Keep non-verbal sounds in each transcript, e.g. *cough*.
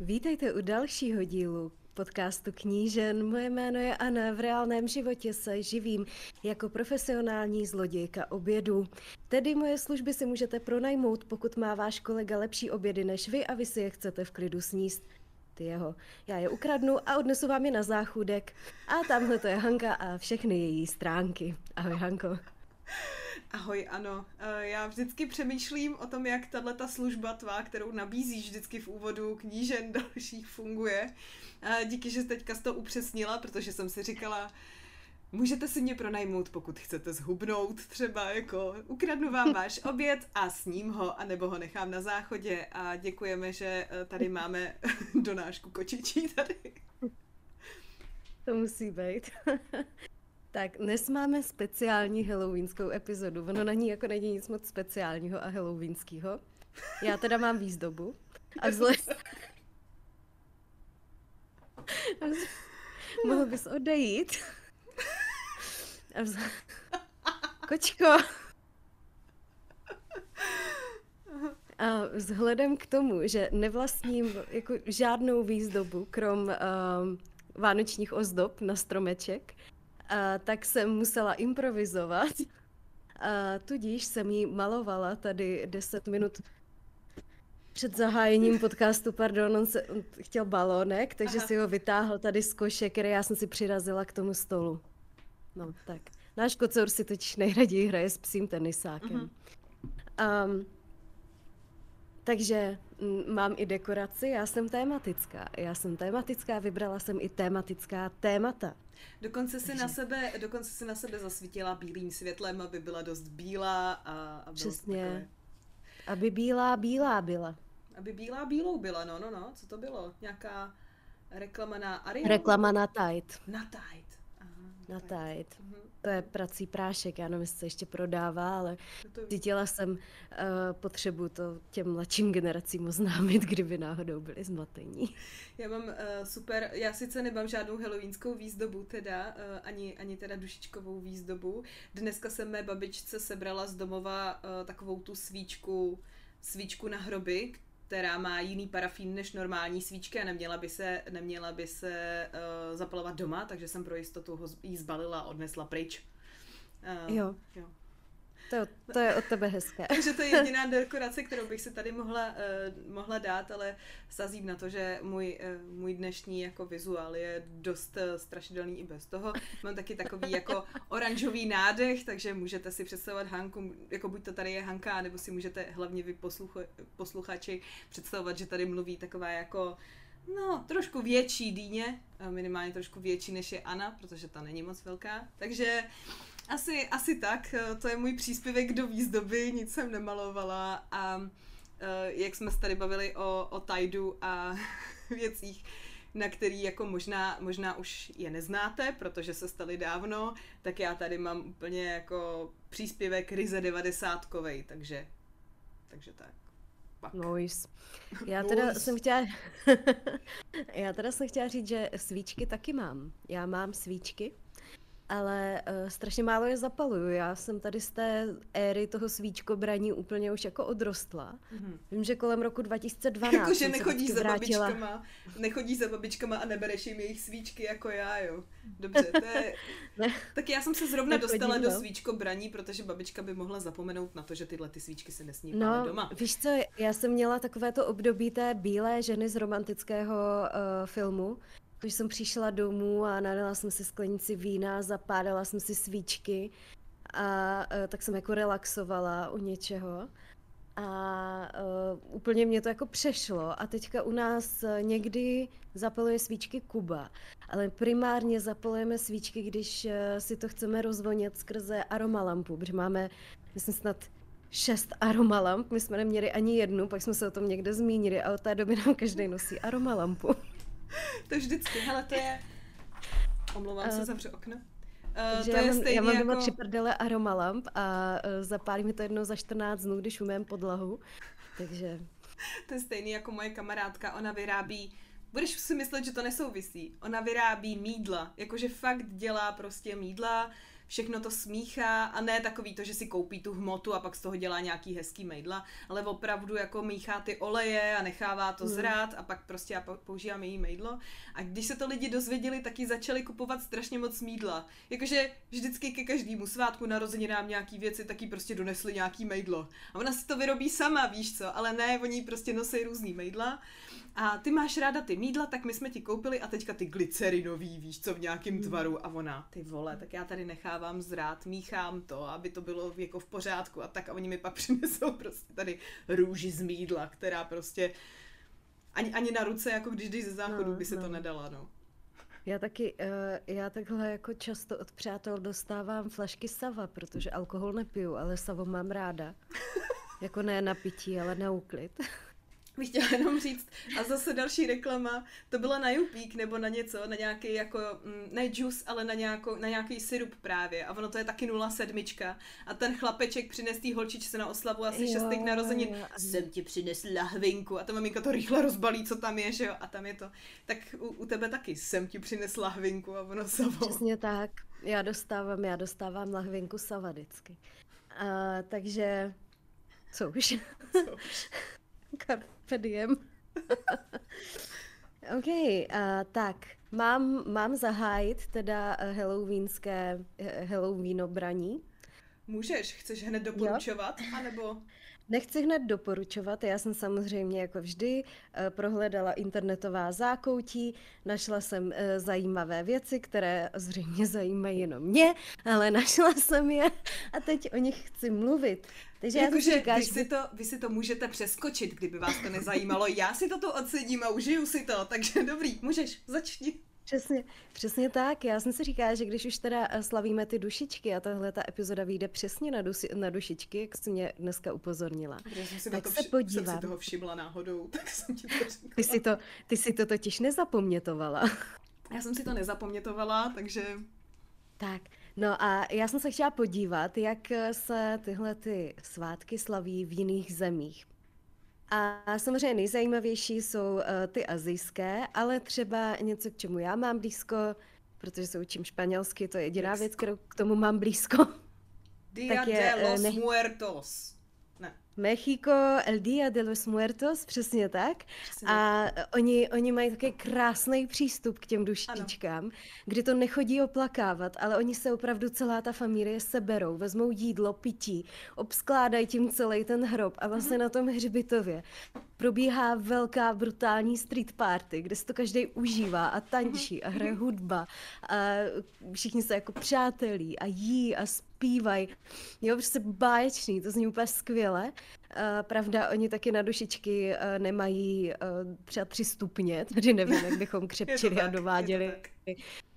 Vítejte u dalšího dílu podcastu Knížen. Moje jméno je Anna. V reálném životě se živím jako profesionální zlodějka obědu. Tedy moje služby si můžete pronajmout, pokud má váš kolega lepší obědy než vy a vy si je chcete v klidu sníst. Ty jeho. Já je ukradnu a odnesu vám je na záchůdek. A tamhle to je Hanka a všechny její stránky. Ahoj Hanko. Ahoj, ano. Eh, já vždycky přemýšlím o tom, jak tahle ta služba tvá, kterou nabízíš vždycky v úvodu knížen *laughs* dalších funguje. Díky, že teďka jsi to upřesnila, protože jsem si říkala, Můžete si mě pronajmout, pokud chcete zhubnout, třeba jako ukradnu vám váš *laughs* oběd a sním ho, anebo ho nechám na záchodě a děkujeme, že eh, tady *laughs* máme donášku kočičí tady. To musí být. Tak dnes máme speciální halloweenskou epizodu. Ono na ní jako není nic moc speciálního a halloweenského. Já teda mám výzdobu. A vzhled... *laughs* Mohl bys odejít? A vz... Kočko! A vzhledem k tomu, že nevlastním jako žádnou výzdobu, krom um, vánočních ozdob na stromeček, tak jsem musela improvizovat. A tudíž jsem jí malovala tady 10 minut před zahájením podcastu, pardon, on, se, on chtěl balónek, takže Aha. si ho vytáhl tady z koše, který já jsem si přirazila k tomu stolu. No, tak. Náš kocour si teď nejraději hraje s psím tenisákem. Uh-huh. Um, takže mám i dekoraci, já jsem tématická. Já jsem tématická, vybrala jsem i tématická témata. Dokonce si, na sebe, dokonce si na sebe zasvítila bílým světlem, aby byla dost bílá a, a Přesně. Takové... Aby bílá bílá byla. Aby bílá bílou byla, no, no, no. Co to bylo? Nějaká reklama na Ariel? Reklama na Tide. Na Tide na Tide. Mm-hmm. To je prací prášek, já nevím, jestli se ještě prodává, ale cítila jsem uh, potřebu to těm mladším generacím oznámit, kdyby náhodou byli zmatení. Já mám uh, super, já sice nemám žádnou halloweenskou výzdobu teda, uh, ani, ani teda dušičkovou výzdobu. Dneska jsem mé babičce sebrala z domova uh, takovou tu svíčku, svíčku na hroby, která má jiný parafín než normální svíčky a neměla by se, neměla by se uh, zapalovat doma, takže jsem pro jistotu ho jí zbalila a odnesla pryč. Uh, jo. jo. To, to je od tebe hezké. *laughs* Takže to je jediná dekorace, kterou bych si tady mohla, uh, mohla dát, ale sazím na to, že můj, uh, můj dnešní jako vizuál je dost uh, strašidelný i bez toho. Mám taky takový jako oranžový nádech, takže můžete si představovat Hanku, jako buď to tady je Hanka, nebo si můžete hlavně vy poslucho, posluchači představovat, že tady mluví taková jako No, trošku větší dýně, minimálně trošku větší než je Ana, protože ta není moc velká. Takže asi, asi tak, eh, to je můj příspěvek do výzdoby, nic jsem nemalovala a uh, jak jsme se tady bavili o, o Tajdu a *laughs* věcích, na který jako možná, možná už je neznáte, protože se staly dávno, tak já tady mám úplně jako příspěvek ryze 90 takže, takže tak. Pak. Nice. *laughs* Já teda nice. jsem chtěla... *laughs* já teda jsem chtěla říct, že svíčky taky mám. Já mám svíčky ale uh, strašně málo je zapaluju. Já jsem tady z té éry toho svíčkobraní úplně už jako odrostla. Mm-hmm. Vím, že kolem roku 2012 Jakože nechodíš za vrátila. babičkama, nechodíš za babičkama a nebereš jim jejich svíčky jako já, jo. Dobře, to je... *laughs* ne. Tak já jsem se zrovna Nechodím, dostala no. do svíčkobraní, protože babička by mohla zapomenout na to, že tyhle ty svíčky se nesmí no, doma. víš co, já jsem měla takové to období té bílé ženy z romantického uh, filmu, když jsem přišla domů a nalila jsem si sklenici vína, zapádala jsem si svíčky a uh, tak jsem jako relaxovala u něčeho. A uh, úplně mě to jako přešlo. A teďka u nás uh, někdy zapaluje svíčky Kuba, ale primárně zapalujeme svíčky, když uh, si to chceme rozvonit skrze aromalampu, protože máme, myslím, snad šest aromalamp. My jsme neměli ani jednu, pak jsme se o tom někde zmínili a od té doby nám každý nosí aromalampu to vždycky, hele, to je... Omlouvám uh, se, zavřu okno. Uh, to já, je mám, já mám doma jako... tři prdele aromalamp a uh, zapálí mi to jednou za 14 dnů, když umím podlahu, takže... to je stejný jako moje kamarádka, ona vyrábí budeš si myslet, že to nesouvisí. Ona vyrábí mídla, jakože fakt dělá prostě mídla, všechno to smíchá a ne takový to, že si koupí tu hmotu a pak z toho dělá nějaký hezký mejdla, ale opravdu jako míchá ty oleje a nechává to hmm. zrát a pak prostě já používám její mejdlo. A když se to lidi dozvěděli, tak ji začali kupovat strašně moc mídla. Jakože vždycky ke každému svátku narozeninám nějaký věci, taky prostě donesli nějaký mejdlo. A ona si to vyrobí sama, víš co, ale ne, oni prostě nosí různý mejdla. A ty máš ráda ty mídla, tak my jsme ti koupili a teďka ty glycerinový, víš co, v nějakém hmm. tvaru. A ona, ty vole, tak já tady nechávám zrát, míchám to, aby to bylo jako v pořádku a tak a oni mi pak *laughs* přinesou prostě tady růži z mídla, která prostě ani, ani na ruce, jako když jdeš ze záchodu, no, by se no. to nedala, no. Já taky, uh, já takhle jako často od přátel dostávám flašky sava, protože alkohol nepiju, ale savo mám ráda. *laughs* jako ne na pití, ale na úklid. Bych chtěla jenom říct, a zase další reklama, to byla na Jupík nebo na něco, na nějaký jako, mm, ne juice, ale na, nějakou, na nějaký syrup právě a ono to je taky 0,7 a ten chlapeček přines tý holčičce na oslavu asi šestých narozenin, jo. jsem ti přinesl lahvinku a ta maminka to rychle rozbalí, co tam je, že jo, a tam je to. Tak u, u tebe taky jsem ti přinesla lahvinku a ono savo. Přesně tak, já dostávám, já dostávám lahvinku sava vždycky. A, takže, co už? Co už? Carpe diem. *laughs* OK, uh, tak mám, mám zahájit teda eh, halloweenské eh, halloweenobraní. Můžeš, chceš hned doporučovat, jo? anebo... *laughs* Nechci hned doporučovat, já jsem samozřejmě jako vždy eh, prohledala internetová zákoutí, našla jsem zajímavé věci, které zřejmě zajímají jenom mě, ale *laughs* našla jsem je a teď o nich chci mluvit. Takže jako, já že říkáš, vy, si to, vy si to můžete přeskočit, kdyby vás to nezajímalo. Já si toto odsedím a užiju si to, takže dobrý, můžeš, začni. Přesně, přesně tak. Já jsem si říkala, že když už teda eh, slavíme ty dušičky a tahle ta epizoda vyjde přesně na, dusi, na dušičky, jak jsi mě dneska upozornila, já jsem si tak to se podívám. Jsem si toho všimla náhodou, *laughs* tak jsem ti to řekla. Ty si to, ty si to totiž nezapomnětovala. Já jsem si to nezapomnětovala, takže... Tak, no a já jsem se chtěla podívat, jak se tyhle ty svátky slaví v jiných zemích. A samozřejmě nejzajímavější jsou uh, ty azijské, ale třeba něco, k čemu já mám blízko, protože se učím španělsky, to je jediná věc, kterou k tomu mám blízko. Dia tak je, de los ne... muertos. México, El Día de los Muertos, přesně tak. Přesně. A oni, oni mají takový krásný přístup k těm dušičkám, ano. kdy to nechodí oplakávat, ale oni se opravdu celá ta familie seberou, vezmou jídlo, pití, obskládají tím celý ten hrob a vlastně mhm. na tom hřbitově probíhá velká brutální street party, kde se to každý užívá a tančí a hraje hudba a všichni se jako přátelí a jí a zpívají. Jo, prostě báječný, to zní úplně skvěle. Uh, pravda, oni taky na dušičky uh, nemají uh, třeba tři stupně, tady nevím, jak bychom *laughs* křepčili a dováděli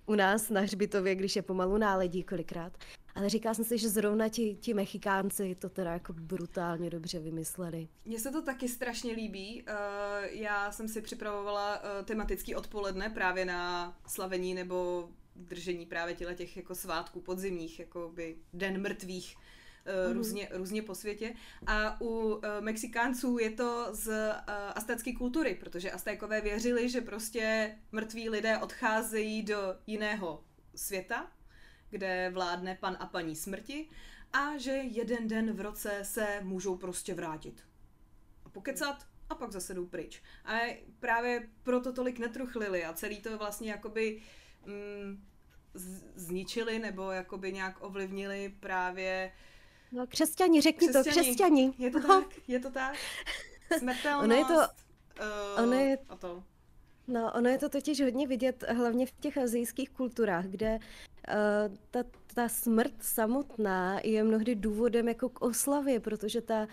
u nás na hřbitově, když je pomalu náledí kolikrát. Ale říká jsem si, že zrovna ti, ti Mexikánci to teda jako brutálně dobře vymysleli. Mně se to taky strašně líbí. Uh, já jsem si připravovala uh, tematický odpoledne právě na slavení nebo držení právě těle těch jako svátků podzimních, jako by den mrtvých mm. různě, různě po světě. A u Mexikánců je to z aztécké kultury, protože Aztékové věřili, že prostě mrtví lidé odcházejí do jiného světa, kde vládne pan a paní smrti a že jeden den v roce se můžou prostě vrátit. A pokecat a pak zase jdou pryč. A právě proto tolik netruchlili a celý to vlastně jakoby mm, zničili nebo jakoby nějak ovlivnili právě No křesťani, řekni křesťani. to, křesťani. Je to *laughs* tak, je to tak. Smrtelnost. ono je to, uh, ono je, a to. No, ono je to totiž hodně vidět, hlavně v těch azijských kulturách, kde ta, ta smrt samotná je mnohdy důvodem jako k oslavě, protože ta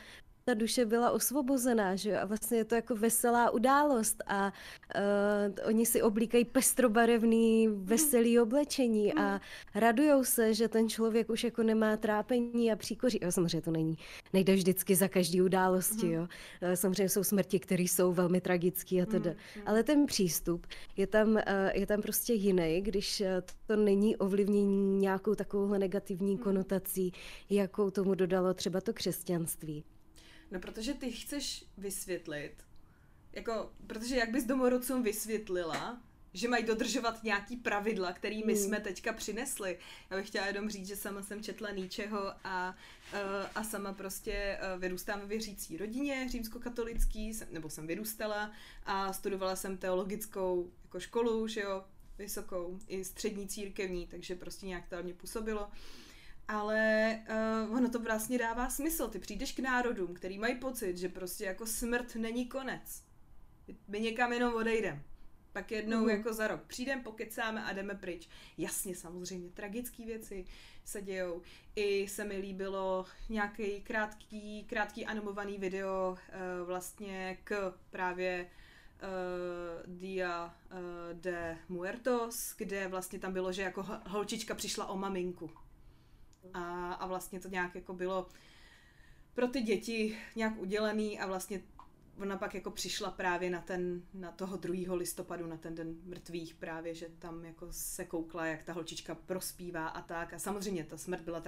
ta duše byla osvobozená, že jo? A vlastně je to jako veselá událost a uh, oni si oblíkají pestrobarevný, veselý oblečení a hmm. radujou se, že ten člověk už jako nemá trápení a příkoří. Jo, samozřejmě to není, nejde vždycky za každý události, hmm. jo. Uh, samozřejmě jsou smrti, které jsou velmi tragické a tedy. Hmm. Ale ten přístup je tam, uh, je tam prostě jiný, když to není ovlivnění nějakou takovouhle negativní konotací, jakou tomu dodalo třeba to křesťanství. No protože ty chceš vysvětlit, jako, protože jak bys domorodcům vysvětlila, že mají dodržovat nějaký pravidla, který my hmm. jsme teďka přinesli. Já bych chtěla jenom říct, že sama jsem četla Níčeho a, eh, a sama prostě eh, vyrůstám věřící rodině římskokatolický, nebo jsem vyrůstala a studovala jsem teologickou jako školu, že jo, vysokou, i střední církevní, takže prostě nějak to mě působilo. Ale uh, ono to vlastně dává smysl. Ty přijdeš k národům, který mají pocit, že prostě jako smrt není konec. My někam jenom odejdeme pak jednou mm. jako za rok přijdeme, pokecáme a jdeme pryč. Jasně, samozřejmě, tragické věci se dějou. I se mi líbilo nějaký krátký, krátký animovaný video uh, vlastně k právě uh, Dia uh, de Muertos, kde vlastně tam bylo, že jako holčička přišla o maminku. A, a vlastně to nějak jako bylo pro ty děti nějak udělený a vlastně ona pak jako přišla právě na ten, na toho 2. listopadu, na ten den mrtvých právě, že tam jako se koukla, jak ta holčička prospívá a tak. A samozřejmě ta smrt byla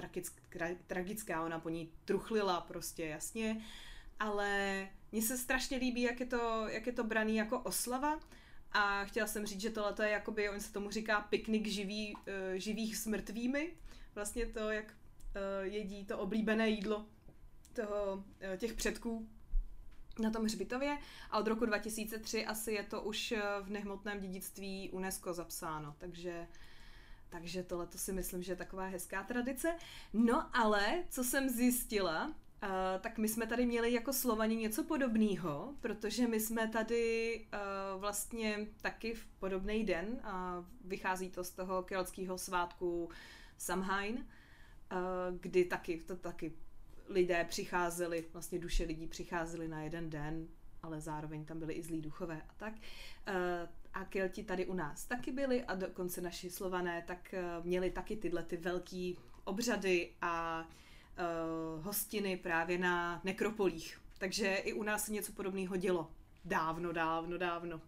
tragická, ona po ní truchlila prostě, jasně. Ale mně se strašně líbí, jak je to, jak je to braný jako oslava. A chtěla jsem říct, že tohle je jakoby, on se tomu říká piknik živý, uh, živých s mrtvými. Vlastně to, jak uh, jedí to oblíbené jídlo toho, uh, těch předků, na tom hřbitově a od roku 2003 asi je to už eh, v nehmotném dědictví UNESCO zapsáno, takže takže tohle to si myslím, že je taková hezká tradice. No ale, co jsem zjistila, uh, tak my jsme tady měli jako Slovani něco podobného, protože my jsme tady uh, vlastně taky v podobný den, a vychází to z toho keltského svátku Samhain, uh, kdy taky, to taky lidé přicházeli, vlastně duše lidí přicházely na jeden den, ale zároveň tam byly i zlí duchové a tak. Eh, a Kelti tady u nás taky byli a dokonce naši slované tak eh, měli taky tyhle ty velký obřady a hostiny právě na nekropolích. Takže i u nás se něco podobného dělo. Dávno, dávno, dávno.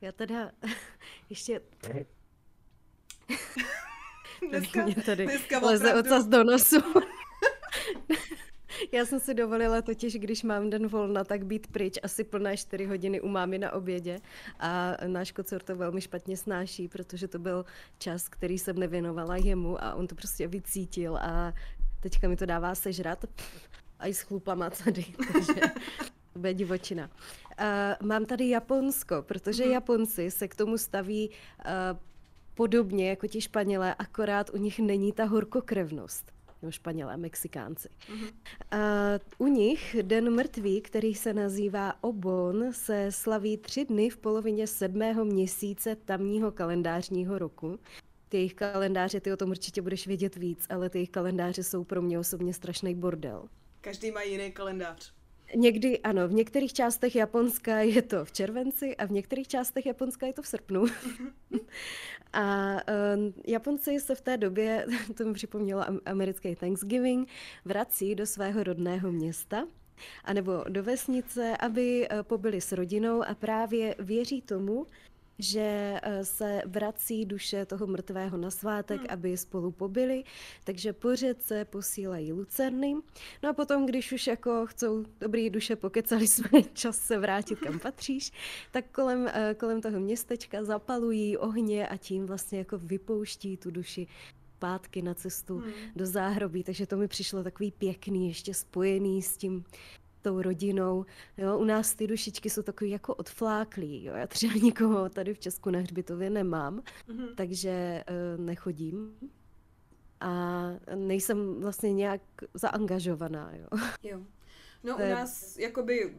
Já teda *laughs* ještě... *laughs* dneska, mě tady dneska leze ocas do nosu. *laughs* Já jsem si dovolila totiž, když mám den volna, tak být pryč asi plné 4 hodiny u mámy na obědě a náš kocor to velmi špatně snáší, protože to byl čas, který jsem nevěnovala jemu a on to prostě vycítil a teďka mi to dává sežrat a i s chlupama tady, *laughs* takže to bude divočina. Uh, mám tady Japonsko, protože mm-hmm. Japonci se k tomu staví uh, podobně jako ti Španělé, akorát u nich není ta horkokrevnost nebo Španělé, Mexikánci. Uh-huh. A u nich Den mrtvý, který se nazývá Obon, se slaví tři dny v polovině sedmého měsíce tamního kalendářního roku. Ty jejich kalendáře, ty o tom určitě budeš vědět víc, ale ty jejich kalendáře jsou pro mě osobně strašný bordel. Každý má jiný kalendář. Někdy ano, v některých částech Japonska je to v červenci a v některých částech Japonska je to v srpnu. *laughs* a uh, Japonci se v té době, *laughs* to mi připomnělo americký Thanksgiving, vrací do svého rodného města anebo do vesnice, aby uh, pobyli s rodinou a právě věří tomu, že eh, se vrací duše toho mrtvého na svátek, hmm. aby spolu pobyli, takže po řece posílají lucerny. No a potom, když už jako chcou dobrý duše pokecali *laughs* jsme čas se vrátit kam patříš, tak kolem, eh, kolem toho městečka zapalují ohně a tím vlastně jako vypouští tu duši pátky na cestu hmm. do záhrobí, takže to mi přišlo takový pěkný, ještě spojený s tím tou rodinou. Jo? U nás ty dušičky jsou takový jako odfláklý. Jo? Já třeba *laughs* nikoho tady v Česku na hřbitově nemám, mm-hmm. takže uh, nechodím. A nejsem vlastně nějak zaangažovaná. Jo. *laughs* jo. No u nás jakoby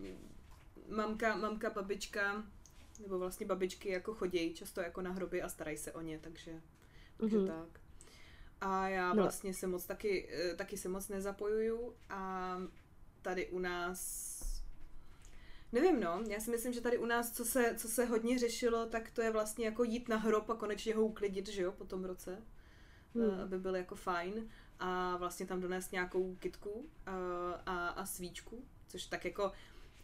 mamka, mamka, babička, nebo vlastně babičky jako chodí často jako na hroby a starají se o ně, takže, takže mm-hmm. tak. A já no. vlastně se moc taky, eh, taky se moc nezapojuju a tady u nás Nevím, no. Já si myslím, že tady u nás, co se, co se hodně řešilo, tak to je vlastně jako jít na hrob a konečně ho uklidit, že jo, po tom roce. Hmm. Aby byl jako fajn. A vlastně tam donést nějakou kitku a, a, a svíčku, což tak jako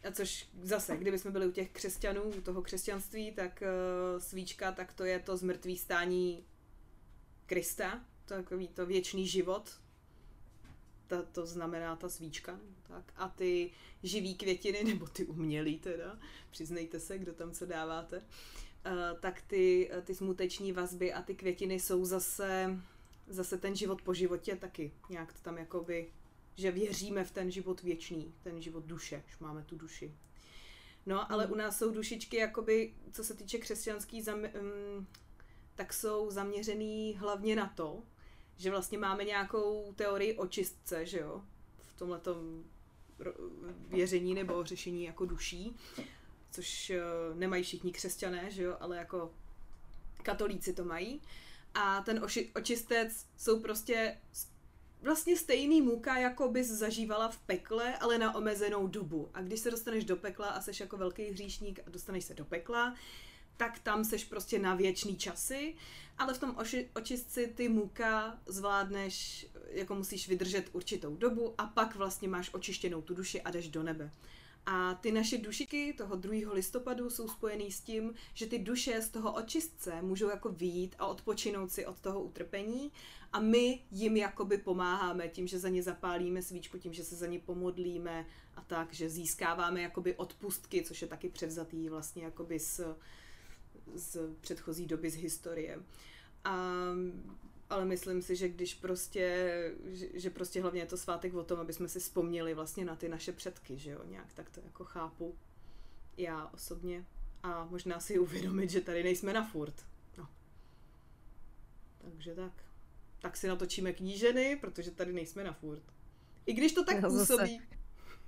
a což zase, kdyby jsme byli u těch křesťanů, u toho křesťanství, tak uh, svíčka, tak to je to zmrtvý stání Krista, to takový to věčný život, ta, to znamená ta svíčka, tak, a ty živý květiny, *laughs* nebo ty umělý teda, přiznejte se, kdo tam co dáváte, uh, tak ty, ty smuteční vazby a ty květiny jsou zase, zase ten život po životě taky, nějak to tam jakoby, že věříme v ten život věčný, ten život duše, že máme tu duši. No, ale mm. u nás jsou dušičky, jakoby, co se týče křesťanský, zam, um, tak jsou zaměřený hlavně na to, že vlastně máme nějakou teorii očistce, že jo, v tomhletom věření nebo řešení jako duší, což eh, nemají všichni křesťané, že jo, ale jako katolíci to mají. A ten oši- očistec jsou prostě vlastně stejný muka, jako bys zažívala v pekle, ale na omezenou dobu. A když se dostaneš do pekla a seš jako velký hříšník a dostaneš se do pekla, tak tam seš prostě na věčný časy, ale v tom oši, očistci ty muka zvládneš, jako musíš vydržet určitou dobu a pak vlastně máš očištěnou tu duši a jdeš do nebe. A ty naše dušiky toho 2. listopadu jsou spojený s tím, že ty duše z toho očistce můžou jako výjít a odpočinout si od toho utrpení a my jim jakoby pomáháme tím, že za ně zapálíme svíčku, tím, že se za ně pomodlíme a tak, že získáváme jakoby odpustky, což je taky převzatý vlastně jakoby z, z předchozí doby z historie. A ale myslím si, že když prostě, že, že prostě hlavně je to svátek o tom, aby jsme si vzpomněli vlastně na ty naše předky, že jo, nějak tak to jako chápu já osobně a možná si uvědomit, že tady nejsme na furt. No. Takže tak. Tak si natočíme kníženy, protože tady nejsme na furt. I když to tak já působí. Zase,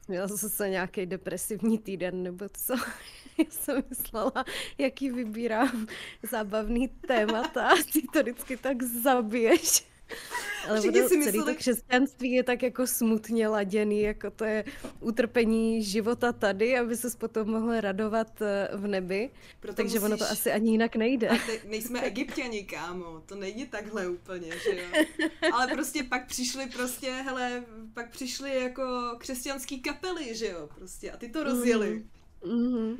měla zase nějaký depresivní týden, nebo co? *laughs* Já jsem myslela, jaký vybírám zábavný témata a ty to vždycky tak zabiješ. *laughs* Ale Všichni si mysleli... celý to křesťanství je tak jako smutně laděný, jako to je utrpení života tady, aby se potom mohl radovat eh, v nebi. Proto Takže musíš... ono to asi ani jinak nejde. A te, nejsme egyptěni, kámo, to není takhle úplně, že jo. Ale prostě pak přišli prostě, hele, pak přišli jako křesťanský kapely, že jo, prostě a ty to rozjeli. Mm-hmm.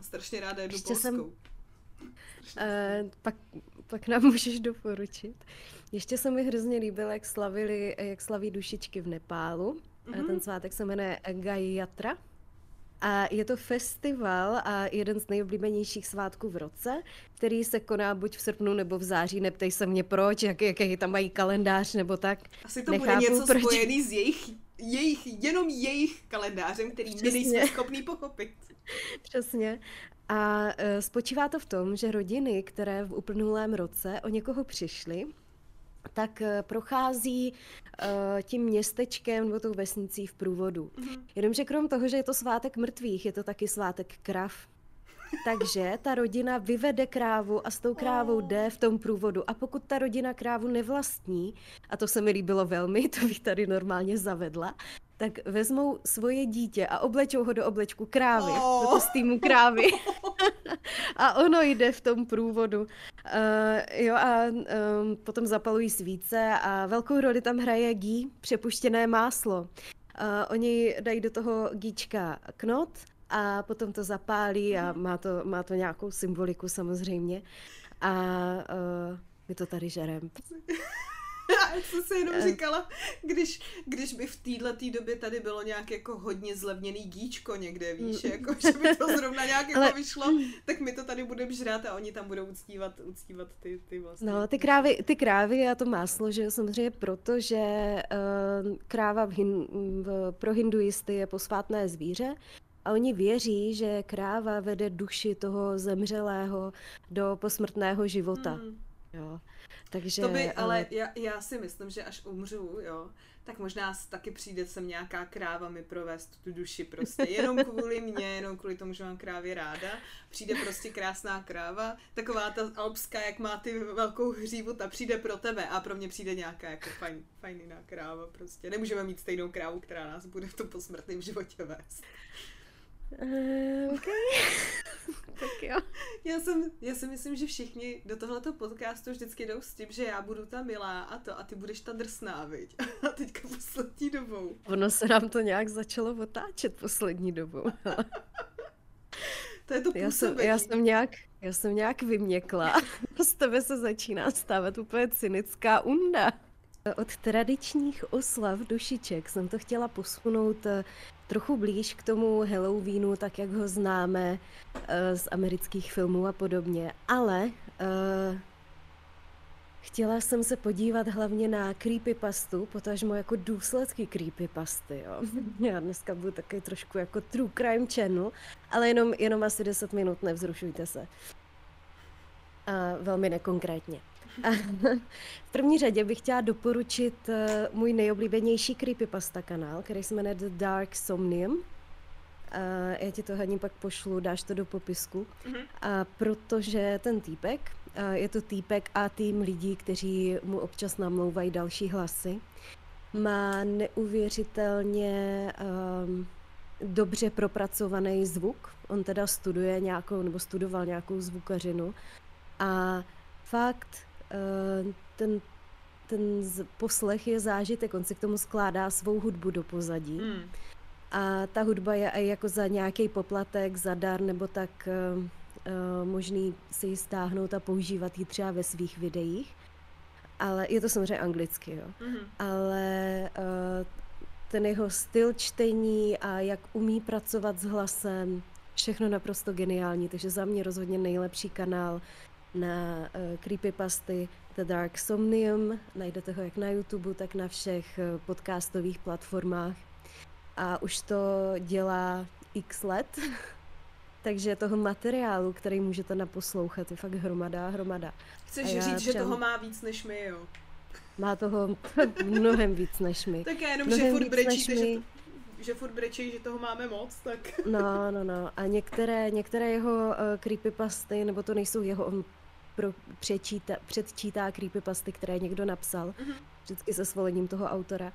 Strašně ráda jedu Ještě polskou. Jsem... Uh, pak, pak nám můžeš doporučit. Ještě se mi hrozně líbilo, jak slavili, jak slaví dušičky v Nepálu. Mm-hmm. Ten svátek se jmenuje Gayatra. A je to festival a jeden z nejoblíbenějších svátků v roce, který se koná buď v srpnu nebo v září. Neptej se mě proč, jak, jaký tam mají kalendář nebo tak. Asi to Nechápu, bude něco proč. spojený s jejich, jejich, jenom jejich kalendářem, který Přesně. my nejsme schopní pochopit. *laughs* Přesně. A uh, spočívá to v tom, že rodiny, které v uplynulém roce o někoho přišly, tak uh, prochází uh, tím městečkem nebo tou vesnicí v průvodu. Mm-hmm. Jenomže krom toho, že je to svátek mrtvých, je to taky svátek krav. Takže ta rodina vyvede krávu a s tou krávou jde v tom průvodu. A pokud ta rodina krávu nevlastní, a to se mi líbilo velmi, *laughs* to bych tady normálně zavedla, tak vezmou svoje dítě a oblečou ho do oblečku krávy, oh. do kostýmu krávy. *laughs* a ono jde v tom průvodu. Uh, jo a um, potom zapalují svíce a velkou roli tam hraje gí, přepuštěné máslo. Uh, oni dají do toho gíčka knot a potom to zapálí a má to, má to nějakou symboliku samozřejmě. A uh, my to tady žerem. *laughs* *laughs* Já jsem si jenom říkala, když, když by v téhle tý době tady bylo nějak jako hodně zlevněný gíčko někde, víš, mm. jako, že by to zrovna nějak jako Ale... vyšlo, tak my to tady budeme žrát a oni tam budou uctívat, uctívat ty, ty vlastně. No, ty krávy, ty krávy a to máslo, že samozřejmě proto, že uh, kráva v hin, v, pro hinduisty je posvátné zvíře, a oni věří, že kráva vede duši toho zemřelého do posmrtného života. Hmm. Jo. Takže, to by, ale já, já si myslím, že až umřu, jo, tak možná taky přijde sem nějaká kráva mi provést tu duši prostě, jenom kvůli *laughs* mě, jenom kvůli tomu, že mám krávě ráda. Přijde prostě krásná kráva, taková ta alpská, jak má ty velkou hřívu, ta přijde pro tebe a pro mě přijde nějaká jako fajn, fajná kráva prostě. Nemůžeme mít stejnou krávu, která nás bude v tom posmrtném životě vést. Uh, okay. *laughs* tak jo. Já, jsem, já si myslím, že všichni do tohoto podcastu vždycky jdou s tím, že já budu ta milá a to a ty budeš ta drsná, viď? *laughs* A teďka poslední dobou. Ono se nám to nějak začalo otáčet poslední dobou. to je to já jsem, já jsem nějak, já jsem nějak vyměkla. *laughs* Z tebe se začíná stávat úplně cynická unda. Od tradičních oslav dušiček jsem to chtěla posunout eh, trochu blíž k tomu Halloweenu, tak jak ho známe eh, z amerických filmů a podobně. Ale uh, chtěla jsem se podívat hlavně na creepypastu, potažmo jako důsledky creepypasty. Jo. Já dneska budu taky trošku jako true crime channel, ale jenom, jenom asi 10 minut, nevzrušujte se. A velmi nekonkrétně. A *laughs* v první řadě bych chtěla doporučit uh, můj nejoblíbenější creepypasta kanál, který se jmenuje The Dark Somnium. Uh, já ti to hodně pak pošlu, dáš to do popisku. Mm-hmm. A protože ten týpek, uh, je to týpek a tým lidí, kteří mu občas namlouvají další hlasy, má neuvěřitelně um, dobře propracovaný zvuk. On teda studuje nějakou, nebo studoval nějakou zvukařinu. A fakt Eh, ten, ten poslech je zážitek, on si k tomu skládá svou hudbu do pozadí. Mm. A ta hudba je i jako za nějaký poplatek, za dar, nebo tak uh, uh, možný si ji stáhnout a používat ji třeba ve svých videích. Ale je to samozřejmě anglicky, jo. Mm. Ale ten jeho styl čtení a jak umí pracovat s hlasem, všechno naprosto geniální, takže za mě rozhodně nejlepší kanál na uh, creepypasty The Dark Somnium. Najdete ho jak na YouTube, tak na všech uh, podcastových platformách. A už to dělá x let, *laughs* takže toho materiálu, který můžete naposlouchat, je fakt hromada, hromada. Chceš říct, přem... že toho má víc než my, jo? Má toho *laughs* mnohem víc než my. Tak jenom, mnohem že furt brečíte, že, to, že furt brečí, že toho máme moc, tak... No, no, no. A některé, některé jeho uh, creepypasty, nebo to nejsou jeho, on pro, přečíta, předčítá creepypasty, které někdo napsal, mm-hmm. vždycky se svolením toho autora.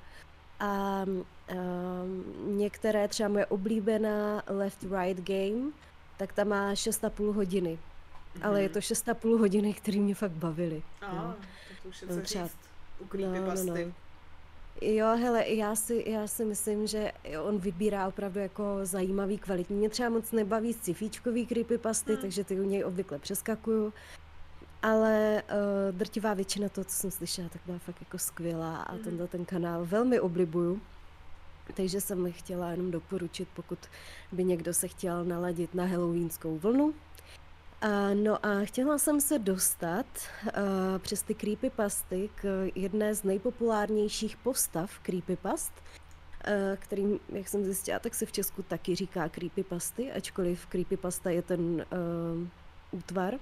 A um, některé, třeba moje oblíbená Left-Right Game, tak ta má 6,5 hodiny. Mm-hmm. Ale je to 6,5 hodiny, které mě fakt bavily. A, no. tak to už je co třeba, říct u creepypasty. No, no, no. Jo, hele, já si, já si myslím, že on vybírá opravdu jako zajímavý, kvalitní. Mě třeba moc nebaví sci-fíčkový creepypasty, hmm. takže ty u něj obvykle přeskakuju ale uh, drtivá většina toho, co jsem slyšela, tak byla fakt jako skvělá a mm. tenhle ten kanál velmi oblibuju. Takže jsem chtěla jenom doporučit, pokud by někdo se chtěl naladit na halloweenskou vlnu. Uh, no a chtěla jsem se dostat uh, přes ty creepypasty k jedné z nejpopulárnějších postav creepypast, uh, kterým, jak jsem zjistila, tak se v Česku taky říká creepypasty, ačkoliv creepypasta je ten uh, útvar,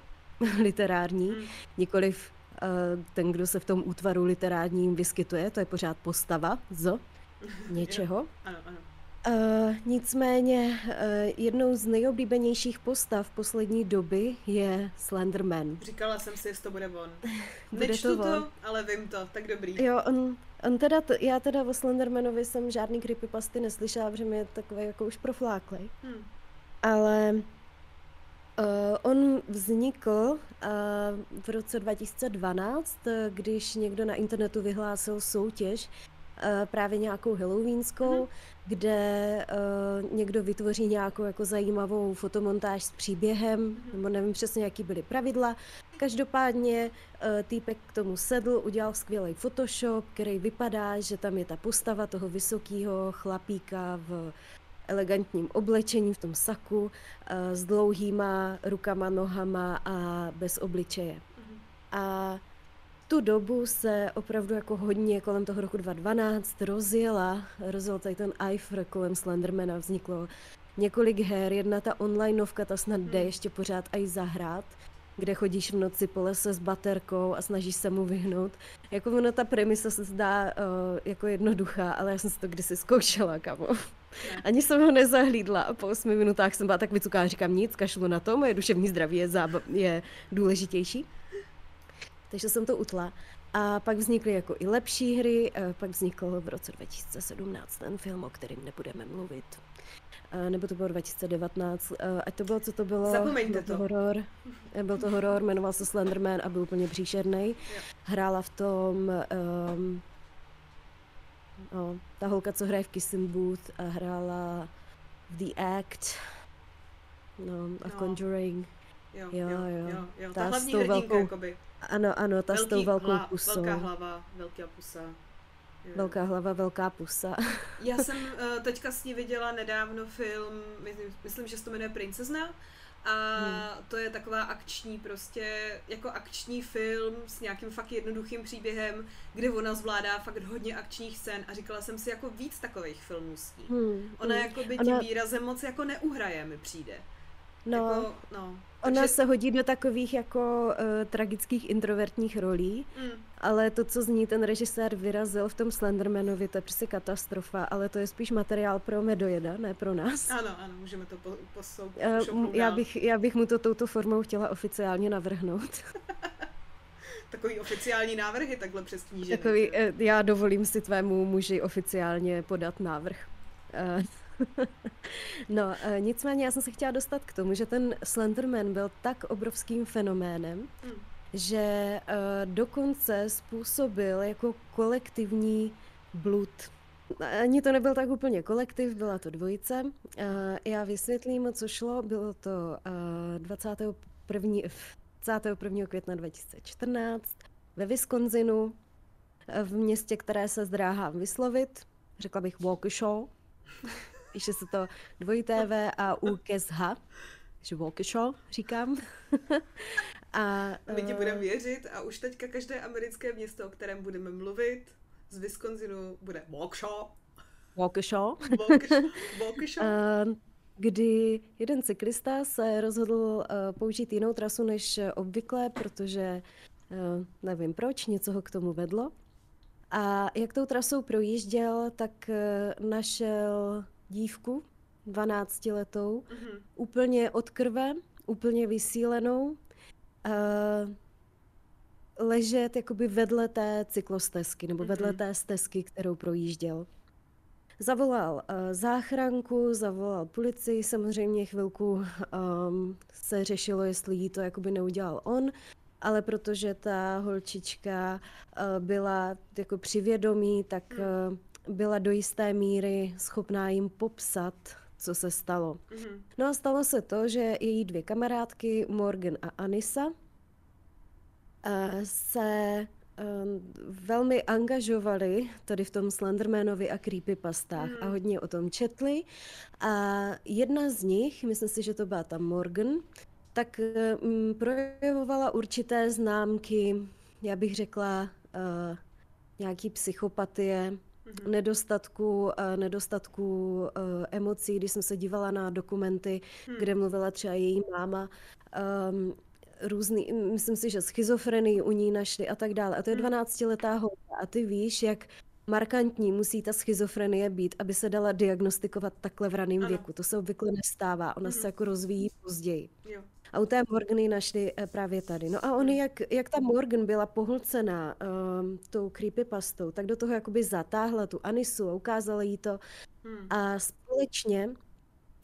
*laughs* literární, hmm. nikoliv uh, ten, kdo se v tom útvaru literárním vyskytuje, to je pořád postava z *laughs* něčeho. ano, ano. Uh, nicméně uh, jednou z nejoblíbenějších postav poslední doby je Slenderman. Říkala jsem si, jestli to bude on. *laughs* bude Nečtu to, to, ale vím to, tak dobrý. Jo, on, on teda, t- já teda o Slendermanovi jsem žádný creepypasty neslyšela, protože mi je takový jako už profláklej. Hmm. Ale Uh, on vznikl uh, v roce 2012, když někdo na internetu vyhlásil soutěž uh, právě nějakou halloweenskou, mm-hmm. kde uh, někdo vytvoří nějakou jako zajímavou fotomontáž s příběhem, mm-hmm. nebo nevím přesně, jaký byly pravidla. Každopádně uh, týpek k tomu sedl, udělal skvělý Photoshop, který vypadá, že tam je ta postava toho vysokého chlapíka v elegantním oblečení, v tom saku, eh, s dlouhýma rukama, nohama a bez obličeje. Mm-hmm. A tu dobu se opravdu jako hodně kolem toho roku 2012 rozjela, rozjel tady ten Eiffel kolem Slendermana, vzniklo několik her, jedna ta online novka, ta snad jde mhm. ještě pořád i zahrát, kde chodíš v noci po lese s baterkou a snažíš se mu vyhnout. Jako ono ta premisa se zdá uh, jako jednoduchá, ale já jsem si to kdysi zkoušela, kamo. Ani jsem ho nezahlídla a po 8 minutách jsem byla tak vycuká, říkám nic, kašlu na to, moje duševní zdraví je, zába- je důležitější. Takže jsem to utla. A pak vznikly jako i lepší hry, eh, pak vznikl v roce 2017 ten film, o kterým nebudeme mluvit. Eh, nebo to bylo 2019, eh, ať to bylo, co to bylo. Zapomeňte byl to. Horor, byl to horor, jmenoval se Slenderman a byl úplně příšerný. Hrála v tom um, No, ta holka, co hraje v Kissing Booth a hrála v The Act, no, a no. Conjuring. jo, Jo, jo, jo. jo, jo. Ta Ta s hlavní tou hrdinka, velkou jakoby. Ano, ano, ta s tou Velký velkou hla, pusou. velká hlava, velká pusa. Velká hlava, velká pusa. *laughs* Já jsem uh, *laughs* teďka s ní viděla nedávno film, myslím, myslím že se to jmenuje Princezna. A Hmm. to je taková akční prostě, jako akční film s nějakým fakt jednoduchým příběhem, kde ona zvládá fakt hodně akčních scén a říkala jsem si jako víc takových filmů s ní. Hmm, Ona hmm. jako by Ona- tím výrazem moc jako neuhraje, mi přijde. No, Jako, no. Ona Takže, se hodí do takových jako uh, tragických introvertních rolí, mm, ale to, co z ní ten režisér vyrazil v tom Slendermanovi, to je prostě katastrofa, ale to je spíš materiál pro Medojeda, ne pro nás. ano, ano, můžeme to po, pošoupnout já, bych, já bych mu to touto formou chtěla oficiálně navrhnout. *laughs* Takový oficiální návrhy takhle přes kníženy. Takový, eh, já dovolím si tvému muži oficiálně podat návrh. Eh, *laughs* no, eh, nicméně já jsem se chtěla dostat k tomu, že ten Slenderman byl tak obrovským fenoménem, Mm. že eh, dokonce způsobil jako kolektivní blud. Ani to nebyl tak úplně kolektiv, byla to dvojice. Eh, Já vysvětlím, co šlo. Bylo to eh, 21. f- 21. května 2014 ve Wisconsinu, v městě, které se zdráhám vyslovit. Řekla bych Waukesha. *laughs* Píše se to dvojité V a U K S H. Takže Waukesha říkám. *laughs* a, My ti eh, budeme věřit a už teďka každé americké město, o kterém budeme mluvit, z Wisconsinu bude Waukesha. Waukesha. Waukesha. *laughs* Waukesha. Eh, kdy jeden cyklista se rozhodl eh, použít jinou trasu než eh, obvykle, protože eh, nevím proč, něco ho k tomu vedlo. A jak tou trasou projížděl, tak eh, našel dívku, 12-letou, Mhm. úplně od krve, úplně vysílenou, eh, ležet jakoby vedle té cyklostezky, nebo vedle Mhm. té stezky, kterou projížděl. Zavolal uh, záchranku, zavolal policii, samozřejmě chvilku um, se řešilo, jestli jí to jakoby neudělal on, ale protože ta holčička uh, byla jako přivědomí, tak uh, byla do jisté míry schopná jim popsat, co se stalo. Mhm. No a stalo se to, že její dvě kamarádky, Morgan a Anisa, eh, se eh, velmi angažovali tady v tom Slendermanovi a creepypastách a Mhm. hodně o tom četli. A jedna z nich, myslím si, že to byla ta Morgan, tak eh, mm, projevovala určité známky, já bych řekla, nějaký psychopatie, Mhm. nedostatku, eh, nedostatku eh, emocí, když jsem se dívala na dokumenty, Hmm. kde mluvila třeba její máma, um, různý, myslím si, že schizofrenii u ní našli a tak dále. A to je Hmm. 12-letá holka a ty víš, jak markantní musí ta schizofrenie být, aby se dala diagnostikovat takhle v raném věku. To se obvykle nestává, ona Mhm. se jako rozvíjí později. Jo. A u té Morgany našli eh, právě tady. No a on, jak, jak ta Morgan byla pohlcena um, tou creepypastou, tak do toho jakoby zatáhla tu Anisu a ukázala jí to Hmm. a společně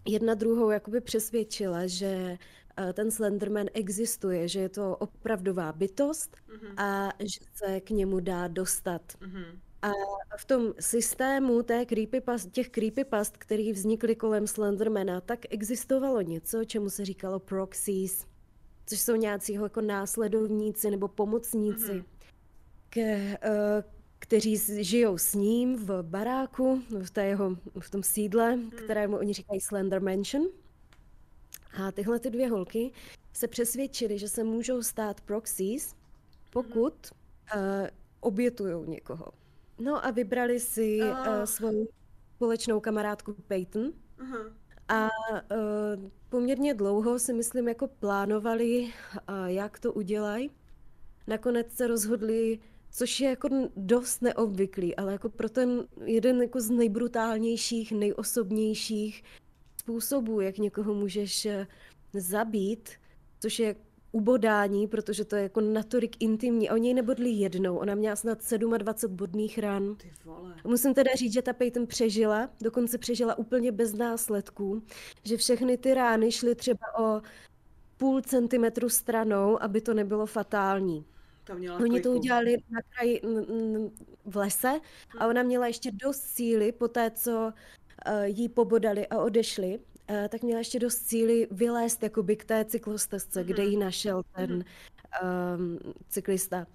jedna druhou jakoby přesvědčila, že eh, ten Slenderman existuje, že je to opravdová bytost Mhm. a že se k němu dá dostat. Mhm. A v tom systému té creepypast, těch creepypast, které vznikly kolem Slendermana, tak existovalo něco, čemu se říkalo proxies, což jsou nějací jeho jako následovníci nebo pomocníci, Mhm. ke, eh, kteří žijou s ním v baráku, v, té jeho, v tom sídle, kterému oni říkají Slender Mansion. A tyhle ty dvě holky se přesvědčily, že se můžou stát proxies, pokud uh, obětujou někoho. No a vybrali si uh, Ah. svou společnou kamarádku Peyton Aha. a uh, poměrně dlouho si myslím jako plánovali, uh, jak to udělají. Nakonec se rozhodli, což je jako dost neobvyklý, ale jako pro ten jeden jako z nejbrutálnějších, nejosobnějších způsobů, jak někoho můžeš eh, zabít, což je ubodání, protože to je jako natolik intimní. Oni ji nebodli jednou, ona měla snad 27 bodných ran. Ty vole. Musím teda říct, že ta Peyton přežila, dokonce přežila úplně bez následků, že všechny ty rány šly třeba o půl centimetru stranou, aby to nebylo fatální. Měla Oni to kliku. udělali na kraji v lese a ona měla ještě dost síly po té, co uh, jí pobodali a odešli, tak měla ještě dost cíly vylézt jakoby k té cyklostezce, mm-hmm. kde ji našel ten mm-hmm. um, cyklista.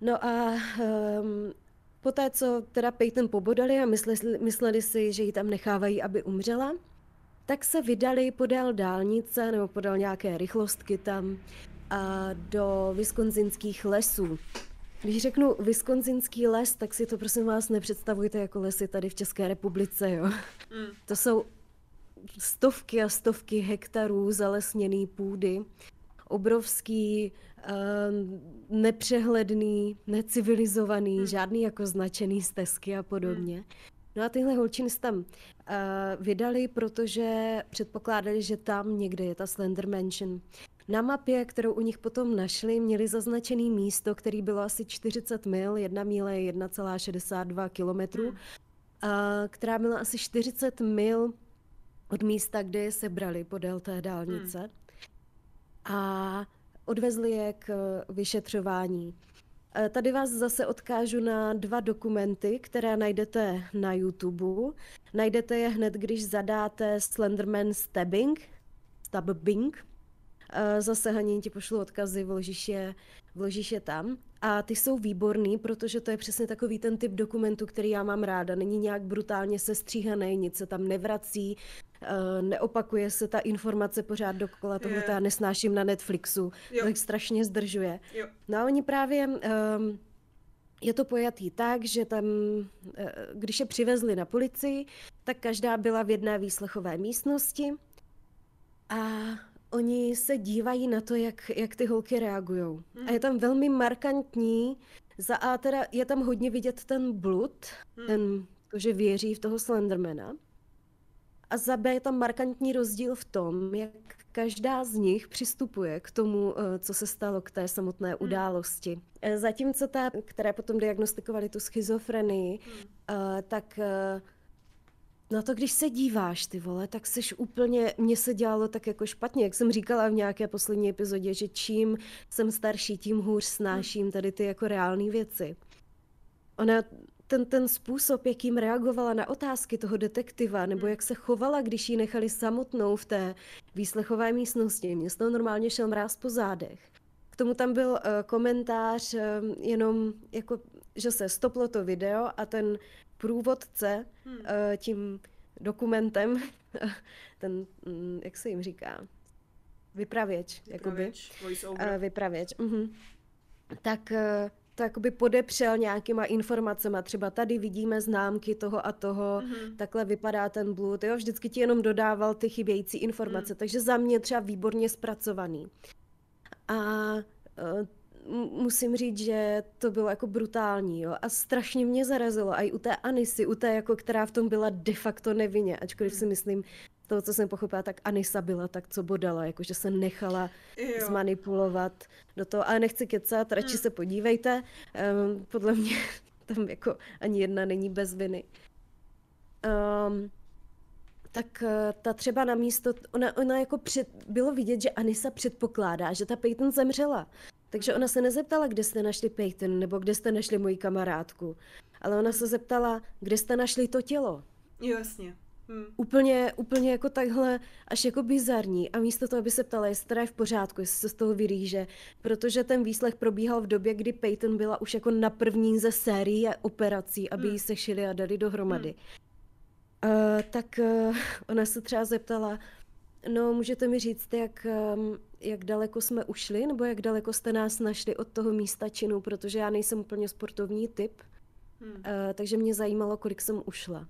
No a um, poté, co teda Peyton pobodali a mysleli, mysleli si, že ji tam nechávají, aby umřela, tak se vydali podél dálnice nebo podél nějaké rychlostky tam a do viskonzinských lesů. Když řeknu viskonzinský les, tak si to prosím vás nepředstavujte jako lesy tady v České republice, jo. Mm. To jsou stovky a stovky hektarů zalesněné půdy, obrovský, uh, nepřehledný, necivilizovaný, mm. žádný jako značený stezky a podobně. Mm. No a tyhle holčiny se tam uh, vydali, protože předpokládali, že tam někde je ta Slender Mansion. Na mapě, kterou u nich potom našli, měli zaznačený místo, který bylo asi 40 mil, jedna míle je 1,62 kilometrů, hmm. která byla asi 40 mil od místa, kde je sebrali podél té dálnice. Hmm. A odvezli je k vyšetřování. Tady vás zase odkážu na dva dokumenty, které najdete na YouTube. Najdete je hned, když zadáte Slenderman Stabbing, Stabbing Zase Hanin ti pošlu odkazy, vložíš je, vložíš je tam. A ty jsou výborný, protože to je přesně takový ten typ dokumentu, který já mám ráda. Není nějak brutálně sestříhaný, nic se tam nevrací, neopakuje se ta informace pořád dokola, tohle yeah. já nesnáším na Netflixu, jo. tak strašně zdržuje. Jo. No a oni právě... Um, je to pojatý tak, že tam, eh, když je přivezli na policii, tak každá byla v jedné výslechové místnosti a oni se dívají na to, jak, jak ty holky reagují. Mm. A je mhm. tam velmi markantní, za A teda je tam hodně vidět ten blud, mm. ten, to, že věří v toho Slendermana. A za B je tam markantní rozdíl v tom, jak každá z nich přistupuje k tomu, eh, co se stalo, k té samotné mm. události. Eh, zatímco ta, které potom diagnostikovali tu schizofrenii, mm. tak na to, když se díváš, ty vole, tak seš úplně, mně se dělalo tak jako špatně, jak jsem říkala v nějaké poslední epizodě, že čím jsem starší, tím hůř snáším tady ty jako reální věci. Ona, ten, ten způsob, jakým reagovala na otázky toho detektiva, nebo jak se chovala, když ji nechali samotnou v té výslechové místnosti, mě z toho normálně šel mráz po zádech. K tomu tam byl uh, komentář uh, jenom jako, že se stoplo to video a ten průvodce hmm. uh, tím dokumentem, *laughs* ten, um, jak se jim říká, vypravěč, vypravěč jakoby. Uh, vypravěč, uh-huh. tak uh, to jakoby podepřel nějakýma informacemi. Třeba tady vidíme známky toho a toho, mm-hmm. takhle vypadá ten blud. Jo? Vždycky ti jenom dodával ty chybějící informace. Mm. Takže za mě třeba výborně zpracovaný. A uh, musím říct, že to bylo jako brutální, jo, a strašně mě zarazilo, i u té Anisy, u té, jako, která v tom byla de facto nevinně, ačkoliv si myslím, toho, co jsem pochopila, tak Anisa byla tak, co bodala, jakože se nechala jo. zmanipulovat do toho, ale nechci kecat, radši hmm. se podívejte, um, podle mě *laughs* tam jako ani jedna není bez viny. Um, tak eh, ta třeba na místo, ona, ona jako před, bylo vidět, že Anisa předpokládá, že ta Peyton zemřela. Takže ona se nezeptala, kde jste našli Peyton, nebo kde jste našli moji kamarádku. Ale ona se zeptala, kde jste našli to tělo. Jasně. Hmm. Úplně, úplně jako takhle, až jako bizarní. A místo toho, aby se ptala, jestli teda je v pořádku, jestli se z toho vyrýže. Protože ten výslech probíhal v době, kdy Peyton byla už jako na první ze série operací, aby hmm. ji sešili a dali dohromady. Hmm. Uh, tak uh, ona se třeba zeptala, no můžete mi říct, jak, um, jak daleko jsme ušli, nebo jak daleko jste nás našli od toho místa činu, protože já nejsem úplně sportovní typ, hmm. uh, takže mě zajímalo, kolik jsem ušla.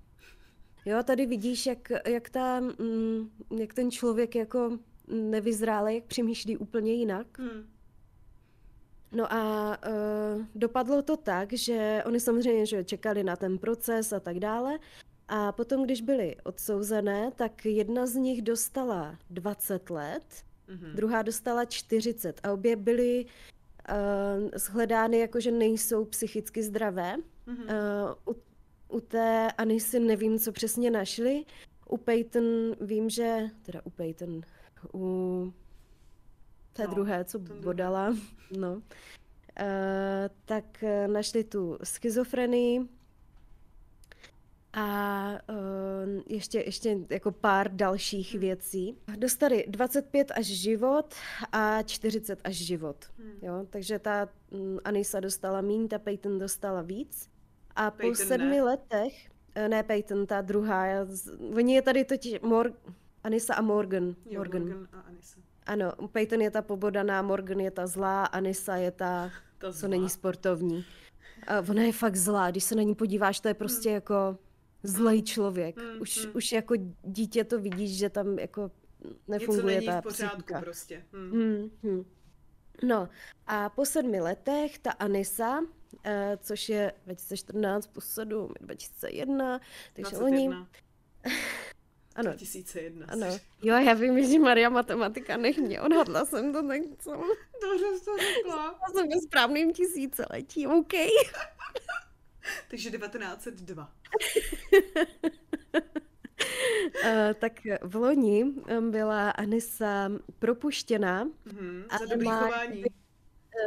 Jo, tady vidíš, jak, jak, ta, mm, jak ten člověk jako nevyzrále, jak přemýšlí úplně jinak. Hmm. No a uh, dopadlo to tak, že oni samozřejmě že čekali na ten proces a tak dále. A potom, když byly odsouzené, tak jedna z nich dostala 20 let, mm-hmm. druhá dostala 40 a obě byly uh, shledány jako, že nejsou psychicky zdravé. Mm-hmm. Uh, u, u té Anisy nevím, co přesně našli. U Peyton vím, že, teda u Peyton, u té no, druhé, co bodala, *laughs* no, uh, tak našli tu schizofrenii, a uh, ještě, ještě jako pár dalších věcí. Dostali 25 až život a 40 až život. Hmm. Jo? Takže ta um, Anisa dostala míň, ta Peyton dostala víc. A Peyton po sedmi ne. letech, eh, ne Peyton, ta druhá, já, oni je tady totiž Mor- Anisa a Morgan. Jo, Morgan. Morgan a Anisa. Ano, Peyton je ta pobodaná, Morgan je ta zlá, Anisa je ta, *laughs* ta co není sportovní. A ona je fakt zlá, když se na ní podíváš, to je prostě hmm. jako zlej člověk. Hmm, už, hmm. už jako dítě to vidíš, že tam jako nefunguje Něco není ta v pořádku psychika. prostě. Hmm. Hmm, hmm. No a po sedmi letech ta Anisa, což je 2014 plus 7, 2001, takže 21. oni... *laughs* ano. 2001. Ano. Jo, já vím, že Maria matematika nech mě, odhadla jsem to tak co. Dobře jsi to řekla. Já jsem ve správným tisíciletí, OK. *laughs* Takže 1902. Uh, *laughs* tak v loni byla Anisa propuštěná. Mm-hmm, za dobrý má, chování.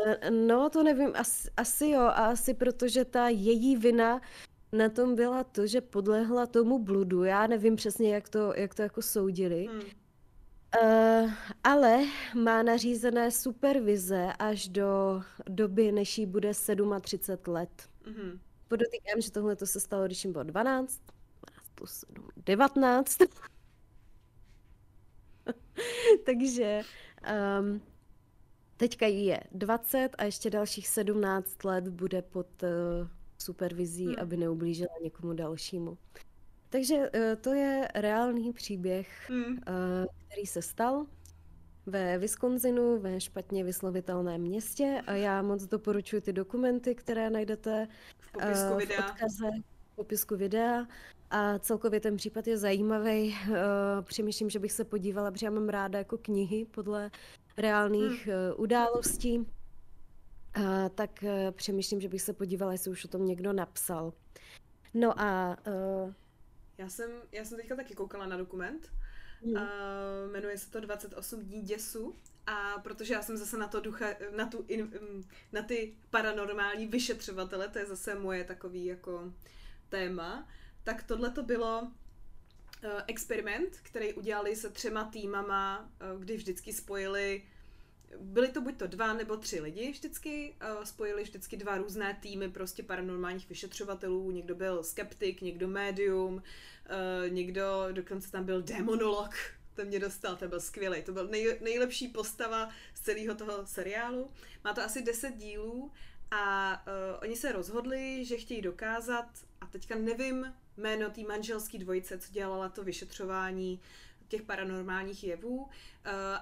Uh, no, to nevím, asi, asi jo, a asi protože ta její vina na tom byla to, že podlehla tomu bludu. Já nevím přesně, jak to, jak to jako soudili. Hmm. Uh, ale má nařízené supervize až do doby, než jí bude 37 let. Mm-hmm. Podotýkám, že tohle to se stalo, když jim bylo 12, 12 plus 7, 19. *laughs* Takže um, teďka jí je 20 a ještě dalších 17 let bude pod uh, supervizí, hmm. aby neublížila někomu dalšímu. Takže uh, to je reálný příběh, hmm. uh, který se stal ve Wisconsinu, ve špatně vyslovitelném městě a já moc doporučuji ty dokumenty, které najdete v popisku uh, videa. V odkaze, v popisku videa. A celkově ten případ je zajímavý. Uh, přemýšlím, že bych se podívala, protože já mám ráda jako knihy podle reálných hmm. uh, událostí. Uh, tak uh, přemýšlím, že bych se podívala, jestli už o tom někdo napsal. No a... Uh... Já, jsem, já jsem teďka taky koukala na dokument Mm. Uh, jmenuje se to 28 dní děsu a protože já jsem zase na to ducha, na, tu in, na ty paranormální vyšetřovatele, to je zase moje takový jako téma, tak tohle to bylo experiment, který udělali se třema týmama, uh, kdy vždycky spojili byly to buď to dva nebo tři lidi vždycky, uh, spojili vždycky dva různé týmy prostě paranormálních vyšetřovatelů, někdo byl skeptik, někdo médium, někdo, dokonce tam byl demonolog, to mě dostal, to byl skvělý, to byl nej, nejlepší postava z celého toho seriálu. Má to asi 10 dílů a uh, oni se rozhodli, že chtějí dokázat, teďka nevím jméno té manželské dvojice, co dělala to vyšetřování, těch paranormálních jevů, uh,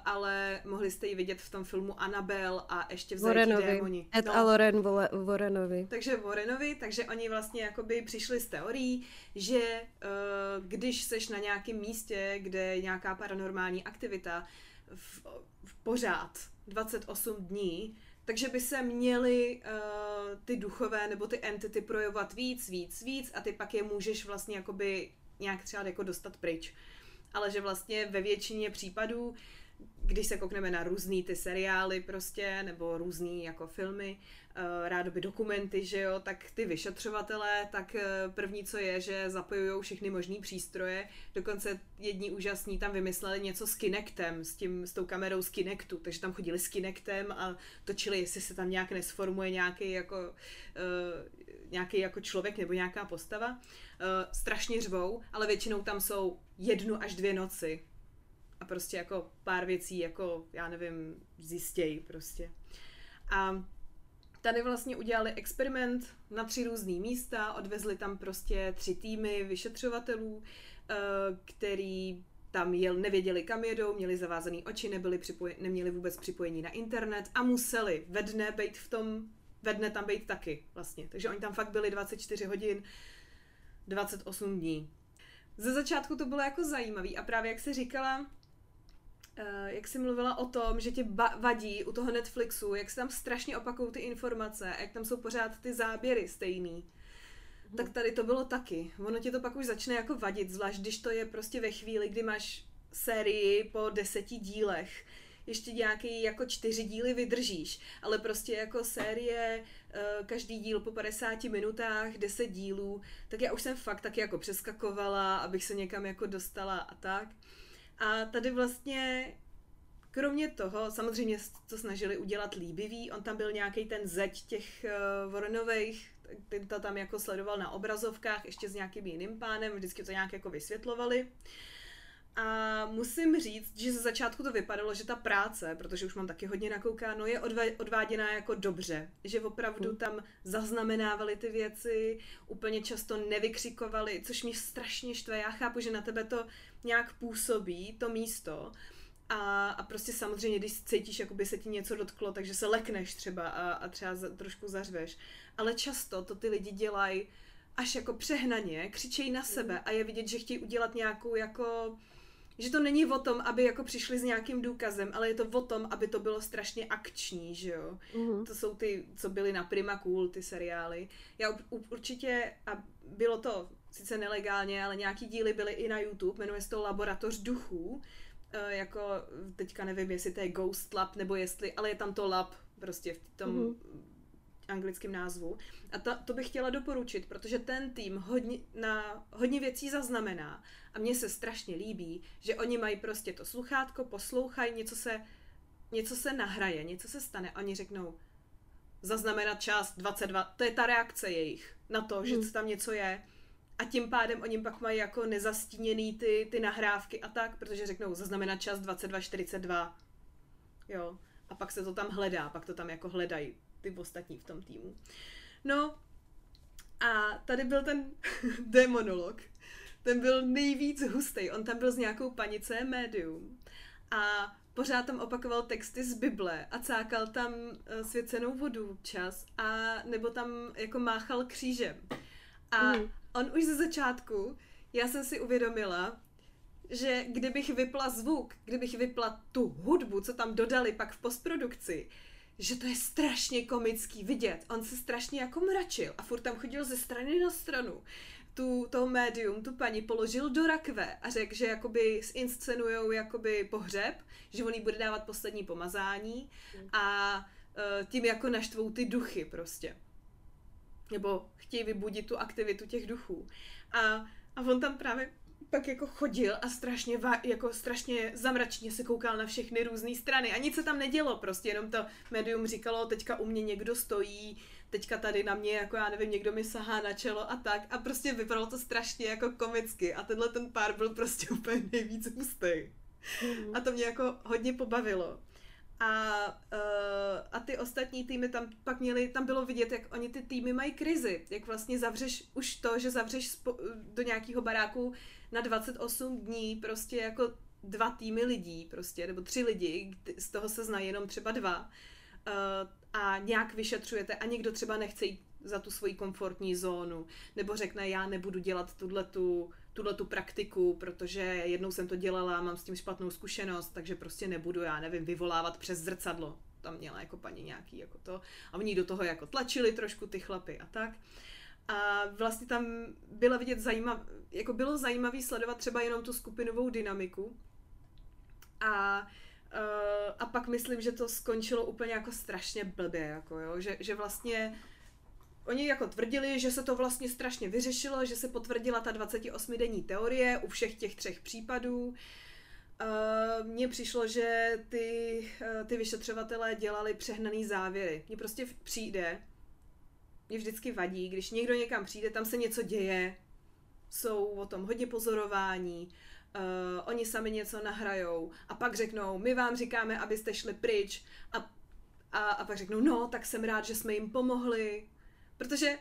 ale mohli jste ji vidět v tom filmu Annabelle a ještě v Zajetí démoni. Ed no. a Loren Warrenovi. Takže Warrenovi, takže oni vlastně jakoby přišli s teorií, že uh, když seš na nějakém místě, kde je nějaká paranormální aktivita v, v pořád 28 dní, takže by se měly uh, ty duchové nebo ty entity projevovat víc, víc, víc a ty pak je můžeš vlastně jakoby nějak třeba jako dostat pryč. Ale že vlastně ve většině případů, když se koukneme na různý ty seriály prostě, nebo různý jako filmy, rádoby dokumenty, že jo, tak ty vyšetřovatelé, tak uh, první co je, že zapojují všechny možné přístroje, dokonce jedni úžasní tam vymysleli něco s Kinectem, s, tím, s tou kamerou z Kinectu, takže tam chodili s Kinectem a točili, jestli se tam nějak nesformuje nějaký jako, uh, nějaký jako člověk nebo nějaká postava. Strašně řvou, ale většinou tam jsou jednu až dvě noci. A prostě jako pár věcí, jako já nevím, zjistějí prostě. A tady vlastně udělali experiment na tři různé místa, odvezli tam prostě tři týmy vyšetřovatelů, eh, který tam jel, nevěděli, kam jedou, měli zavázaný oči, nebyli připoj- neměli vůbec připojení na internet a museli ve dne být v tom, ve dne tam být taky vlastně. Takže oni tam fakt byli 24 hodin, 28 dní. Ze začátku to bylo jako zajímavý a právě jak se říkala, Uh, jak jsi mluvila o tom, že tě ba- vadí u toho Netflixu, jak se tam strašně opakují ty informace, jak tam jsou pořád ty záběry stejný. Mm. Tak tady to bylo taky. Ono tě to pak už začne jako vadit, zvlášť když to je prostě ve chvíli, kdy máš sérii po deseti dílech, ještě nějaký jako čtyři díly vydržíš, ale prostě jako série, eh, každý díl po 50 minutách, 10 dílů, tak já už jsem fakt taky jako přeskakovala, abych se někam jako dostala a tak. A tady vlastně Kromě toho, samozřejmě to snažili udělat líbivý, on tam byl nějaký ten zeď těch uh, Voronových, ten to tam jako sledoval na obrazovkách, ještě s nějakým jiným pánem, vždycky to nějak jako vysvětlovali. A musím říct, že ze začátku to vypadalo, že ta práce, protože už mám taky hodně nakoukáno, je odváděná jako dobře. Že opravdu tam zaznamenávali ty věci, úplně často nevykřikovali, což mě strašně štve. Já chápu, že na tebe to nějak působí, to místo, a, a prostě samozřejmě, když cítíš, jako by se ti něco dotklo, takže se lekneš třeba a, a třeba za, trošku zařveš. Ale často to ty lidi dělají až jako přehnaně, křičejí na sebe a je vidět, že chtějí udělat nějakou jako že to není o tom, aby jako přišli s nějakým důkazem, ale je to o tom, aby to bylo strašně akční, že jo. Mm-hmm. To jsou ty, co byly na Prima Cool, ty seriály. Já určitě, a bylo to sice nelegálně, ale nějaký díly byly i na YouTube, jmenuje se to Laboratoř duchů, e, jako teďka nevím, jestli to je Ghost Lab, nebo jestli, ale je tam to lab prostě v tom mm-hmm anglickém názvu. A to, to bych chtěla doporučit, protože ten tým hodně, na hodně věcí zaznamená a mně se strašně líbí, že oni mají prostě to sluchátko, poslouchají, něco se, něco se nahraje, něco se stane a oni řeknou zaznamenat část 22, to je ta reakce jejich na to, že hmm. tam něco je. A tím pádem oni pak mají jako nezastíněný ty, ty nahrávky a tak, protože řeknou zaznamenat čas 22.42. Jo. A pak se to tam hledá, pak to tam jako hledají ty ostatní v tom týmu. No a tady byl ten *laughs* demonolog. Ten byl nejvíc hustý. On tam byl s nějakou panice médium. A pořád tam opakoval texty z Bible a cákal tam eh, svěcenou vodu čas a nebo tam jako máchal křížem. A mm. on už ze začátku, já jsem si uvědomila, že kdybych vypla zvuk, kdybych vypla tu hudbu, co tam dodali pak v postprodukci, že to je strašně komický vidět. On se strašně jako mračil a furt tam chodil ze strany na stranu. Tu, toho médium, tu paní položil do rakve a řekl, že jakoby zinscenujou jakoby pohřeb, že on jí bude dávat poslední pomazání a uh, tím jako naštvou ty duchy prostě. Nebo chtějí vybudit tu aktivitu těch duchů. A, a on tam právě pak jako chodil a strašně, jako strašně zamračně se koukal na všechny různé strany a nic se tam nedělo, prostě jenom to médium říkalo, teďka u mě někdo stojí, teďka tady na mě, jako já nevím, někdo mi sahá na čelo a tak a prostě vypadalo to strašně jako komicky a tenhle ten pár byl prostě *laughs* úplně nejvíc hustý. Mm. A to mě jako hodně pobavilo. A, uh, a ty ostatní týmy tam pak měli, tam bylo vidět, jak oni ty týmy mají krizi, jak vlastně zavřeš už to, že zavřeš spo, do nějakého baráku na 28 dní prostě jako dva týmy lidí prostě, nebo tři lidi, z toho se znají jenom třeba dva uh, a nějak vyšetřujete a někdo třeba nechce jít za tu svoji komfortní zónu, nebo řekne, já nebudu dělat tuhletu, tuhletu praktiku, protože jednou jsem to dělala, mám s tím špatnou zkušenost, takže prostě nebudu, já nevím, vyvolávat přes zrcadlo. Tam měla jako paní nějaký jako to. A oni do toho jako tlačili trošku ty chlapy a tak. A vlastně tam bylo vidět zajímav, jako bylo zajímavý sledovat třeba jenom tu skupinovou dynamiku. A uh, a pak myslím, že to skončilo úplně jako strašně blbě, jako jo, že, že vlastně Oni jako tvrdili, že se to vlastně strašně vyřešilo, že se potvrdila ta 28-denní teorie u všech těch třech případů. Uh, mně přišlo, že ty, uh, ty vyšetřovatelé dělali přehnaný závěry. Mně prostě přijde, mě vždycky vadí, když někdo někam přijde, tam se něco děje, jsou o tom hodně pozorování, uh, oni sami něco nahrajou a pak řeknou, my vám říkáme, abyste šli pryč. A, a, a pak řeknou, no, tak jsem rád, že jsme jim pomohli, protože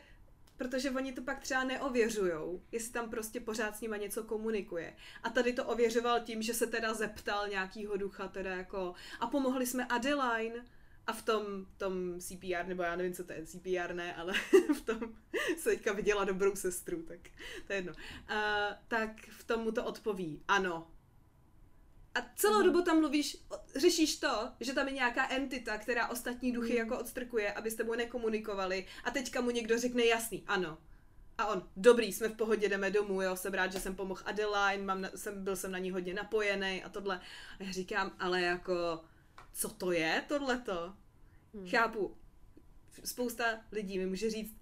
protože oni to pak třeba neověřujou, jestli tam prostě pořád s nima něco komunikuje. A tady to ověřoval tím, že se teda zeptal nějakýho ducha, teda jako a pomohli jsme Adeline, a v tom, tom CPR, nebo já nevím, co to je, CPR ne, ale *laughs* v tom se teďka viděla dobrou sestru, tak to je jedno. Uh, tak v tomu to odpoví, ano. A celou mm. dobu tam mluvíš, řešíš to, že tam je nějaká entita, která ostatní duchy mm. jako odstrkuje, abyste mu nekomunikovali a teďka mu někdo řekne jasný, ano. A on, dobrý, jsme v pohodě, jdeme domů, jo, jsem rád, že jsem pomohl Adeline, mám na, jsem, byl jsem na ní hodně napojený a tohle. A já říkám, ale jako, co to je tohleto? Hmm. Chápu, spousta lidí mi může říct,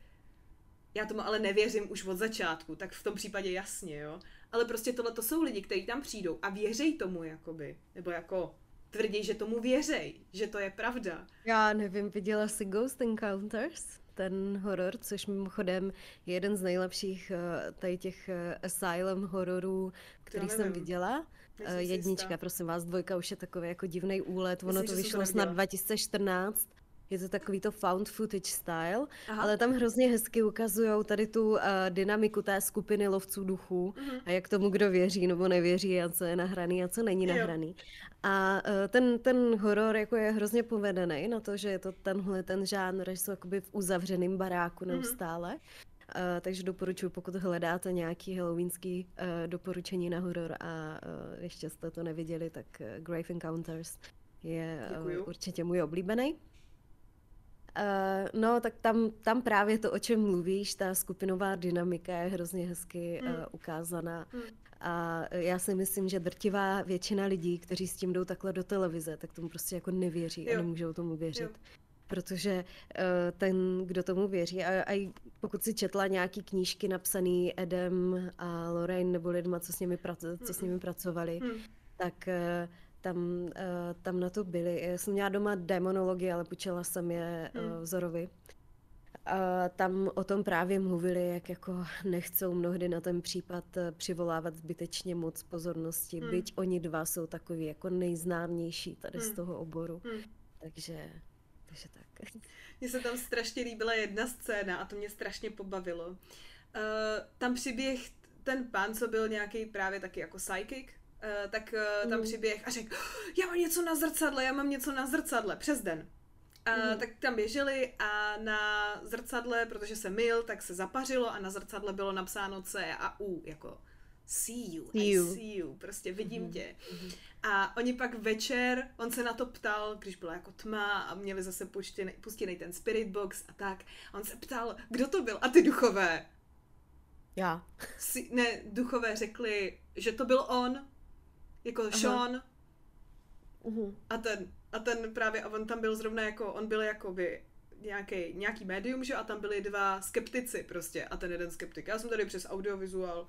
já tomu ale nevěřím už od začátku, tak v tom případě jasně, jo. Ale prostě tohle to jsou lidi, kteří tam přijdou a věřej tomu, jakoby. Nebo jako tvrdí, že tomu věřej, že to je pravda. Já nevím, viděla jsi Ghost Encounters? Ten horor, což mimochodem je jeden z nejlepších uh, tady těch uh, asylum hororů, který jsem viděla. Uh, jednička, prosím vás, dvojka už je takový jako divný úlet. Ono to vyšlo snad 2014 je to takový to found footage style, Aha. ale tam hrozně hezky ukazují tady tu uh, dynamiku té skupiny lovců duchů uh-huh. a jak tomu, kdo věří nebo nevěří a co je nahraný a co není jo. nahraný. A uh, ten, ten horor jako je hrozně povedený na to, že je to tenhle ten žánr, že jsou jakoby v uzavřeném baráku mhm. neustále. Uh, takže doporučuji, pokud hledáte nějaký halloweenský uh, doporučení na horor a uh, ještě jste to neviděli, tak Grave Encounters je uh, určitě můj oblíbený. Uh, no, tak tam, tam právě to, o čem mluvíš, ta skupinová dynamika je hrozně hezky mm. uh, ukázaná. Mm. A já si myslím, že drtivá většina lidí, kteří s tím jdou takhle do televize, tak tomu prostě jako nevěří jo. a nemůžou tomu věřit. Jo. Protože uh, ten, kdo tomu věří, a, a pokud si četla nějaký knížky napsané Edem a Lorraine nebo lidma, co s nimi, prac- co s nimi pracovali, mm. tak uh, tam, uh, tam na to byly. Já jsem měla doma demonologii, ale počela jsem je uh, vzorovi. A tam o tom právě mluvili, jak jako nechcou mnohdy na ten případ eh, přivolávat zbytečně moc pozornosti, hmm. byť oni dva jsou takový jako nejznámější tady hmm. z toho oboru. Hmm. Takže, takže tak. *laughs* Mně se tam strašně líbila jedna scéna a to mě strašně pobavilo. Uh, tam přiběh ten pán, co byl nějaký právě taky jako psychic, uh, tak uh, tam mm. přiběh a řekl, já mám něco na zrcadle, já mám něco na zrcadle, přes den. A mm. tak tam běželi a na zrcadle, protože se mil, tak se zapařilo a na zrcadle bylo napsáno C a U, jako see you, see you. I see you, prostě vidím mm. tě. A oni pak večer, on se na to ptal, když byla jako tma a měli zase puštěný, puštěný ten spirit box a tak. On se ptal, kdo to byl? A ty duchové. Já. Si, ne, duchové řekli, že to byl on, jako Aha. Sean. Uh-huh. A ten, a ten právě, a on tam byl zrovna jako, on byl jakoby nějaký, nějaký médium, že a tam byli dva skeptici prostě a ten jeden skeptik. Já jsem tady přes audiovizuál,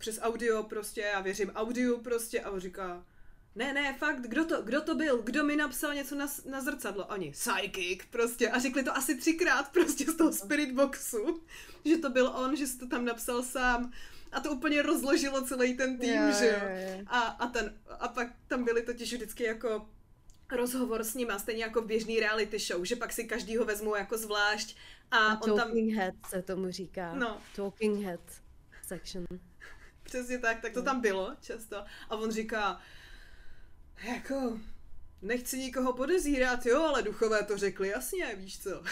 přes audio prostě, já věřím audio prostě a on říká, ne, ne, fakt, kdo to, kdo to byl, kdo mi napsal něco na, na zrcadlo? Oni, psychic, prostě, a řekli to asi třikrát prostě z toho spirit boxu, *laughs* že to byl on, že si to tam napsal sám a to úplně rozložilo celý ten tým, yeah, že jo. A, a, ten, a pak tam byly totiž vždycky jako rozhovor s nima, stejně jako v běžný reality show, že pak si každýho vezmou jako zvlášť a, a on talking tam... head se tomu říká. No. Talking head section. Přesně tak, tak to tam bylo často. A on říká, jako, nechci nikoho podezírat, jo, ale duchové to řekli jasně, víš co. *laughs*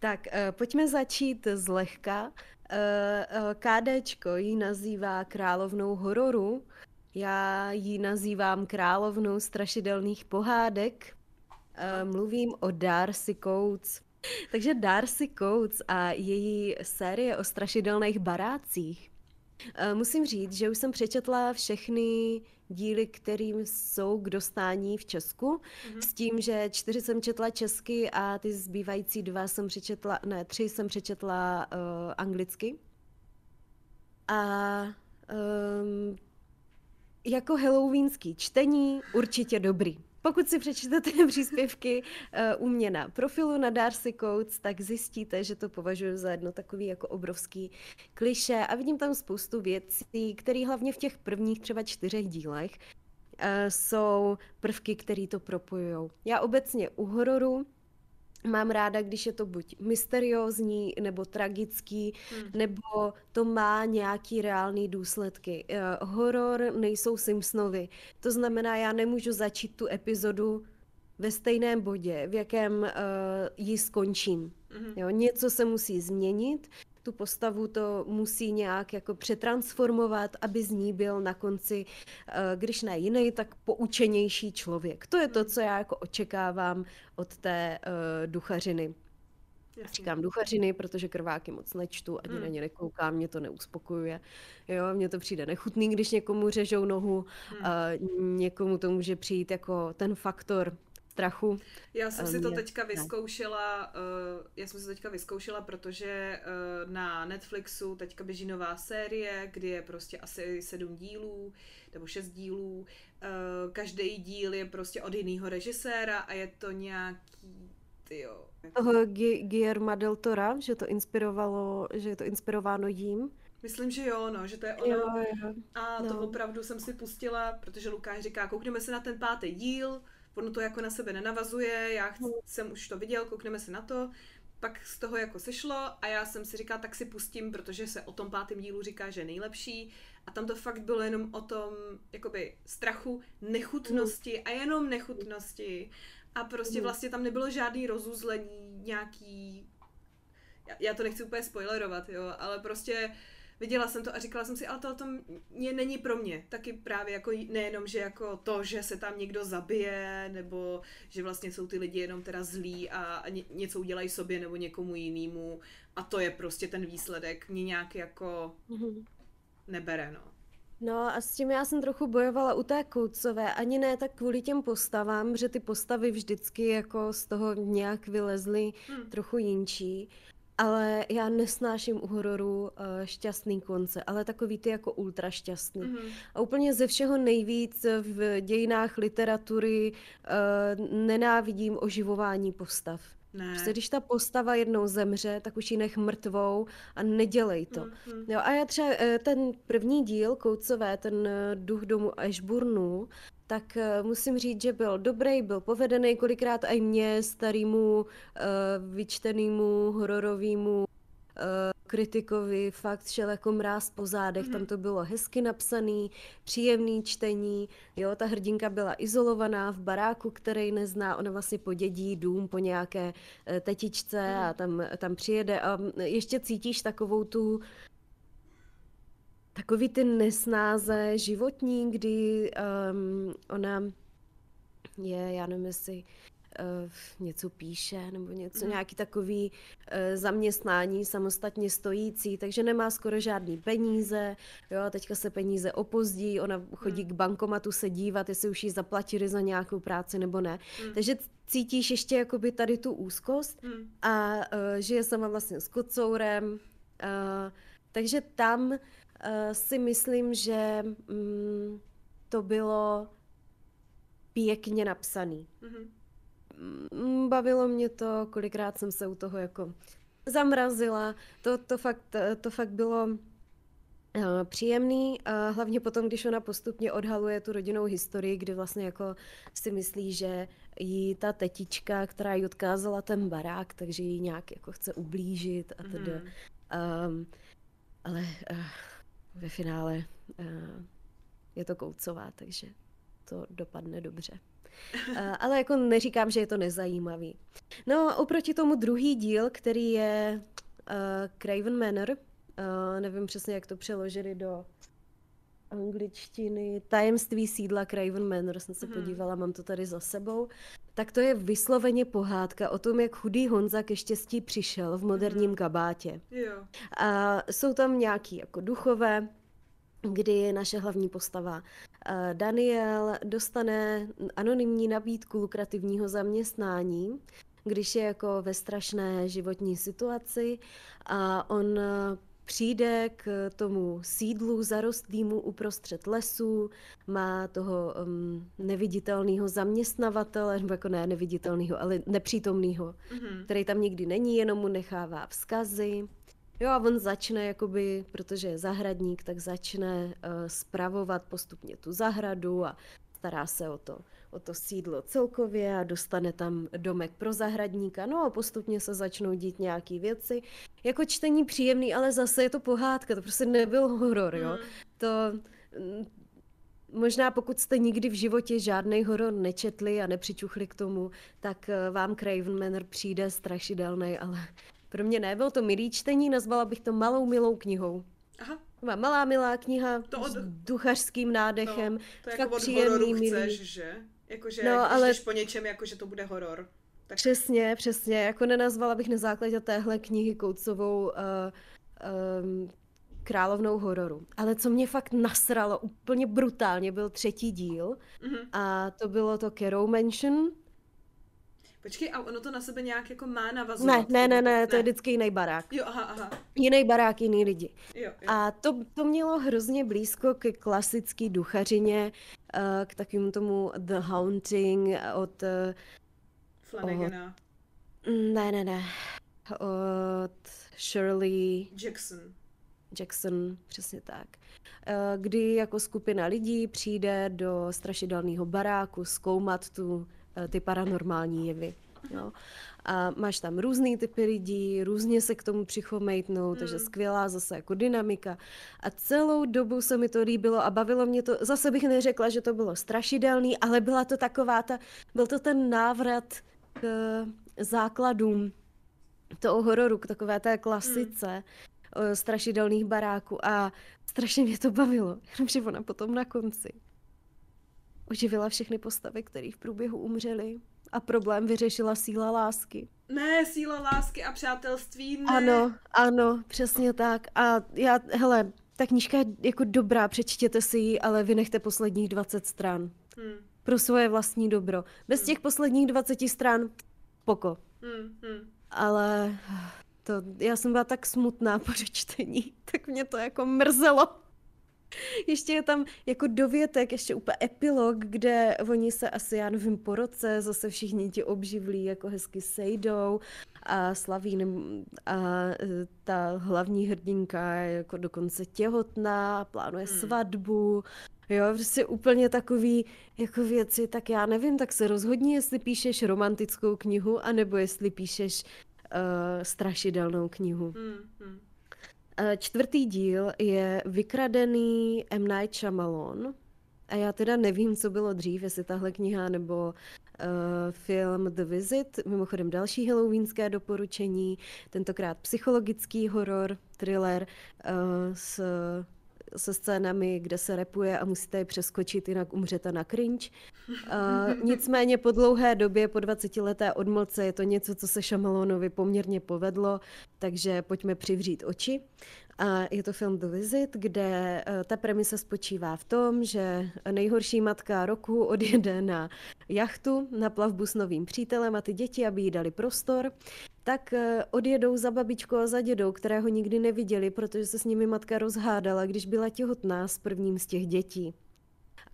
tak, uh, pojďme začít zlehka. Eh, eh, KDčko ji nazývá královnou hororu, já ji nazývám královnou strašidelných pohádek. Mluvím o Darcy Coates. *laughs* Takže Darcy Coates a její série o strašidelných barácích. Uh, musím říct, že už jsem přečetla všechny díly, kterým jsou k dostání v Česku, mm-hmm. s tím, že čtyři jsem četla česky a ty zbývající dva jsem přečetla, ne, tři jsem přečetla uh, anglicky. A um, jako halloweenský čtení určitě dobrý. Pokud si přečtete *laughs* příspěvky uh, u mě na profilu na Darcy Coates, tak zjistíte, že to považuji za jedno takový jako obrovský kliše a vidím tam spoustu věcí, které hlavně v těch prvních třeba čtyřech dílech uh, jsou prvky, které to propojují. Já obecně u hororu Mám ráda, když je to buď mysteriózní, nebo tragický, hmm. nebo to má nějaký reálný důsledky. Uh, horor nejsou Simpsonovi. To znamená, já nemůžu začít tu epizodu ve stejném bodě, v jakém uh, ji skončím. Hmm. Jo, něco se musí změnit, tu postavu to musí nějak jako přetransformovat, aby z ní byl na konci, eh, když ne jiný, tak poučenější člověk. To je to, co já jako očekávám od té uh, duchařiny. Jasně. Říkám duchařiny, protože krváky moc nečtu, ani Hmm. na ně nekoukám, mě to neuspokojuje. Jo, mně to přijde nechutný, když někomu řežou nohu, Hmm. a někomu to může přijít jako ten faktor strachu. Já jsem si to mě- teďka vyzkoušela, uh, já jsem si to teďka vyzkoušela, protože uh, na Netflixu teďka běží nová série, kdy je prostě asi sedm dílů, nebo šest dílů. Uh, každý díl je prostě od jiného režiséra a je to nějaký, tyjo, Toho Gu- Guillerma del Tora, že to inspirovalo, že je to inspirováno jím. Myslím, že jo, no, že to je ono. Jo, jo. A to No. opravdu jsem si pustila, protože Lukáš říká, koukneme se na ten pátý díl, ono to jako na sebe nenavazuje, já chci, jsem už to viděl, koukneme se na to, pak z toho jako sešlo a já jsem si říkala, tak si pustím, protože se o tom pátém dílu říká, že je nejlepší. A tam to fakt bylo jenom o tom jakoby strachu, nechutnosti a jenom nechutnosti. A prostě Mhm. vlastně tam nebylo žádný rozuzlení, nějaký já, já to nechci úplně spoilerovat, jo, ale prostě viděla jsem to a říkala jsem si, ale to, to mě není pro mě. Taky právě jako nejenom, že jako to, že se tam někdo zabije, nebo že vlastně jsou ty lidi jenom teda zlí a, a ně, něco udělají sobě nebo někomu jinému a to je prostě ten výsledek. Mě nějak jako Mhm. nebere, no. No a s tím já jsem trochu bojovala u té Koucové, ani ne tak kvůli těm postavám, že ty postavy vždycky jako z toho nějak vylezly Hm. trochu jinčí, ale já nesnáším u hororu uh, šťastný konce, ale takový ty jako ultra šťastný. Mhm. A úplně ze všeho nejvíc v dějinách literatury uh, nenávidím oživování postav. Ne. Prostě když ta postava jednou zemře, tak už ji nech mrtvou a nedělej to. Mhm. Jo, a já třeba eh, ten první díl, Koucové, ten eh, duch domu Ashburnu, tak eh, musím říct, že byl dobrý, byl povedený, kolikrát i mě, starýmu, eh, vyčtenému, hororovému eh, kritikovi. Fakt šel jako mráz po zádech, tam Mhm. to bylo hezky napsaný, příjemný čtení, jo, ta hrdinka byla izolovaná v baráku, který nezná, ona vlastně podědí dům po nějaké tetičce a tam, tam přijede. A ještě cítíš takovou tu takový ty nesnáze životní, kdy um, ona je, já nevím, jestli uh, něco píše nebo něco, Mhm. nějaký takový uh, zaměstnání samostatně stojící, takže nemá skoro žádný peníze, jo, a teďka se peníze opozdí, ona chodí Mhm. k bankomatu se dívat, jestli už jí zaplatili za nějakou práci nebo ne. Mhm. Takže cítíš ještě jakoby tady tu úzkost Mhm. a uh, žije sama vlastně s kocourem, uh, takže tam si myslím, že mm, to bylo pěkně napsaný. Mhm. Mm, Bavilo mě to, kolikrát jsem se u toho jako zamrazila, to, to, fakt, to fakt bylo uh, příjemný, hlavně potom, když ona postupně odhaluje tu rodinnou historii, kdy vlastně jako si myslí, že jí ta tetička, která jí odkázala ten barák, takže jí nějak jako chce ublížit a tedy. Mhm. Um, ale uh, ve finále uh, je to Koucová, takže to dopadne dobře. Uh, ale jako neříkám, že je to nezajímavý. No, oproti tomu druhý díl, který je uh, Craven Manor, uh, nevím přesně, jak to přeložili do angličtiny, tajemství sídla Craven Manor, jsem se Mhm. podívala, mám to tady za sebou, tak to je vysloveně pohádka o tom, jak chudý Honza ke štěstí přišel v moderním Mhm. kabátě. Jo. A jsou tam nějaký jako duchové, kdy naše hlavní postava eh, Daniel dostane anonymní nabídku lukrativního zaměstnání, když je jako ve strašné životní situaci a on eh, přijde k tomu sídlu zarostlýmu uprostřed lesu, má toho um, neviditelného zaměstnavatele, nebo jako ne neviditelného, ale nepřítomného, Mhm. který tam nikdy není, jenom mu nechává vzkazy. Jo a on začne, jakoby, protože je zahradník, tak začne uh, spravovat postupně tu zahradu a stará se o to, o to sídlo celkově a dostane tam domek pro zahradníka. No a postupně se začnou dít nějaký věci. Jako čtení příjemný, ale zase je to pohádka, to prostě nebyl horor, jo. Mhm. To mm, možná pokud jste nikdy v životě žádný horor nečetli a nepřičuchli k tomu, tak eh, vám Craven Manor přijde strašidelný, ale pro mě ne, bylo to milý čtení, nazvala bych to malou milou knihou. Aha, Taková malá milá kniha To od- s duchařským nádechem. to je jako od příjemný, hororu milý. chceš, že? Jakože No, když ale- jdeš po něčem, jako že to bude horor. Tak... Přesně, přesně. Jako nenazvala bych na základě téhle knihy Koucovou uh, um, královnou hororu. Ale co mě fakt nasralo úplně brutálně, byl třetí díl Mhm. a to bylo to Carrow Mansion. Počkej, a ono to na sebe nějak jako má navazovat? Ne, ne, ne, ne, to je ne. vždycky jiný barák. Jo, aha, aha. Jiný barák, jiný lidi. Jo, jo. A to, to mělo hrozně blízko ke klasický duchařině, eh, k takovému tomu The Haunting od... eh, Flanagana. Ne, ne, ne. Od Shirley Jackson. Jackson, přesně tak. Eh, Kdy jako skupina lidí přijde do strašidelného baráku zkoumat tu, eh, ty paranormální jevy. Jo. A máš tam různý typy lidí, různě se k tomu přichomejtnou, takže Mm. skvělá zase jako dynamika. A celou dobu se mi to líbilo a bavilo mě to, zase bych neřekla, že to bylo strašidelný, ale byla to taková ta, byl to ten návrat k základům toho hororu, k takové té klasice mm. strašidelných baráků a strašně mě to bavilo, *laughs* jenomže ona potom na konci oživila všechny postavy, které v průběhu umřely a problém vyřešila síla lásky. Ne, síla lásky a přátelství, ne. Ano, ano, přesně tak. A já, hele, ta knížka je jako dobrá, přečtěte si ji, ale vynechte posledních 20 stran. Hm, Pro svoje vlastní dobro. Bez těch posledních 20 stran, poko. hm, hm. Ale to, já jsem byla tak smutná po *laughs* čtení, tak mě to jako mrzelo. Ještě je tam jako dovětek, ještě úplně epilog, kde oni se asi, já nevím, po roce zase všichni ti obživlí, jako hezky sejdou a slaví, a e, ta hlavní hrdinka je jako dokonce těhotná, plánuje Hmm. svatbu, jo, prostě úplně takový jako věci, tak já nevím, tak se rozhodni, jestli píšeš romantickou knihu, anebo jestli píšeš uh, strašidelnou knihu. Hm, hm. Uh, čtvrtý díl je vykradený M. Night Shyamalan. A já teda nevím, co bylo dřív, jestli tahle kniha nebo uh, film The Visit. Mimochodem další halloweenské doporučení, tentokrát psychologický horor, thriller uh, s, se scénami, kde se repuje a musíte je přeskočit, jinak umřete na cringe. Uh, *laughs* nicméně po dlouhé době, po 20 leté odmlce, je to něco, co se Shyamalonovi poměrně povedlo, takže pojďme přivřít oči. A je to film The Visit, kde eh, ta premisa spočívá v tom, že nejhorší matka roku odjede na jachtu na plavbu s novým přítelem a ty děti, aby jí dali prostor, tak eh, odjedou za babičkou a za dědou, kterého nikdy neviděli, protože se s nimi matka rozhádala, když byla těhotná s prvním z těch dětí.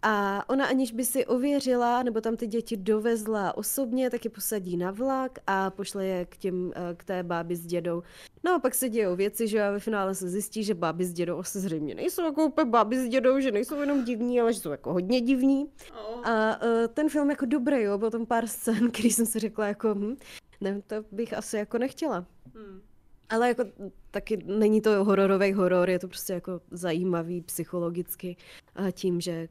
A ona aniž by si ověřila, nebo tam ty děti dovezla osobně, tak je posadí na vlak a pošle je k, těm, eh, k té bábi s dědou. No a pak se dějou věci, že a ve finále se zjistí, že báby s dědou asi zřejmě nejsou jako úplně báby s dědou, že nejsou jenom divní, ale že jsou jako hodně divní. Oh. A uh, ten film jako dobrý, jo, byl tam pár scén, *laughs* který jsem si řekla jako, hm, ne, to bych asi jako nechtěla. Hm. Ale jako taky není to hororový horor, je to prostě jako zajímavý psychologicky a tím, že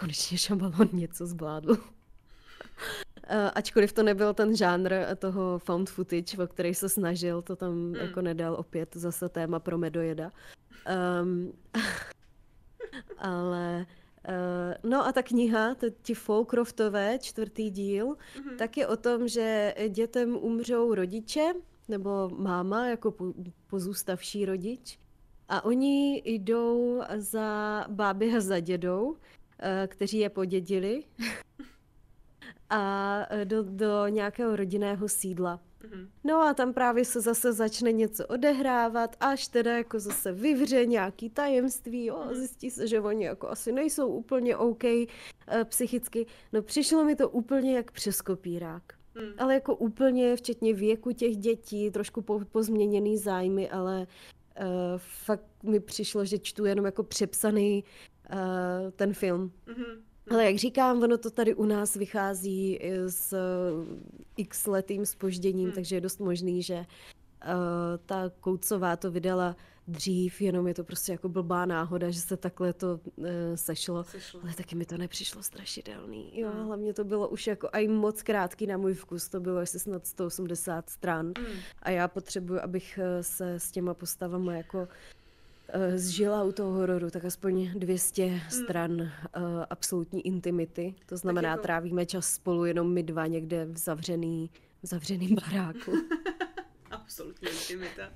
konečně Shyamalan něco zvládl. *laughs* Ačkoliv to nebyl ten žánr toho found footage, o který se snažil, to tam Hmm. jako nedal opět zase téma pro medojeda. Um, *laughs* ale uh, no a ta kniha, to, ti Folcroftové, čtvrtý díl, Mhm. tak je o tom, že dětem umřou rodiče, nebo máma jako po- pozůstavší rodič. A oni jdou za báby a za dědou, eh, kteří je podědili. *laughs* a eh, do, do nějakého rodinného sídla. Mhm. No a tam právě se zase začne něco odehrávat, až teda jako zase vyvře nějaký tajemství, jo, a zjistí se, že oni jako asi nejsou úplně OK eh, psychicky. No přišlo mi to úplně jak přes kopírák. Hm. Ale jako úplně, včetně věku těch dětí, trošku po, pozměněný zájmy, ale uh, fakt mi přišlo, že čtu jenom jako přepsaný uh, ten film. Mhm. Ale jak říkám, ono to tady u nás vychází i s uh, x letým spožděním, Hmm. takže je dost možný, že uh, ta Koucová to vydala dřív, jenom je to prostě jako blbá náhoda, že se takhle to uh, sešlo. Sešlo. Ale taky mi to nepřišlo strašidelný. Jo, Hmm. hlavně to bylo už jako aj moc krátký na můj vkus. To bylo asi snad 180 stran. Hm. A já potřebuji, abych eh, se s těma postavama jako zžila u toho hororu, tak aspoň 200 hmm. stran uh, absolutní intimity. To znamená, jako... trávíme čas spolu jenom my dva někde v zavřený, v zavřeným baráku. *laughs* absolutní intimita.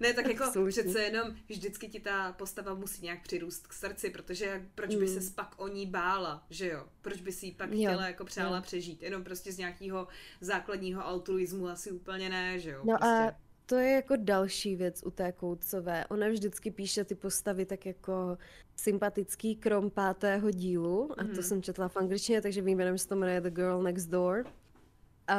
Ne, tak jako Absolutně. přece jenom vždycky ti ta postava musí nějak přirůst k srdci, protože proč by mm. se pak o ní bála, že jo? Proč by si ji pak jo. chtěla jako přála jo. přežít? Jenom prostě z nějakého základního altruismu asi úplně ne, že jo? No prostě. a to je jako další věc u té Koutcové. Ona vždycky píše ty postavy tak jako sympatický krom pátého dílu, a mm. to mhm. jsem četla v angličtině, takže vím jenom, že se to jmenuje The Girl Next Door. A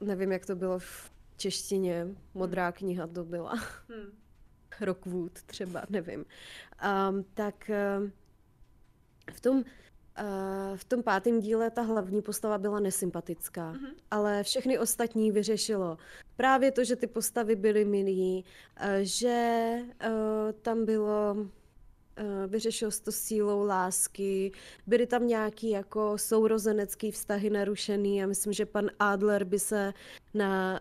nevím, jak to bylo v češtině, modrá hmm. kniha to byla. Hmm. *laughs* Rockwood třeba, nevím. Um, tak v tom uh, v tom pátém díle ta hlavní postava byla nesympatická, mm-hmm. ale všechny ostatní vyřešilo. Právě to, že ty postavy byly milí, uh, že uh, tam bylo Uh, vyřešil se to sílou lásky, byly tam nějaký jako sourozenecký vztahy narušený a myslím, že pan Adler by se na,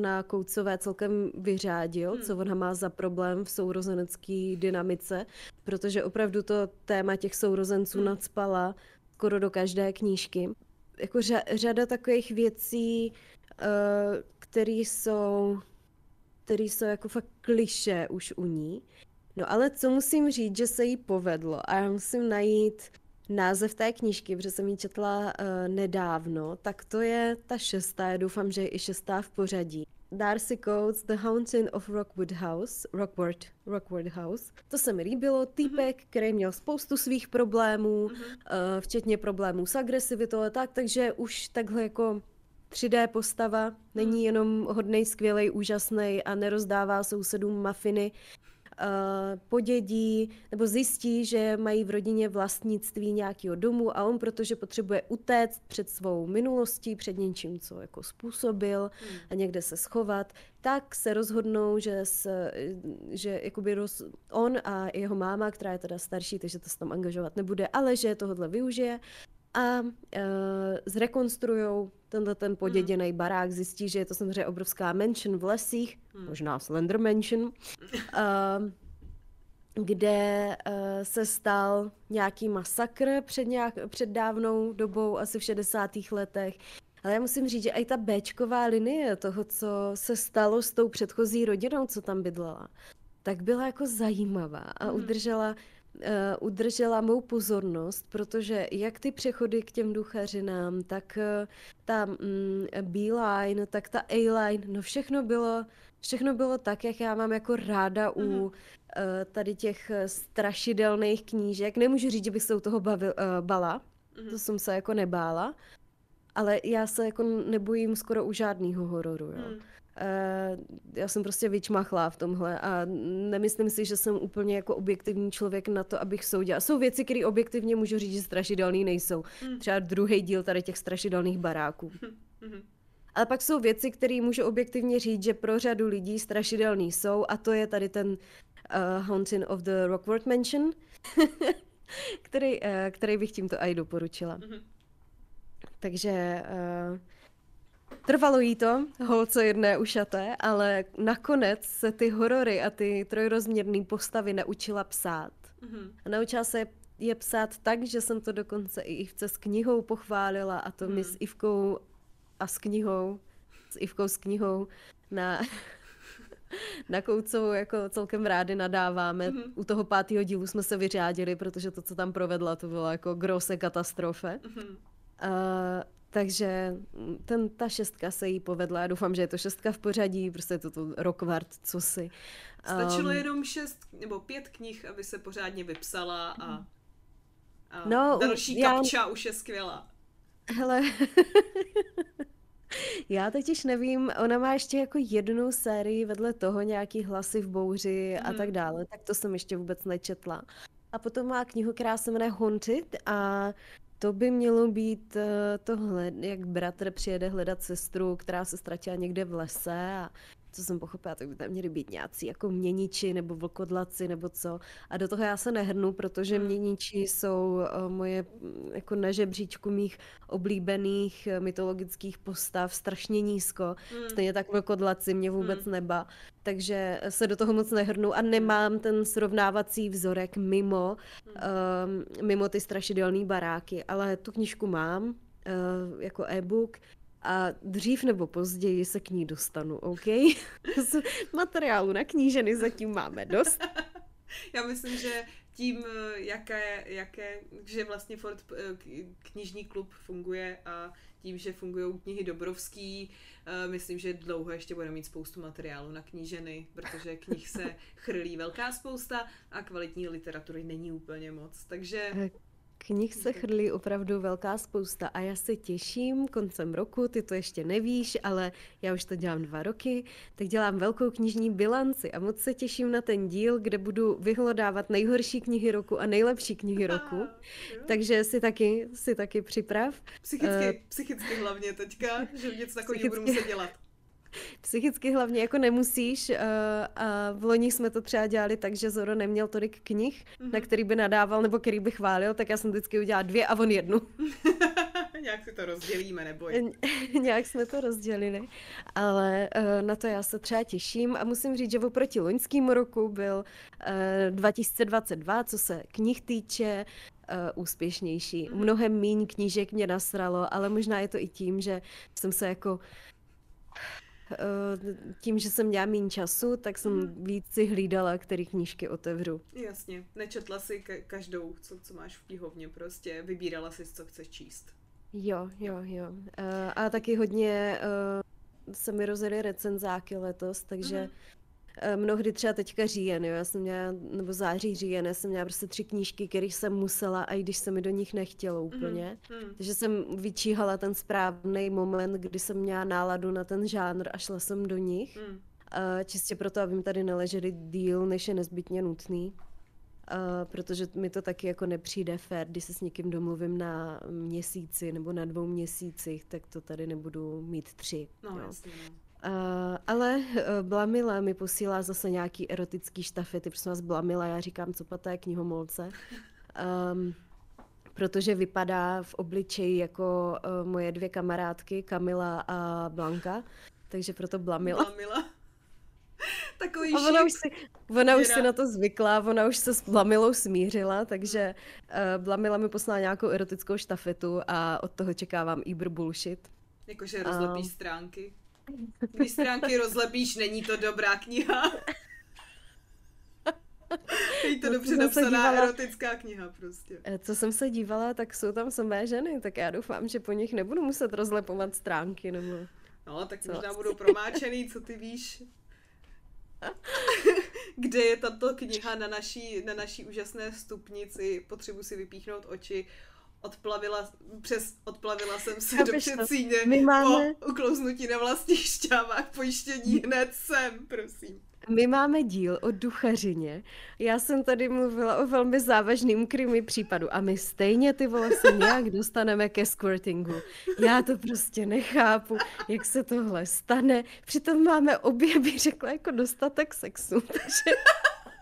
na Koucové celkem vyřádil, hmm. co ona má za problém v sourozenecké dynamice, protože opravdu to téma těch sourozenců hmm. nadspala skoro do každé knížky. Jako řa, řada takových věcí, které jsou které jsou jako fakt kliše už u ní. No ale co musím říct, že se jí povedlo a já musím najít název té knížky, protože jsem ji četla uh, nedávno, tak to je ta šestá, já doufám, že je i šestá v pořadí. Darcy Coates, The Haunting of Rockwood House, Rockwood, Rockwood House. To se mi líbilo, týpek, mm-hmm. který měl spoustu svých problémů, mm-hmm. uh, včetně problémů s agresivitou a tak, takže už takhle jako 3D postava, není mhm. jenom hodnej, skvělej, úžasný a nerozdává sousedům mafiny, uh, podědí nebo zjistí, že mají v rodině vlastnictví nějakého domu a on, protože potřebuje utéct před svou minulostí, před něčím, co jako způsobil hmm. a někde se schovat, tak se rozhodnou, že, se, že jakoby roz, on a jeho máma, která je teda starší, takže to se tam angažovat nebude, ale že tohle využije a uh, zrekonstruujou tenhle ten poděděný hmm. barák, zjistí, že je to samozřejmě obrovská mansion v lesích, hmm. možná Slender Mansion, uh, *laughs* kde uh, se stal nějaký masakr před, nějak, před dávnou dobou, asi v 60. letech. Ale já musím říct, že i ta Bčková linie toho, co se stalo s tou předchozí rodinou, co tam bydlela, tak byla jako zajímavá a hmm. udržela udržela mou pozornost, protože jak ty přechody k těm duchařinám, tak uh, ta mm, B-line, tak ta A-line, no všechno bylo, všechno bylo tak, jak já mám jako ráda u mm-hmm. tady těch strašidelných knížek. Nemůžu říct, že bych se u toho bavil, bala, mm-hmm. to jsem se jako nebála, ale já se jako nebojím skoro u žádného hororu, jo. Mm. Uh, já jsem prostě vyčmachlá v tomhle a nemyslím si, že jsem úplně jako objektivní člověk na to, abych soudila. Jsou věci, které objektivně můžu říct, že strašidelný nejsou. Mm. Třeba druhý díl tady těch strašidelných baráků. Mm. Ale pak jsou věci, které můžu objektivně říct, že pro řadu lidí strašidelný jsou a to je tady ten uh, Haunting of the Rockford Mansion, *laughs* který, uh, který bych tímto aj doporučila. Takže uh, Trvalo jí to, holce jedné ušaté, ale nakonec se ty horory a ty trojrozměrné postavy naučila psát. Mm-hmm. A naučila se je psát tak, že jsem to dokonce i Ivce s knihou pochválila a to mm. my s Ivkou a s knihou, s Ivkou s knihou na, *laughs* na Koucovou jako celkem rádi nadáváme. Mm-hmm. U toho pátého dílu jsme se vyřádili, protože to, co tam provedla, to bylo jako grose katastrofe. Mm-hmm. Uh, takže ten, ta šestka se jí povedla. Já doufám, že je to šestka v pořadí, prostě je to to Rockward, co si. Stačilo um, jenom šest nebo pět knih, aby se pořádně vypsala a, a no, další já... kapča už je skvělá. Hele, *laughs* já totiž nevím, ona má ještě jako jednu sérii vedle toho nějaký hlasy v bouři a hmm. tak dále, tak to jsem ještě vůbec nečetla. A potom má knihu, která se jmenuje Haunted a to by mělo být uh, tohle, jak bratr přijede hledat sestru, která se ztratila někde v lese a co jsem pochopila, tak by tam měly být nějací jako měniči nebo vlkodlaci nebo co. A do toho já se nehrnu, protože Hmm. měniči jsou uh, moje mm, jako na žebříčku mých oblíbených eh, mytologických postav strašně nízko. Hmm. Stejně tak vlkodlaci mě vůbec Hmm. neba. Takže se do toho moc nehrnu a nemám ten srovnávací vzorek mimo, Hmm. um, mimo ty strašidelné baráky, ale tu knížku mám uh, jako e-book a dřív nebo později se k ní dostanu, OK? Z materiálu na kníženy zatím máme dost. *laughs* Já myslím, že tím, jaké, jaké, že vlastně Ford eh, knižní klub funguje a tím, že fungují knihy Dobrovský, eh, myslím, že dlouho ještě bude mít spoustu materiálu na kníženy, protože knih se chrlí velká spousta a kvalitní literatury není úplně moc. Takže Knih se chrlí opravdu velká spousta a já se těším koncem roku, ty to ještě nevíš, ale já už to dělám dva roky, tak dělám velkou knižní bilanci a moc se těším na ten díl, kde budu vyhledávat nejhorší knihy roku a nejlepší knihy *laughs* roku. Takže si taky, si taky připrav. psychicky, eh, psychicky hlavně teďka, že něco takového budu muset dělat. *laughs* Psychicky hlavně jako nemusíš uh, a v loni jsme to třeba dělali tak, že Zoro neměl tolik knih, Mhm. na který by nadával nebo který by chválil, tak já jsem vždycky udělala dvě a on jednu. *laughs* Nějak si to rozdělíme, neboj. *laughs* Nějak jsme to rozdělili, ale uh, na to já se třeba těším a musím říct, že oproti loňskému roku byl uh, 2022, co se knih týče, uh, úspěšnější. Mhm. Mnohem míň knížek mě nasralo, ale možná je to i tím, že jsem se jako tím, že jsem měla méně času, tak jsem Mhm. víc si hlídala, který knížky otevřu. Jasně, nečetla si ka- každou, co, co máš v knihovně, prostě vybírala si, co chceš číst. Jo, jo, jo. Uh, a taky hodně uh, se mi rozjeli recenzáky letos, takže Mhm. Uh, mnohdy třeba teďka říjen, jo, já jsem měla, nebo září říjen, já jsem měla prostě tři knížky, které jsem musela, a i když se mi do nich nechtělo úplně. Mhm. Takže jsem vyčíhala ten správný moment, kdy jsem měla náladu na ten žánr a šla jsem do nich. Mhm. Uh, čistě proto, aby mi tady neleželi díl, než je nezbytně nutný. Uh, protože mi to taky jako nepřijde fér, když se s někým domluvím na měsíci nebo na dvou měsících, tak to tady nebudu mít tři. No, jo. jasně, no. Uh, ale uh, Blamila mi posílá zase nějaký erotický štafety, prosím vás Blamila, já říkám, co paté knihomolce. Um, protože vypadá v obličeji jako uh, moje dvě kamarádky, Kamila a Blanka, takže proto Blamila. Blamila. *laughs* Takový A ona už, si, ona už si na to zvykla, ona už se s Blamilou smířila, takže uh, Blamila mi poslala nějakou erotickou štafetu a od toho čekávám Ibr bullshit. Jakože rozlepíš A- stránky. Když stránky rozlepíš, není to dobrá kniha. Je to No, dobře napsaná dívala- erotická kniha prostě. Eh, Co jsem se dívala, tak jsou tam samé ženy, tak já doufám, že po nich nebudu muset rozlepovat stránky, nebo... No, tak Co? možná budou promáčený, co ty víš. *laughs* Kde je tato kniha na naší, na naší úžasné stupnici? Potřebuji si vypíchnout oči. Odplavila, přes, odplavila jsem se do Chápeš to? předsíně My máme- po uklouznutí na vlastních šťávách pojištění hned sem, prosím. My máme díl o duchařině. Já jsem tady mluvila o velmi závažným krimi případu a my stejně ty vole se nějak *laughs* dostaneme ke squirtingu. Já to prostě nechápu, jak se tohle stane. Přitom máme obě, bych řekla, jako dostatek sexu, *laughs* takže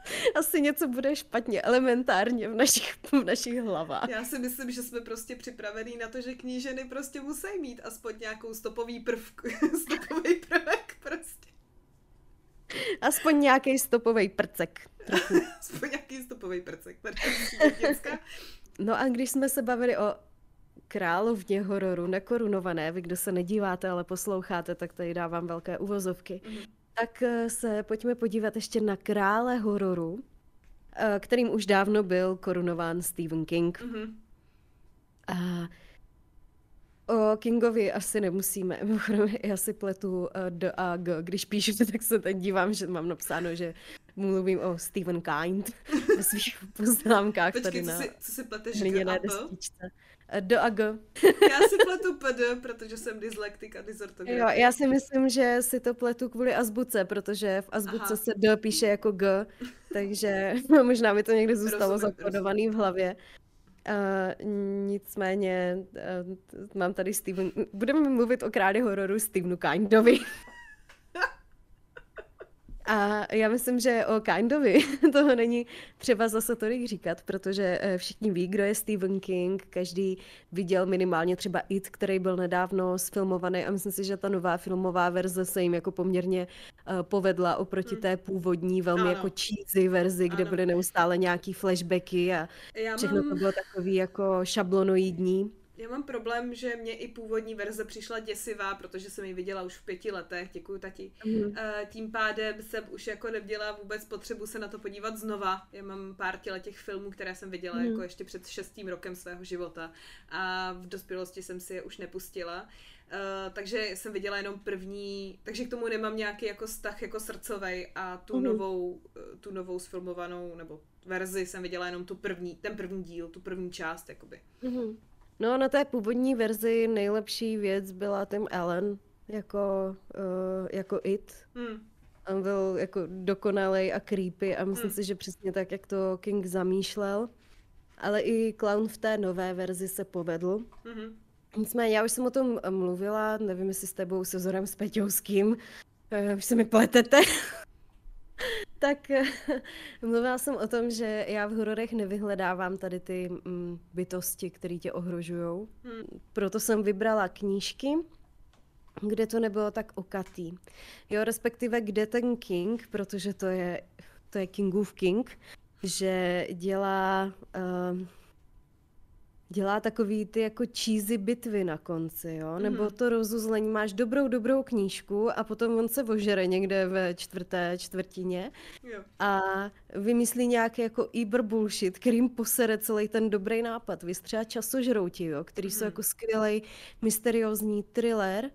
*laughs* asi něco bude špatně elementárně v našich, v našich hlavách. Já si myslím, že jsme prostě připravení na to, že kníženy prostě musí mít aspoň nějakou stopový prvk, *laughs* stopový prvek prostě. Aspoň nějaký stopový prcek. Trochu. *laughs* Aspoň nějaký stopový prcek. No a když jsme se bavili o královně hororu, nekorunované, vy kdo se nedíváte, ale posloucháte, tak tady dávám velké uvozovky, Mhm. Tak eh, se pojďme podívat ještě na krále hororu, eh, kterým už dávno byl korunován Stephen King. Mhm. A o Kingovi asi nemusíme. *laughs* Mimochodem, já si pletu eh, D a G. Když píšu, *laughs* tak se teď dívám, že mám napsáno, že mluvím o Stephen Kind ve svých *laughs* poznámkách tady Počkej, co na si, co si pleteš hliněné destičce. Eh, D a G. *laughs* Já si pletu PD, *laughs* protože jsem dyslektik a dysortograf. Jo, já si myslím, že si to pletu kvůli azbuce, protože v azbuce Aha. se D píše jako G, takže možná mi to někde zůstalo Rozumím, zakódovaný v hlavě. Uh, nicméně uh, mám tady Steven... Budeme mluvit o králi hororu Stevenu Kindovi. A já myslím, že o Kindovi *laughs* toho není třeba zase tolik říkat, protože eh, všichni ví, kdo je Stephen King, každý viděl minimálně třeba It, který byl nedávno sfilmovaný a myslím si, že ta nová filmová verze se jim jako poměrně uh, povedla oproti hmm. té původní, velmi ano. jako cheesy verzi, kde ano. byly neustále nějaký flashbacky a já všechno mám... to bylo takový jako šablonoidní. Já mám problém, že mě i původní verze přišla děsivá, protože jsem ji viděla už v pěti letech, děkuji tati. Mm. Tím pádem jsem už jako neměla vůbec potřebu se na to podívat znova. Já mám pár těle těch filmů, které jsem viděla mm. jako ještě před šestým rokem svého života a v dospělosti jsem si je už nepustila. Uh, takže jsem viděla jenom první, takže k tomu nemám nějaký jako vztah jako srdcovej a tu mm. novou, tu novou sfilmovanou nebo verzi jsem viděla jenom tu první, ten první díl, tu první část jakoby. Mm. No na té původní verzi nejlepší věc byla ten Ellen jako, uh, jako It. Hmm. On byl jako dokonalý a creepy a myslím hmm. si, že přesně tak, jak to King zamýšlel. Ale i clown v té nové verzi se povedl. Hmm. Nicméně, já už jsem o tom mluvila, nevím, jestli s tebou, se Zorem Peťovským, uh, už se mi pletete. *laughs* tak *laughs* mluvila jsem o tom, že já v hororech nevyhledávám tady ty mm, bytosti, které tě ohrožují. Hmm. Proto jsem vybrala knížky, kde to nebylo tak okatý. Jo, respektive kde ten King, protože to je, to je Kingův King, že dělá uh, dělá takový ty jako cheesy bitvy na konci, jo? Mm. Nebo to rozuzlení, máš dobrou, dobrou knížku a potom on se ožere někde ve čtvrté čtvrtině jo. a vymyslí nějaký jako iber bullshit, kterým posere celý ten dobrý nápad. Vy třeba časožrouti, jo? Který mm. jsou mhm. jako skvělý mysteriózní thriller,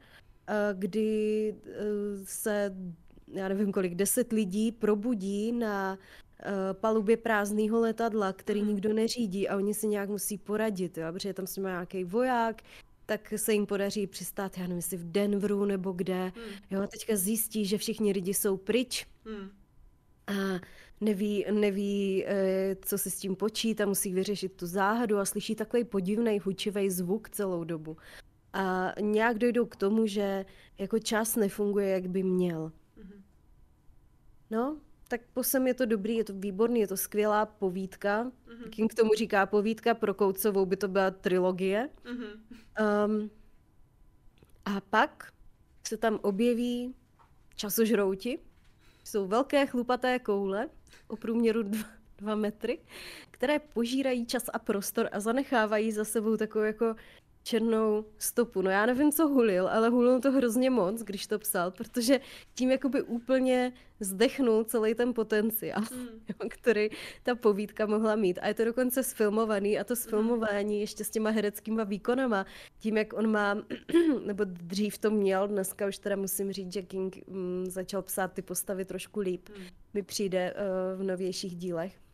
eh, kdy eh, se já nevím kolik, deset lidí probudí na palubě prázdného letadla, který mhm. nikdo neřídí a oni si nějak musí poradit, jo, protože tam s nějaký voják, tak se jim podaří přistát, já nevím, jestli v Denveru nebo kde, hmm. jo, a teďka zjistí, že všichni lidi jsou pryč hmm. a neví, neví, eh, co si s tím počít a musí vyřešit tu záhadu a slyší takový podivný, hučivý zvuk celou dobu. A nějak dojdou k tomu, že jako čas nefunguje, jak by měl. Hmm. No, tak posem je to dobrý, je to výborný, je to skvělá povídka. Mm-hmm. King k tomu říká povídka, pro Koucovou by to byla trilogie. Mm-hmm. Um, a pak se tam objeví časožrouti. Jsou velké chlupaté koule o průměru dva, dva metry, které požírají čas a prostor a zanechávají za sebou takovou jako černou stopu. No já nevím, co hulil, ale hulil to hrozně moc, když to psal, protože tím jakoby úplně zdechnul celý ten potenciál, mm. který ta povídka mohla mít. A je to dokonce sfilmovaný a to sfilmování ještě s těma hereckýma výkonama, tím, jak on má, *clears throat* nebo dřív to měl, dneska už teda musím říct, že King mm, začal psát ty postavy trošku líp, mm. mi přijde uh, v novějších dílech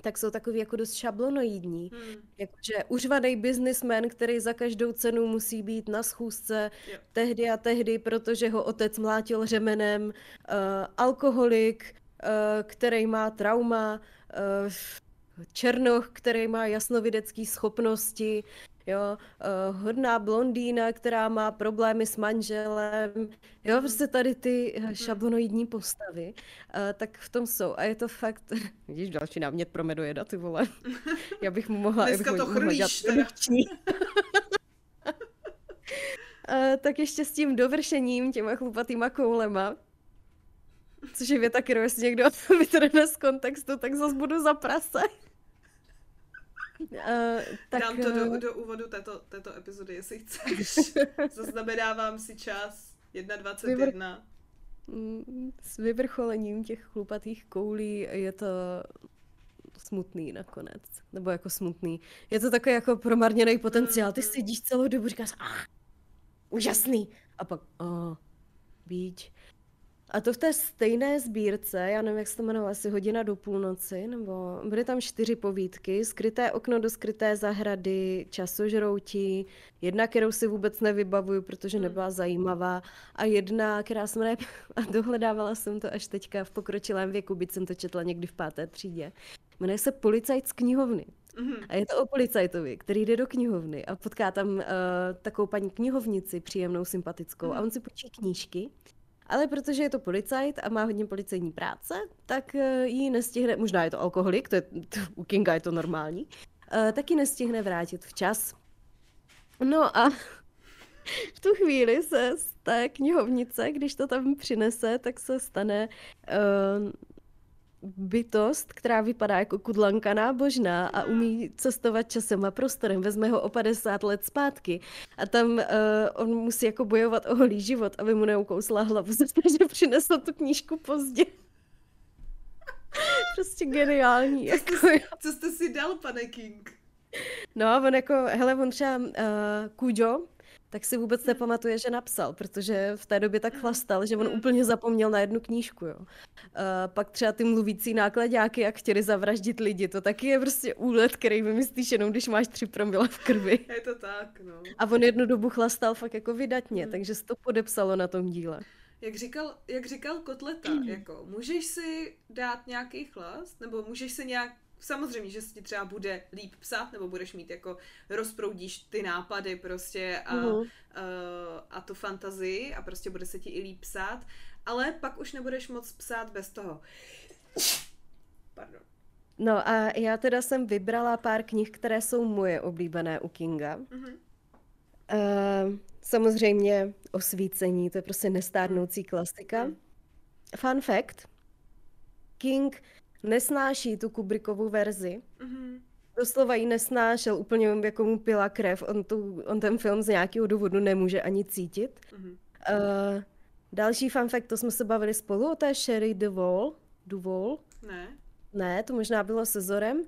tak jsou takový jako dost šablonoidní. Hmm. Jakože užvaný businessman, který za každou cenu musí být na schůzce jo. tehdy a tehdy, protože ho otec mlátil řemenem, uh, alkoholik, uh, který má trauma, uh, černoch, který má jasnovidecké schopnosti, jo, uh, hodná blondýna, která má problémy s manželem, jo, prostě tady ty mhm. šablonoidní postavy, uh, tak v tom jsou. A je to fakt, *laughs* vidíš, další námět pro medojeda, ty vole, *laughs* já bych mu mohla, Dneska to chrlíš, uh, *laughs* tak ještě s tím dovršením, těma chlupatýma koulema, což je věta, kterou jestli někdo vytrhne z kontextu, tak zase budu za prase. Uh, tak, Dám to do, eh, do úvodu této, této epizody, jestli chceš. *laughs* Zaznamenávám si čas 1.21. Mm, s vyvrcholením těch chlupatých koulí je to smutný nakonec. Nebo jako smutný. Je to takový jako promarněný potenciál. Ty mm-hmm. sedíš celou dobu, říkáš, ah, úžasný. A pak, oh, beach. A to v té stejné sbírce, já nevím, jak se to jmenovalo, asi hodina do půlnoci, nebo byly tam čtyři povídky, skryté okno do skryté zahrady, časožrouti, jedna, kterou si vůbec nevybavuju, protože hmm. nebyla zajímavá, a jedna, která se jmenuje, *laughs* a dohledávala jsem to až teďka v pokročilém věku, byť jsem to četla někdy v páté třídě, jmenuje se Policajt z knihovny. Mm-hmm. A je to o policajtovi, který jde do knihovny a potká tam uh, takovou paní knihovnici, příjemnou, sympatickou, mm-hmm. a on si počí knížky ale protože je to policajt a má hodně policejní práce, tak eh, ji nestihne, možná je to alkoholik, to je, to, u Kinga je to normální, uh, tak ji nestihne vrátit včas. No a v tu chvíli se z té knihovnice, když to tam přinese, tak se stane uh, bytost, která vypadá jako kudlanka nábožná a umí cestovat časem a prostorem. Vezme ho o 50 let zpátky a tam uh, on musí jako bojovat o holý život, aby mu neukousla hlavu, *laughs* že přinesl tu knížku pozdě. *laughs* prostě geniální. Co, jako, jste, co jste si dal, pane King? No, on jako, hele, on třeba uh, Kujo, tak si vůbec nepamatuje, že napsal, protože v té době tak chlastal, že on mm. úplně zapomněl na jednu knížku. Jo. Uh, pak třeba ty mluvící nákladňáky, jak chtěli zavraždit lidi, to taky je prostě úlet, který vymyslíš jenom, když máš tři promile v krvi. Je to tak, no. A on jednu dobu chlastal fakt jako vydatně, mm. takže se to podepsalo na tom díle. Jak říkal, jak říkal Kotleta, jako můžeš si dát nějaký chlast, nebo můžeš se nějak samozřejmě, že se ti třeba bude líp psát, nebo budeš mít jako, rozproudíš ty nápady prostě a, uh-huh. uh, a tu fantazii a prostě bude se ti i líp psát, ale pak už nebudeš moc psát bez toho. Pardon. No a já teda jsem vybrala pár knih, které jsou moje oblíbené u Kinga. Uh-huh. Uh, samozřejmě Osvícení, to je prostě nestárnoucí klasika. Uh-huh. Fun fact, King nesnáší tu Kubrickovu verzi. Mm-hmm. Doslova ji nesnášel, úplně jako mu pila krev. On, tu, on ten film z nějakého důvodu nemůže ani cítit. Mm-hmm. Uh, další fun fact, to jsme se bavili spolu o té Sherry DeVol. DuVol. Ne. Ne, to možná bylo se Zorem. Uh,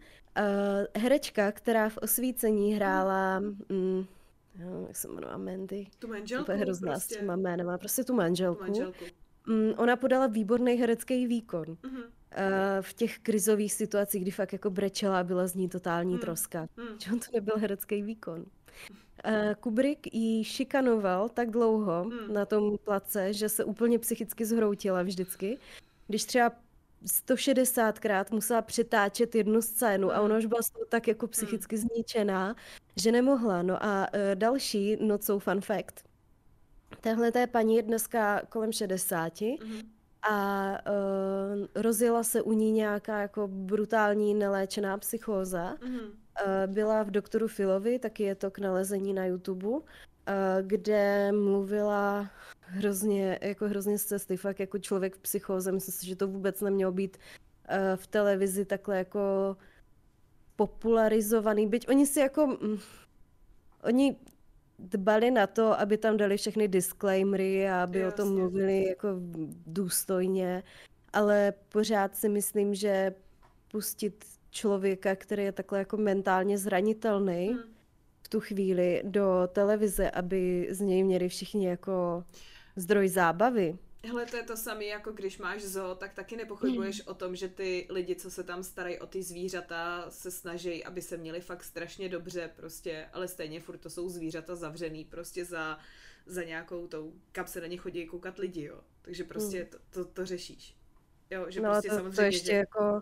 herečka, která v osvícení hrála... Mm, jo, jak se jmenuje, Mandy. Tu manželku To hrozná prostě. s těma jménama, prostě tu manželku. Tu manželku. Mm, ona podala výborný herecký výkon. Mm-hmm. V těch krizových situacích, kdy fakt jako brečela a byla z ní totální mm. troska. Mm. Že on to nebyl herecký výkon. Uh, Kubrick ji šikanoval tak dlouho mm. na tom place, že se úplně psychicky zhroutila vždycky. Když třeba 160krát musela přetáčet jednu scénu a hmm. ona už byla tak jako psychicky mm. zničená, že nemohla. No a uh, další so fun fact. Tahle té paní je dneska kolem 60 mm-hmm. A uh, rozjela se u ní nějaká jako brutální neléčená psychóza. Mm-hmm. Uh, byla v doktoru Filovi, taky je to k nalezení na YouTube, uh, kde mluvila hrozně, jako hrozně z cesty, fakt jako člověk v psychóze. Myslím si, že to vůbec nemělo být uh, v televizi takhle jako popularizovaný, byť oni si jako... Mm, oni dbali na to, aby tam dali všechny disclaimery a aby Jasně. o tom mluvili jako důstojně, ale pořád si myslím, že pustit člověka, který je takhle jako mentálně zranitelný hmm. v tu chvíli do televize, aby z něj měli všichni jako zdroj zábavy, Hele, to je to samé, jako když máš zoo, tak taky nepochybuješ mm. o tom, že ty lidi, co se tam starají o ty zvířata, se snaží, aby se měli fakt strašně dobře, prostě, ale stejně furt to jsou zvířata zavřený prostě za, za nějakou tou, kam se na ně chodí koukat lidi, jo. Takže prostě mm. to, to, to řešíš. Jo, že no prostě to, samozřejmě, to ještě že... jako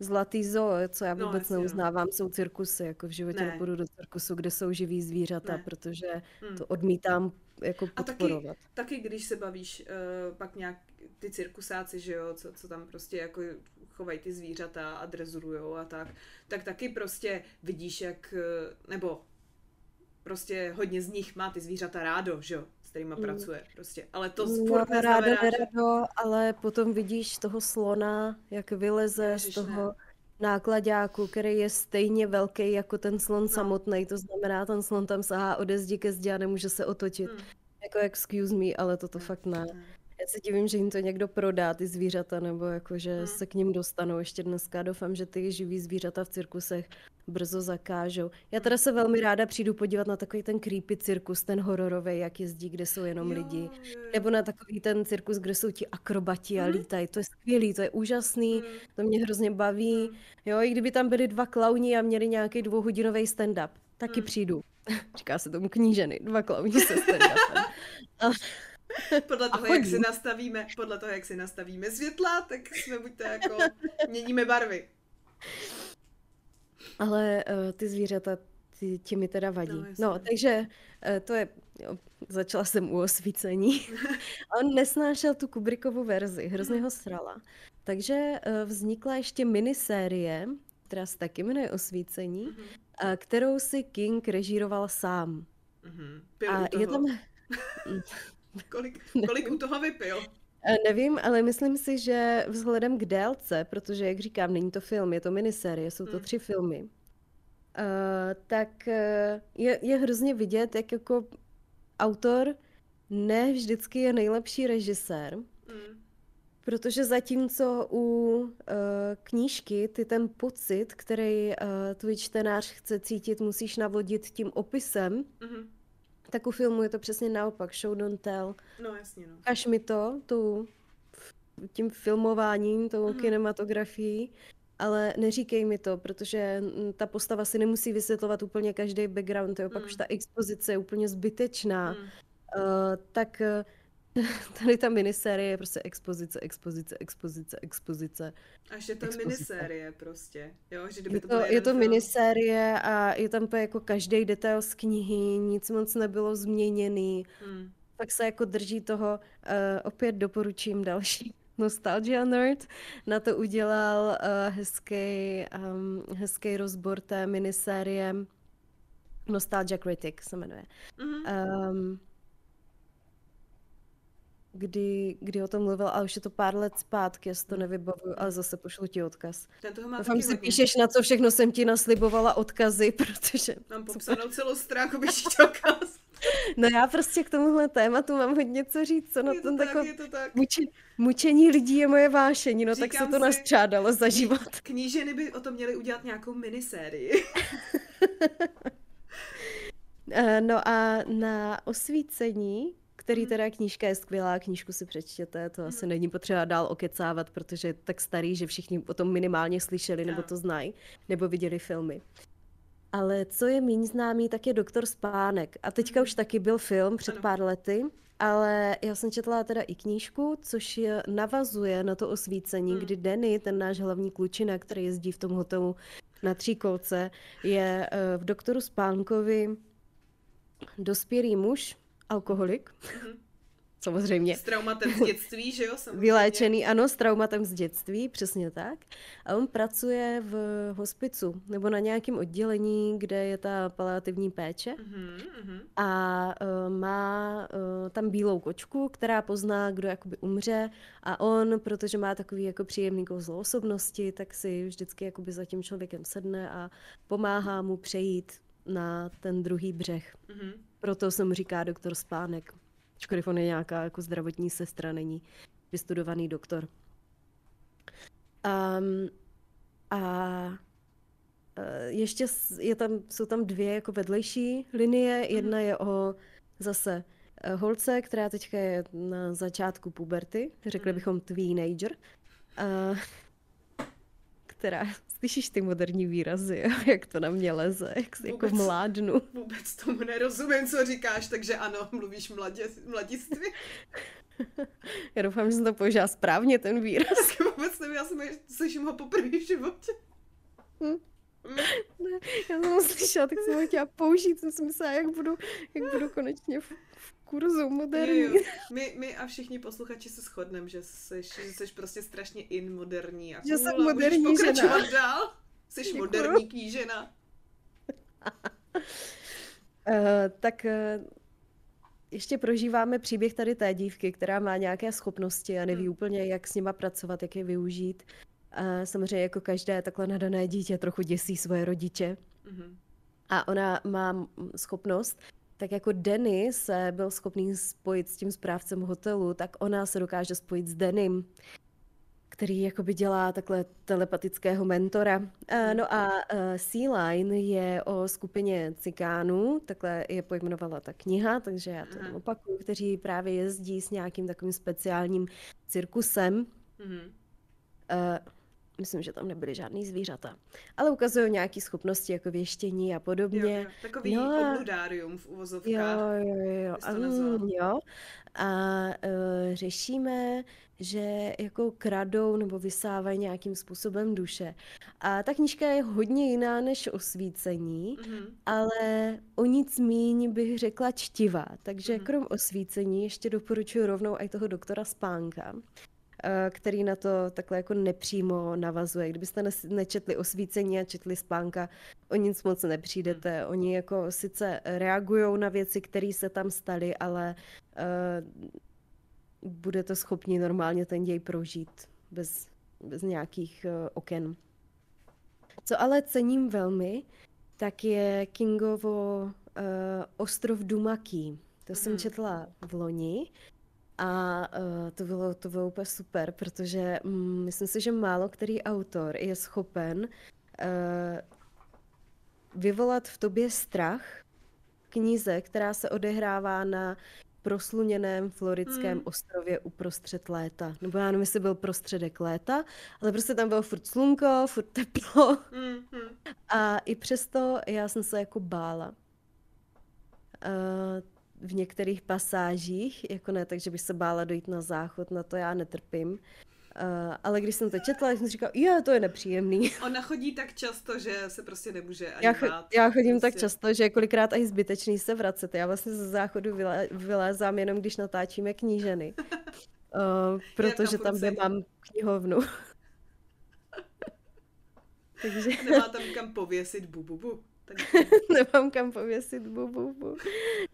zlatý zoo, co já no, vůbec no, neuznávám, jsou cirkusy, jako v životě ne. nepůjdu do cirkusu, kde jsou živí zvířata, ne. protože hmm. to odmítám jako podporovat. A taky, taky když se bavíš uh, pak nějak ty cirkusáci, že jo, co, co tam prostě jako chovají ty zvířata a drezurujou a tak, tak taky prostě vidíš, jak, eh, nebo prostě hodně z nich má ty zvířata rádo, že jo, s kterýma mm. pracuje prostě, ale to no, furt rádo, že... nerado, ale potom vidíš toho slona, jak vyleze Ježiš, z toho ne. Nákladáku, který je stejně velký jako ten slon no. samotný, to znamená, ten slon tam sahá ode zdi ke zdi a nemůže se otočit. Hmm. Jako excuse me, ale toto hmm. fakt ne. Hmm. Já se divím, že jim to někdo prodá, ty zvířata, nebo jako, že hmm. se k ním dostanou ještě dneska. Doufám, že ty živý zvířata v cirkusech brzo zakážou. Já teda se velmi ráda přijdu podívat na takový ten creepy cirkus, ten hororový, jak jezdí, kde jsou jenom jo, lidi. Nebo na takový ten cirkus, kde jsou ti akrobati a mm. lítají. To je skvělý, to je úžasný, mm. to mě hrozně baví. Mm. Jo, i kdyby tam byli dva klauni a měli nějaký dvouhodinový stand-up, taky mm. přijdu. *laughs* Říká se tomu kníženy, dva klauni se stand-upem. *laughs* *laughs* podle toho, jak si nastavíme, podle toho, jak si nastavíme světla, tak jsme buď to jako *laughs* měníme barvy. Ale uh, ty zvířata, ty ti mi teda vadí. No, No, takže eh, to je, jo, začala jsem u osvícení. *laughs* On nesnášel tu Kubrickovu verzi, hrozně ho srala. Takže eh, vznikla ještě minisérie, která se taky jmenuje Osvícení, Mhm. a kterou si King režíroval sám. Mhm. Pil A je tam, *laughs* Kolik, kolik u toho vypil? Eh, Nevím, ale myslím si, že vzhledem k délce, protože, jak říkám, není to film, je to minisérie, jsou to Hmm. tři filmy, eh, tak eh, je, je hrozně vidět, jak jako autor ne vždycky je nejlepší režisér, Mm. protože zatímco u eh, knížky ty ten pocit, který eh, tvůj čtenář chce cítit, musíš navodit tím opisem, Mhm. Tak u filmu je to přesně naopak, show don't tell. No jasně, no. Ukaž mi to, tu, tím filmováním, tou Mhm. kinematografií, ale neříkej mi to, protože mm, ta postava si nemusí vysvětlovat úplně každý background, jo, pak Mm. už ta expozice je úplně zbytečná. Mm. Uh, tak eh, *laughs* tady ta minisérie je prostě expozice, expozice, expozice, expozice. A že to Expozice. minisérie prostě, jo, že kdyby Je to, to, je to film. minisérie a je tam jako každý detail z knihy, nic moc nebylo změněný. Mm. Pak se jako drží toho, uh, opět doporučím další *laughs* Nostalgia Nerd, na to udělal uh, hezký, um, hezký rozbor té minisérie Nostalgia Critic se jmenuje. Mhm. Um, kdy, kdy o tom mluvil, ale už je to pár let zpátky, já si to nevybavuju, ale zase pošlu ti odkaz. Ten toho má Doufám, si hodně. píšeš, na co všechno jsem ti naslibovala odkazy, *laughs* protože... Mám popsanou celou stránku, bych ti to ukázal. No já prostě k tomuhle tématu mám hodně co říct, co na Je to tom tak, je to tak. Muče, mučení lidí je moje vášení, no tak se Říkám to si- nastřádalo za život. Kníženy by o tom měly udělat nějakou minisérii. *laughs* Eh, No a na osvícení, který Mhm. teda knížka je skvělá, knížku si přečtěte, to asi není potřeba dál okecávat, protože je tak starý, že všichni o tom minimálně slyšeli, nebo to znají, nebo viděli filmy. Ale co je méně známý, tak je Doktor Spánek. A teďka už taky byl film před pár lety, ale já jsem četla teda i knížku, což je, navazuje na to osvícení, Hmm. kdy Danny, ten náš hlavní klučina, který jezdí v tom hotelu na Tříkolce, je eh, v Doktoru Spánkovi dospělý muž, alkoholik, Mhm. samozřejmě. S traumatem z dětství, že jo? Samozřejmě. Vyléčený, ano, s traumatem z dětství, přesně tak. A on pracuje v hospicu nebo na nějakém oddělení, kde je ta paliativní péče. Mhm, mhm. A uh, má uh, tam bílou kočku, která pozná, kdo jakoby umře. A on, protože má takový jako příjemný kouzlo osobnosti, tak si vždycky jakoby za tím člověkem sedne a pomáhá mu přejít na ten druhý břeh. Mhm. Proto se mu říká doktor Spánek. Ačkoliv on je nějaká jako zdravotní sestra, není vystudovaný doktor. Um, a eh, ještě je tam, jsou tam dvě jako vedlejší linie. Jedna je o zase eh, holce, která teďka je na začátku puberty, řekli Mhm. bychom teenager, a, která, *laughs* slyšíš ty moderní výrazy, jo? jak to na mě leze, jak si jako Vůbec. mládnu. Vůbec tomu nerozumím, co říkáš, takže ano, mluvíš mladě, mladiství. *laughs* Já doufám, že jsem to použila správně, ten výraz. Tak *laughs* vůbec nevím, já jsem slyším ho poprvé v životě. Hm. Mm. Já jsem ho slyšela, tak jsem ho chtěla použít, jsem si myslela, jak budu, jak budu konečně v, v kurzu moderní. Jo, jo. My, my a všichni posluchači se shodneme, že jsi, že jsi prostě strašně in moderní. A Že jsem můžeš moderní pokračovat žena. dál. Jsi Děkuju. moderní knížena. Uh, *laughs* tak uh, ještě prožíváme příběh tady té dívky, která má nějaké schopnosti a neví Hmm. úplně, jak s nima pracovat, jak je využít. A samozřejmě jako každé takhle nadané dítě trochu děsí svoje rodiče. Mhm. A ona má schopnost, tak jako Danny se byl schopný spojit s tím správcem hotelu, tak ona se dokáže spojit s Danym, který jakoby dělá takhle telepatického mentora. A, no a uh, Sea Line je o skupině cikánů, takhle je pojmenovala ta kniha, takže já to jenom opakuju, kteří právě jezdí s nějakým takovým speciálním cirkusem. Mhm. Uh, myslím, že tam nebyly žádný zvířata, ale ukazují nějaké schopnosti jako věštění a podobně. Jo, jo. Takový No a- obludárium v Jo, uvozovkách. jo, jo. to A, jo. a uh, řešíme, že jako kradou nebo vysávají nějakým způsobem duše. A ta knížka je hodně jiná než osvícení, mm-hmm. ale o nic míň bych řekla čtivá. Takže mm-hmm. krom osvícení ještě doporučuji rovnou i toho doktora Spánka který na to takhle jako nepřímo navazuje. Kdybyste nečetli osvícení a četli spánka, o nic moc nepřijdete. Hmm. Oni jako sice reagují na věci, které se tam staly, ale uh, budete schopni normálně ten děj prožít bez, bez nějakých uh, oken. Co ale cením velmi, tak je Kingovo uh, Ostrov Dumaký. To mm. jsem mhm. četla v loni a uh, to, bylo, to bylo úplně super, protože um, myslím si, že málo který autor je schopen uh, vyvolat v tobě strach knize, která se odehrává na prosluněném floridském hmm. ostrově uprostřed léta. Nebo já nevím, jestli byl prostředek léta, ale prostě tam bylo furt slunko, furt teplo. Hmm. A i přesto já jsem se jako bála. Uh, v některých pasážích, jako ne, takže bych se bála dojít na záchod, na to já netrpím. Uh, ale když jsem to četla, jsem si říkala, jo, to je nepříjemný. *laughs* Ona chodí tak často, že se prostě nemůže ani já, cho- bát. Já chodím prostě. tak často, že kolikrát i zbytečný se vracet. Já vlastně ze záchodu vylé- vylézám jenom, když natáčíme kníženy. Uh, *laughs* protože tam, kde mám knihovnu. *laughs* Takže... Nemá tam kam pověsit bu, bu, bu. Tak... *laughs* Nemám kam pověsit bu, bu, bu.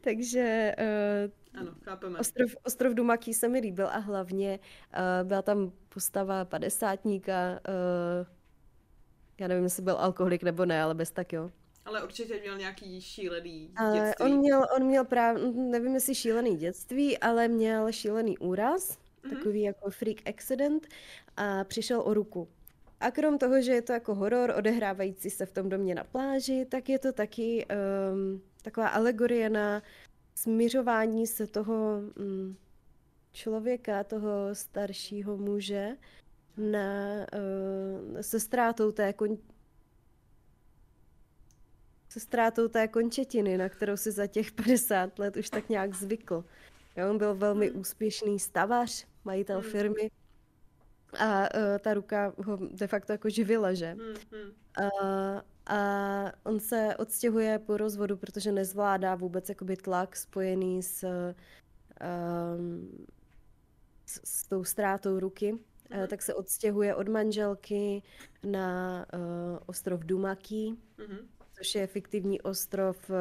Takže uh, ano, chápeme. Ostrov, ostrov Dumaký se mi líbil a hlavně uh, byla tam postava padesátníka, uh, já nevím, jestli byl alkoholik nebo ne, ale bez tak jo. Ale určitě měl nějaký šílený dětství. Uh, on měl, on měl právě, nevím jestli šílený dětství, ale měl šílený úraz, mm-hmm. takový jako freak accident a přišel o ruku. A krom toho, že je to jako horor odehrávající se v tom domě na pláži, tak je to taky um, taková alegorie na směřování se toho um, člověka, toho staršího muže na, uh, se ztrátou té kon... se ztrátou té končetiny, na kterou si za těch 50 let už tak nějak zvykl. Jo, on byl velmi hmm. úspěšný stavař, majitel hmm. firmy, a uh, ta ruka ho de facto jako živila, že? Hmm, hmm. Uh, a on se odstěhuje po rozvodu, protože nezvládá vůbec jakoby tlak spojený s, um, s, s tou ztrátou ruky. Mm-hmm. Uh, tak se odstěhuje od manželky na uh, ostrov Dumaký, mm-hmm. což je fiktivní ostrov uh,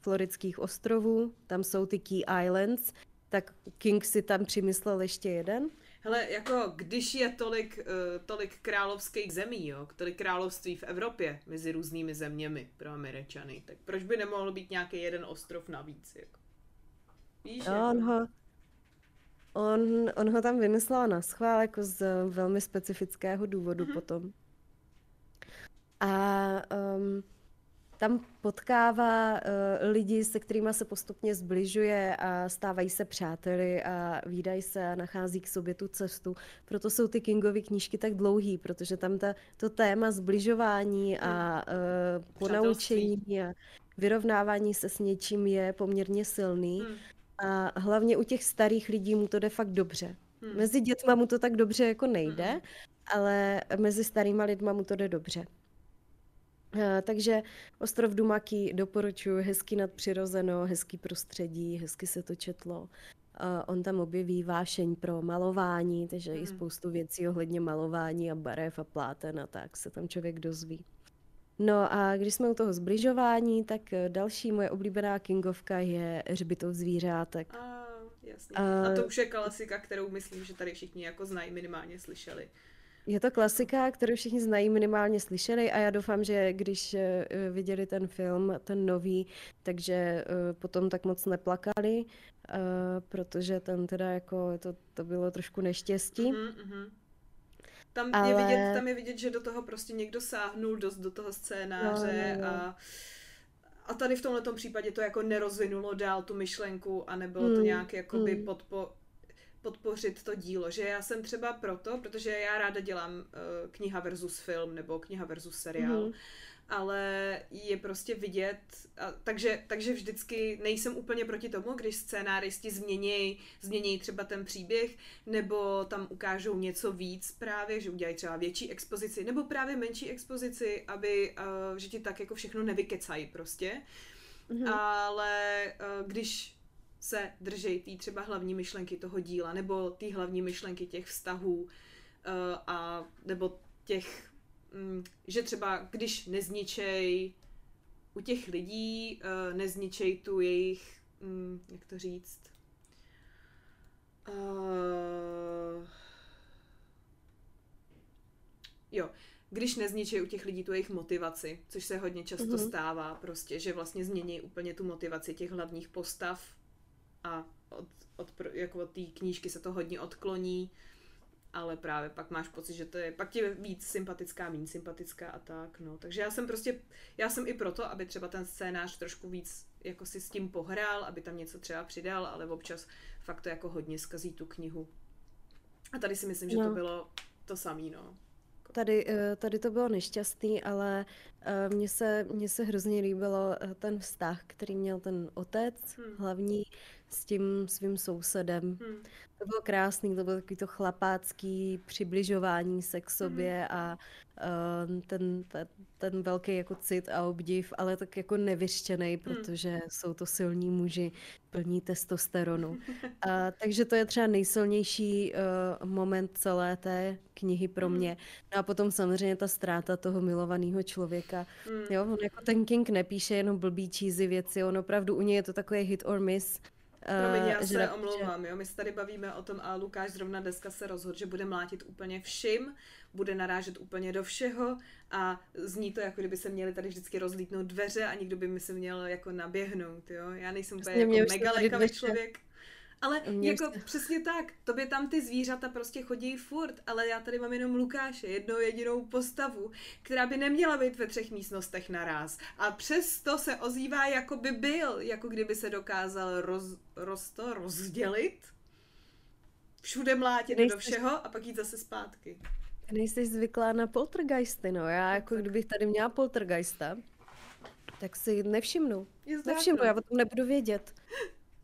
Floridských ostrovů. Tam jsou ty Key Islands, tak King si tam přimyslel ještě jeden. Hele, jako když je tolik, uh, tolik královských zemí, jo, tolik království v Evropě mezi různými zeměmi pro Američany, tak proč by nemohl být nějaký jeden ostrov navíc? Jako? Víš, no, jako? on, ho, on, on ho tam vymyslel na schvál jako z velmi specifického důvodu mm-hmm. potom. A um, tam potkává uh, lidi, se kterými se postupně zbližuje a stávají se přáteli a výdají se a nachází k sobě tu cestu. Proto jsou ty Kingovy knížky tak dlouhý, protože tam ta, to téma zbližování a uh, ponaučení a vyrovnávání se s něčím je poměrně silný. Hmm. A hlavně u těch starých lidí mu to jde fakt dobře. Hmm. Mezi dětma mu to tak dobře jako nejde, hmm. ale mezi starýma lidma mu to jde dobře. Eh, takže ostrov Dumaky doporučuji, hezky nadpřirozeno, hezký prostředí, hezky se to četlo. Uh, on tam objeví vášeň pro malování, takže hmm. i spoustu věcí ohledně malování a barev a pláten a tak se tam člověk dozví. No a když jsme u toho zbližování, tak eh, další moje oblíbená kingovka je Hřbitov zvířátek. A, jasně. A, a to už je klasika, kterou myslím, že tady všichni jako znají, minimálně slyšeli. Je to klasika, kterou všichni znají, minimálně slyšeli a já doufám, že když eh, viděli ten film, ten nový, takže eh, potom tak moc neplakali, eh, protože ten teda jako, to, to bylo trošku neštěstí. Mm-hmm, mm-hmm. Tam, Ale... je vidět, tam je vidět, že do toho prostě někdo sáhnul dost do toho scénáře no, no, no. a a tady v tomhle případě to jako nerozvinulo dál tu myšlenku a nebylo to mm, nějak jakoby mm. podpo, podpořit to dílo, že já jsem třeba proto, protože já ráda dělám uh, kniha versus film nebo kniha versus seriál, mm. ale je prostě vidět, a, takže, takže vždycky nejsem úplně proti tomu, když scénáristi změní, změní třeba ten příběh, nebo tam ukážou něco víc právě, že udělají třeba větší expozici, nebo právě menší expozici, aby, uh, že ti tak jako všechno nevykecají prostě. Mm-hmm. Ale uh, když se držej té třeba hlavní myšlenky toho díla, nebo té hlavní myšlenky těch vztahů, uh, a nebo těch Mm, že třeba když nezničej u těch lidí, uh, nezničej tu jejich, um, jak to říct, uh, jo, když nezničí u těch lidí tu jejich motivaci, což se hodně často mm-hmm. stává prostě, že vlastně změní úplně tu motivaci těch hlavních postav a od, od, jako od té knížky se to hodně odkloní, ale právě pak máš pocit, že to je, pak ti víc sympatická, méně sympatická a tak, no. Takže já jsem prostě, já jsem i proto, aby třeba ten scénář trošku víc jako si s tím pohrál, aby tam něco třeba přidal, ale občas fakt to jako hodně skazí tu knihu. A tady si myslím, že no. to bylo to samý, no. Tady, eh, tady to bylo nešťastný, ale eh, mně se, mně se hrozně líbilo eh, ten vztah, který měl ten otec hmm. hlavní s tím svým sousedem. Hmm. To bylo krásný, to bylo takový to chlapácký přibližování se k sobě mm. a uh, ten, ten, ten velký jako cit a obdiv, ale tak jako nevyřčený, mm. protože jsou to silní muži plní testosteronu. *laughs* A, takže to je třeba nejsilnější uh, moment celé té knihy pro mě. No a potom samozřejmě ta ztráta toho milovaného člověka. Mm. Jo, on jako ten King nepíše jenom blbý cheesy věci, on opravdu u něj je to takový hit or miss Promiň, já se že... omlouvám, jo, my se tady bavíme o tom a Lukáš zrovna dneska se rozhodl, že bude mlátit úplně všim, bude narážet úplně do všeho a zní to, jako kdyby se měli tady vždycky rozlítnout dveře a nikdo by mi se měl jako naběhnout, jo. Já nejsem úplně jako mega lékavý člověk. Ale Mě jako se... přesně tak, tobě tam ty zvířata prostě chodí furt, ale já tady mám jenom Lukáše, jednou jedinou postavu, která by neměla být ve třech místnostech naraz. A přesto se ozývá, jako by byl, jako kdyby se dokázal roz, roz to, rozdělit, všude mlátit Nejste... do všeho a pak jít zase zpátky. Nejsi zvyklá na poltergeisty, no. Já jako kdybych tady měla poltergeista, tak si nevšimnu. Nevšimnu, já o tom nebudu vědět.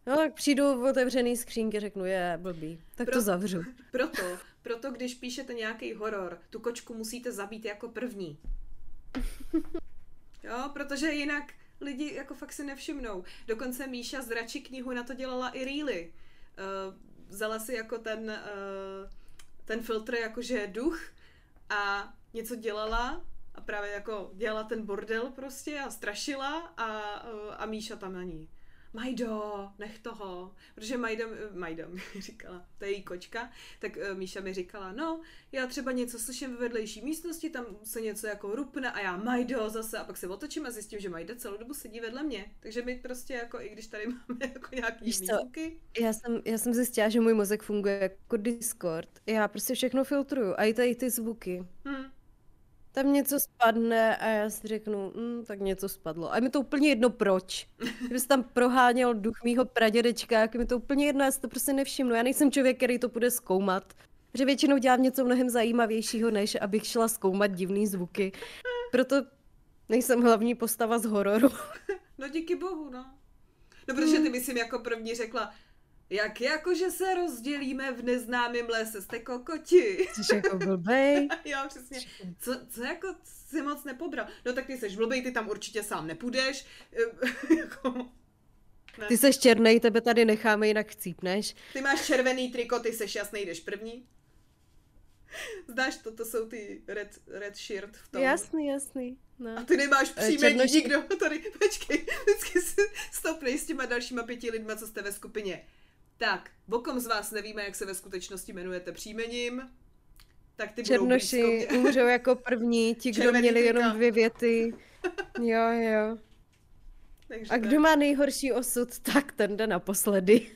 No tak přijdu v otevřený skřínky, řeknu, je blbý, tak Pro, to zavřu. Proto, proto když píšete nějaký horor, tu kočku musíte zabít jako první. *laughs* Jo, protože jinak lidi jako fakt si nevšimnou. Dokonce Míša z Rači knihu na to dělala i Reely. Uh, vzala si jako ten, uh, ten filtr jakože duch a něco dělala a právě jako dělala ten bordel prostě a strašila a, uh, a Míša tam na ní Majdo, nech toho, protože Majda, Majda mi *laughs* říkala, to je její kočka, tak uh, Míša mi říkala, no, já třeba něco slyším ve vedlejší místnosti, tam se něco jako rupne a já Majdo zase a pak se otočím a zjistím, že Majda celou dobu sedí vedle mě. Takže my prostě jako, i když tady *laughs* máme jako nějaký zvuky. Já jsem, já jsem zjistila, že můj mozek funguje jako Discord. Já prostě všechno filtruju a i tady ty zvuky. Hmm tam něco spadne a já si řeknu, hm, tak něco spadlo. A je mi to úplně jedno proč. *laughs* Kdyby se tam proháněl duch mýho pradědečka, jak je mi to úplně jedno, já si to prostě nevšimnu. Já nejsem člověk, který to bude zkoumat. Že většinou dělám něco mnohem zajímavějšího, než abych šla zkoumat divný zvuky. Proto nejsem hlavní postava z hororu. *laughs* No díky bohu, no. No protože ty myslím jako první řekla, jak jako, že se rozdělíme v neznámém lese, jste kokoti. Jsi jako blbej. *laughs* jo, přesně. Co, co jako si moc nepobral? No tak ty seš blbej, ty tam určitě sám nepůjdeš. *laughs* jako... ne. Ty seš černej, tebe tady necháme, jinak chcípneš. Ty máš červený triko, ty seš jasný, jdeš první. Znáš to, to jsou ty red, red shirt v tom. Jasný, jasný. No. A ty nemáš eh, příjmení, Černoši... nikdo *laughs* tady, počkej, vždycky si stopnej s těma dalšíma pěti lidma, co jste ve skupině. Tak, vokom z vás nevíme, jak se ve skutečnosti jmenujete příjmením, tak ty Černoši *laughs* umřou jako první, ti, kdo měli tyka. jenom dvě věty. Jo, jo. *laughs* Takže a kdo tak. má nejhorší osud, tak ten jde naposledy.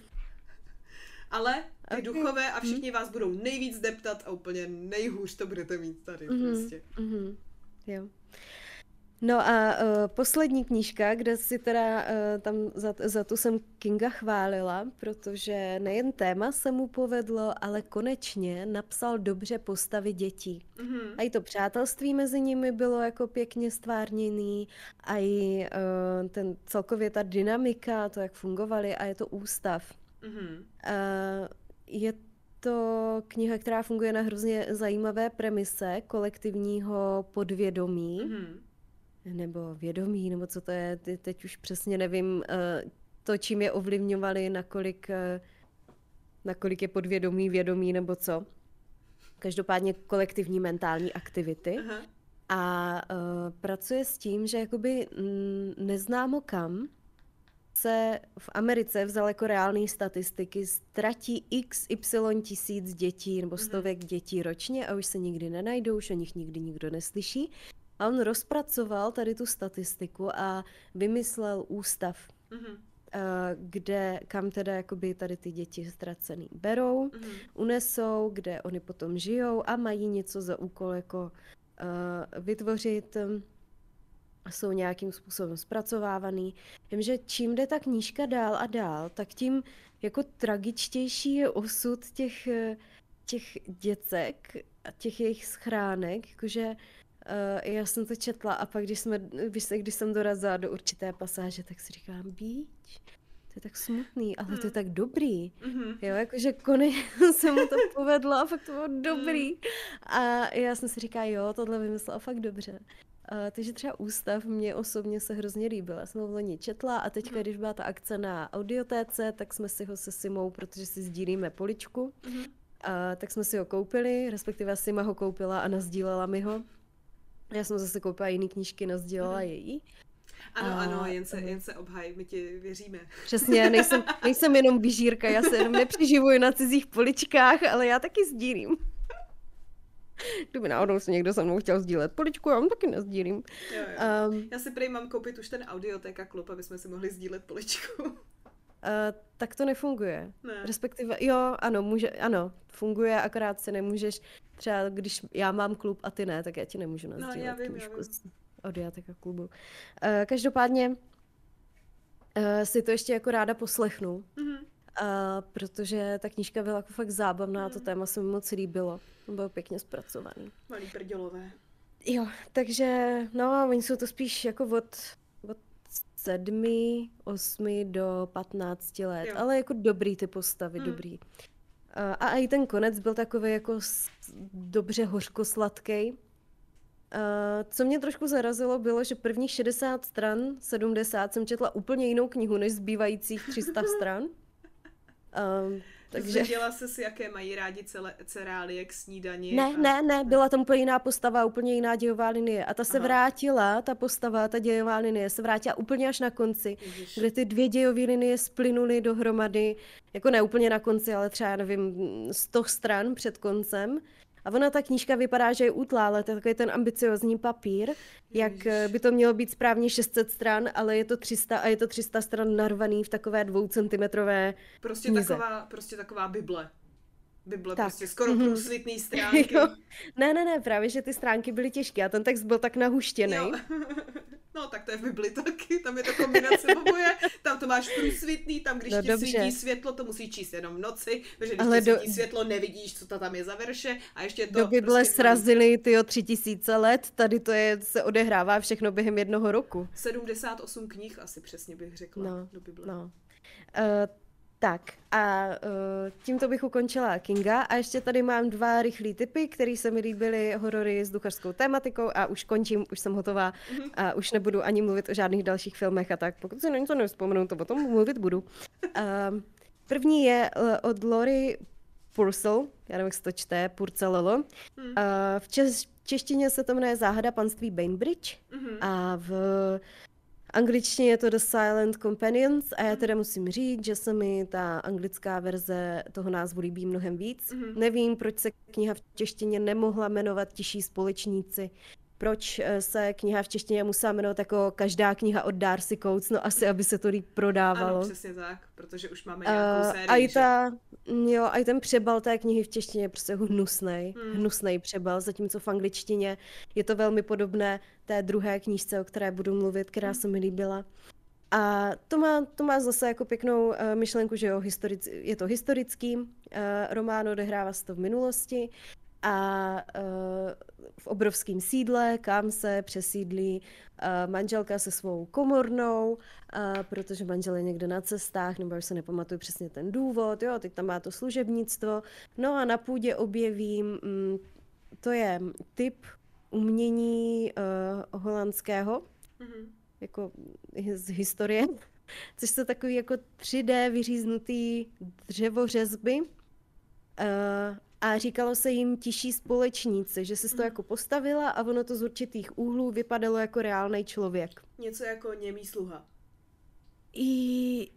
Ale ty okay. duchové a všichni mm. vás budou nejvíc deptat a úplně nejhůř to budete mít tady mm-hmm. prostě. Mm-hmm. Jo. No a uh, poslední knížka, kde si teda uh, tam za, za tu jsem Kinga chválila, protože nejen téma se mu povedlo, ale konečně napsal dobře postavy dětí. Mm-hmm. A i to přátelství mezi nimi bylo jako pěkně stvárněný, a i uh, ten celkově ta dynamika, to jak fungovali a je to ústav. Mm-hmm. Uh, je to kniha, která funguje na hrozně zajímavé premise kolektivního podvědomí. Mm-hmm nebo vědomí, nebo co to je, teď už přesně nevím, eh, to, čím je ovlivňovali, nakolik, eh, nakolik je podvědomí, vědomí, nebo co. Každopádně kolektivní mentální aktivity. Aha. A uh, pracuje s tím, že jakoby mm, neznámo kam se v Americe vzal jako reálné statistiky, ztratí x, y tisíc dětí nebo stovek dětí ročně a už se nikdy nenajdou, už o nich nikdy nikdo neslyší. A on rozpracoval tady tu statistiku a vymyslel ústav, mm-hmm. kde, kam teda jakoby tady ty děti ztracený berou, mm-hmm. unesou, kde oni potom žijou a mají něco za úkol jako uh, vytvořit jsou nějakým způsobem zpracovávaný. Vím, že čím jde ta knížka dál a dál, tak tím jako tragičtější je osud těch, těch děcek a těch jejich schránek, jakože Uh, já jsem to četla a pak, když, jsme, když, když jsem dorazila do určité pasáže, tak si říkám, bíč, to je tak smutný, ale mm. to je mm. tak dobrý. Mm-hmm. Jo, jakože konečně se mu to *laughs* povedlo a fakt to bylo dobrý. Mm. A já jsem si říkala, jo, tohle vymyslela fakt dobře. Uh, takže třeba ústav mě osobně se hrozně líbil. Já jsem ho loni četla a teďka, mm. když byla ta akce na audiotéce, tak jsme si ho se Simou, protože si sdílíme poličku, mm. uh, tak jsme si ho koupili, respektive Sima ho koupila a nazdílela mi ho. Já jsem zase koupila jiný knížky, nazdílela mm-hmm. její. Ano, a, ano, jen se, jen se obhaj, my ti věříme. Přesně, nejsem, *laughs* nejsem jenom bížírka, já se jenom nepřiživuji na cizích poličkách, ale já taky sdílím. Kdyby náhodou se někdo se mnou chtěl sdílet poličku, já vám taky nezdílím. Jo, jo. Um, já si prý mám koupit už ten audioteka klub, aby jsme si mohli sdílet poličku. Uh, tak to nefunguje. Ne. Respektive, jo, ano, může, ano, funguje, akorát si nemůžeš, třeba když já mám klub a ty ne, tak já ti nemůžu nazdílet no, já vím, já vím. z Odiateka klubu. Uh, každopádně uh, si to ještě jako ráda poslechnu, mm-hmm. uh, protože ta knížka byla jako fakt zábavná mm. a to mhm. téma se mi moc líbilo. Bylo pěkně zpracovaný. Malý prdělové. Jo, takže no, oni jsou to spíš jako od sedmi, osmi do patnácti let, jo. ale jako dobrý ty postavy, mm. dobrý. A, a i ten konec byl takový jako dobře hořko-sladký. co mě trošku zarazilo, bylo, že prvních 60 stran, 70 jsem četla úplně jinou knihu než zbývajících 300 *laughs* stran. Um, takže... Zvěděla jsi si, jaké mají rádi celé, cereálie k snídani? Ne, a... ne, ne, byla tam úplně jiná postava, úplně jiná dějová linie. A ta se Aha. vrátila, ta postava, ta dějová linie se vrátila úplně až na konci, Ježiš. kde ty dvě dějové linie splynuly dohromady, jako ne úplně na konci, ale třeba, nevím, 100 stran před koncem. A ona ta knížka vypadá, že je útlá, ale to je takový ten ambiciozní papír, jak eh, by to mělo být správně 600 stran, ale je to 300 a je to 300 stran narvaný v takové dvoucentimetrové Prostě knize. taková, prostě taková Bible. Bible, tak. prostě skoro mm-hmm. průsvitný *laughs* stránky. Jo. Ne, ne, ne, právě, že ty stránky byly těžké a ten text byl tak nahuštěný. *laughs* No, tak to je v Bibli taky, tam je to kombinace *laughs* oboje, tam to máš průsvitný, tam když no, ti dobře. svítí světlo, to musí číst jenom v noci, protože když Ale ti svítí do... světlo, nevidíš, co to tam je za verše a ještě to... Do Bible prostě srazili ty o tři tisíce let, tady to je, se odehrává všechno během jednoho roku. 78 knih asi přesně bych řekla no, do Bible. No. Uh, tak a uh, tímto bych ukončila Kinga a ještě tady mám dva rychlé typy, které se mi líbily, horory s duchařskou tématikou a už končím, už jsem hotová mm-hmm. a už nebudu ani mluvit o žádných dalších filmech a tak, pokud se na něco nevzpomenu, to o tom mluvit budu. Uh, první je uh, od Lori Purcell, já nevím, jak se to čte, Purcellolo. Mm. Uh, v češ- češtině se to jmenuje Záhada panství Bainbridge mm-hmm. a v angličtině je to The Silent Companions a já teda musím říct, že se mi ta anglická verze toho názvu líbí mnohem víc. Mm-hmm. Nevím, proč se kniha v češtině nemohla jmenovat Tiší společníci. Proč eh, se kniha v češtině musela jmenovat jako každá kniha od Darcy Coates, no asi, aby se to líp prodávalo. Ano, přesně tak, protože už máme nějakou uh, sérii, a i ta, Jo, a i ten přebal té knihy v češtině je prostě hnusnej, hmm. hnusnej přebal, zatímco v angličtině je to velmi podobné té druhé knížce, o které budu mluvit, která se mi líbila. A to má, to má zase jako pěknou uh, myšlenku, že jo, historic, je to historický uh, román, odehrává se to v minulosti a uh, v obrovském sídle, kam se přesídlí uh, manželka se svou komornou, uh, protože manžel je někde na cestách, nebo už se nepamatuju přesně ten důvod, jo, teď tam má to služebnictvo. No a na půdě objevím, um, to je typ umění holandského, mm-hmm. jako z historie, *laughs* což jsou takový jako 3D vyříznutý dřevořezby, a říkalo se jim tiší společníci, že se to mm. jako postavila a ono to z určitých úhlů vypadalo jako reálný člověk. Něco jako němý sluha. I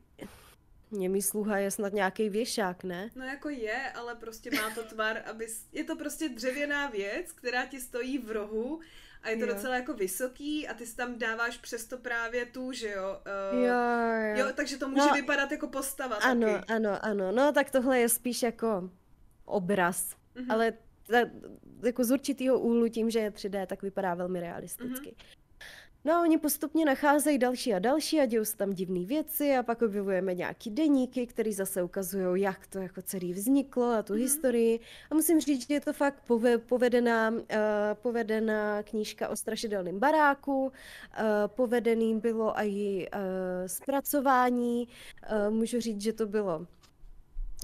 němý sluha je snad nějaký věšák, ne? No jako je, ale prostě má to tvar, *laughs* aby... Je to prostě dřevěná věc, která ti stojí v rohu a je to jo. docela jako vysoký a ty si tam dáváš přesto právě tu, že jo? Uh, jo, jo. jo, takže to může no, vypadat jako postava Ano, taky. ano, ano. No tak tohle je spíš jako obraz, mm-hmm. ale ta, jako z určitého úhlu tím, že je 3D, tak vypadá velmi realisticky. Mm-hmm. No a oni postupně nacházejí další a další a dějou se tam divné věci a pak objevujeme nějaký deníky, které zase ukazují, jak to jako celý vzniklo a tu mm-hmm. historii. A musím říct, že je to fakt povedená, uh, povedená knížka o strašidelném baráku, uh, povedený bylo i uh, zpracování. Uh, můžu říct, že to bylo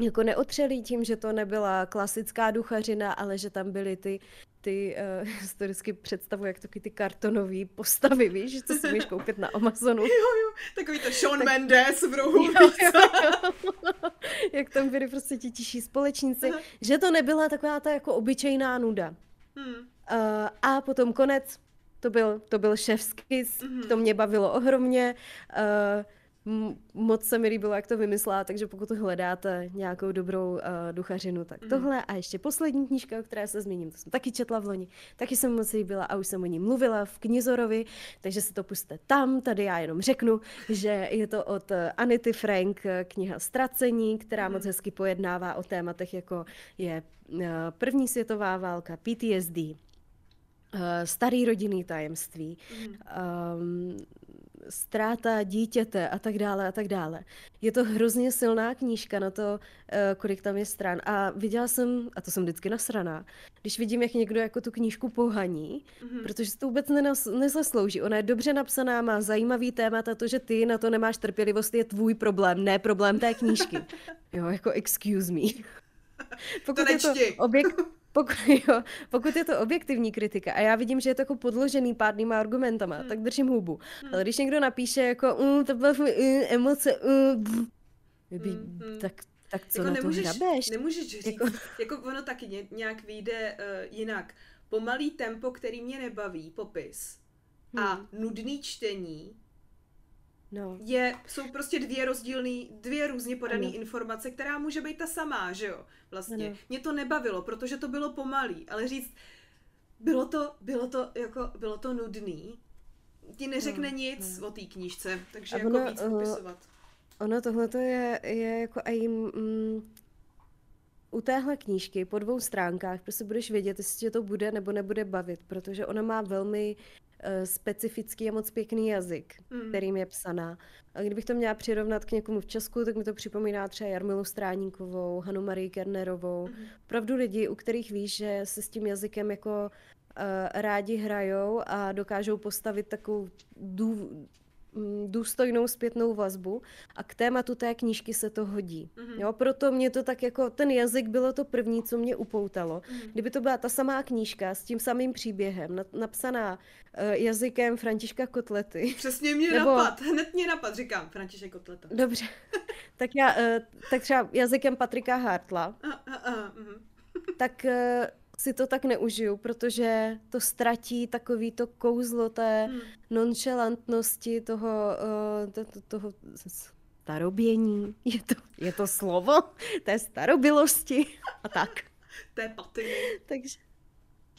jako neotřelý tím, že to nebyla klasická duchařina, ale že tam byly ty, ty *laughs* uh, historicky představu, jak taky ty kartonové postavy, víš, co si můžeš koupit na Amazonu. *laughs* Jo, jo, takový to Sean tak... Mendes v rohu. Jo, jo, jo. *laughs* jak tam byli prostě ti tiší společníci, Aha. že to nebyla taková ta jako obyčejná nuda. Hmm. Uh, a potom konec, to byl, to byl šéfský, mm-hmm. to mě bavilo ohromně. Uh, moc se mi líbilo, jak to vymyslela, takže pokud hledáte nějakou dobrou uh, duchařinu, tak mm. tohle. A ještě poslední knížka, o které se zmíním, to jsem taky četla v loni, taky jsem moc líbila a už jsem o ní mluvila v Knizorovi, takže se to puste tam. Tady já jenom řeknu, že je to od eh, Anity Frank eh, kniha Stracení, která mm. moc hezky pojednává o tématech, jako je uh, první světová válka, PTSD, starý rodinný tajemství, mm. um, ztráta dítěte a tak dále a tak dále. Je to hrozně silná knížka na to, eh, kolik tam je stran. A viděla jsem, a to jsem vždycky nasraná, když vidím, jak někdo jako tu knížku pohaní, mm-hmm. protože se to vůbec nenas, nezaslouží. Ona je dobře napsaná, má zajímavý témat a to, že ty na to nemáš trpělivost, je tvůj problém, ne problém té knížky. *laughs* Jo, jako excuse me. Pokud to je to objekt, *laughs* pokud, *laughs* jo, pokud je to objektivní kritika a já vidím, že je to jako podložený pádnýma argumentama, hmm. tak držím hubu. Hmm. Ale když někdo napíše jako mm, to bylo uh, emoce, uh, hmm. tak tak co jako na nemůžeš, to hrabeš? Nemůžeš říct, jako... *laughs* jako ono taky nějak vyjde uh, jinak. Pomalý tempo, který mě nebaví, popis, hmm. a nudný čtení, No. Je, jsou prostě dvě rozdílné, dvě různě podané informace, která může být ta samá, že jo? Vlastně. Ano. Mě to nebavilo, protože to bylo pomalý, ale říct, bylo to, bylo to, jako, bylo to nudný, ti neřekne no, nic no. o té knížce, takže A jako ono, víc popisovat. Ono tohle je, je jako aj mm, u téhle knížky po dvou stránkách prostě budeš vědět, jestli tě to bude nebo nebude bavit, protože ona má velmi Eh, specifický a moc pěkný jazyk, mm. kterým je psaná. A kdybych to měla přirovnat k někomu v Česku, tak mi to připomíná třeba Jarmilu Stráníkovou, Hanu Marii Kernerovou. Mm. Opravdu lidi, u kterých víš, že se s tím jazykem jako uh, rádi hrajou a dokážou postavit takovou dů, Mm, důstojnou zpětnou vazbu a k tématu té knížky se to hodí. Mm-hmm. Jo, proto mě to tak jako, ten jazyk bylo to první, co mě upoutalo. Mm-hmm. Kdyby to byla ta samá knížka s tím samým příběhem, napsaná uh, jazykem Františka Kotlety. Přesně mě nebo... napad, *laughs* hned mě napad, říkám, František Kotleta. Dobře, *laughs* tak já, uh, tak třeba jazykem Patrika Hartla. Uh, uh, uh, uh. tak uh, si to tak neužiju, protože to ztratí takový to kouzlo té hmm. nonchalantnosti, toho, uh, to, to, toho starobění, *laughs* je to, je to slovo, té starobilosti *laughs* a tak. té patiny. Takže...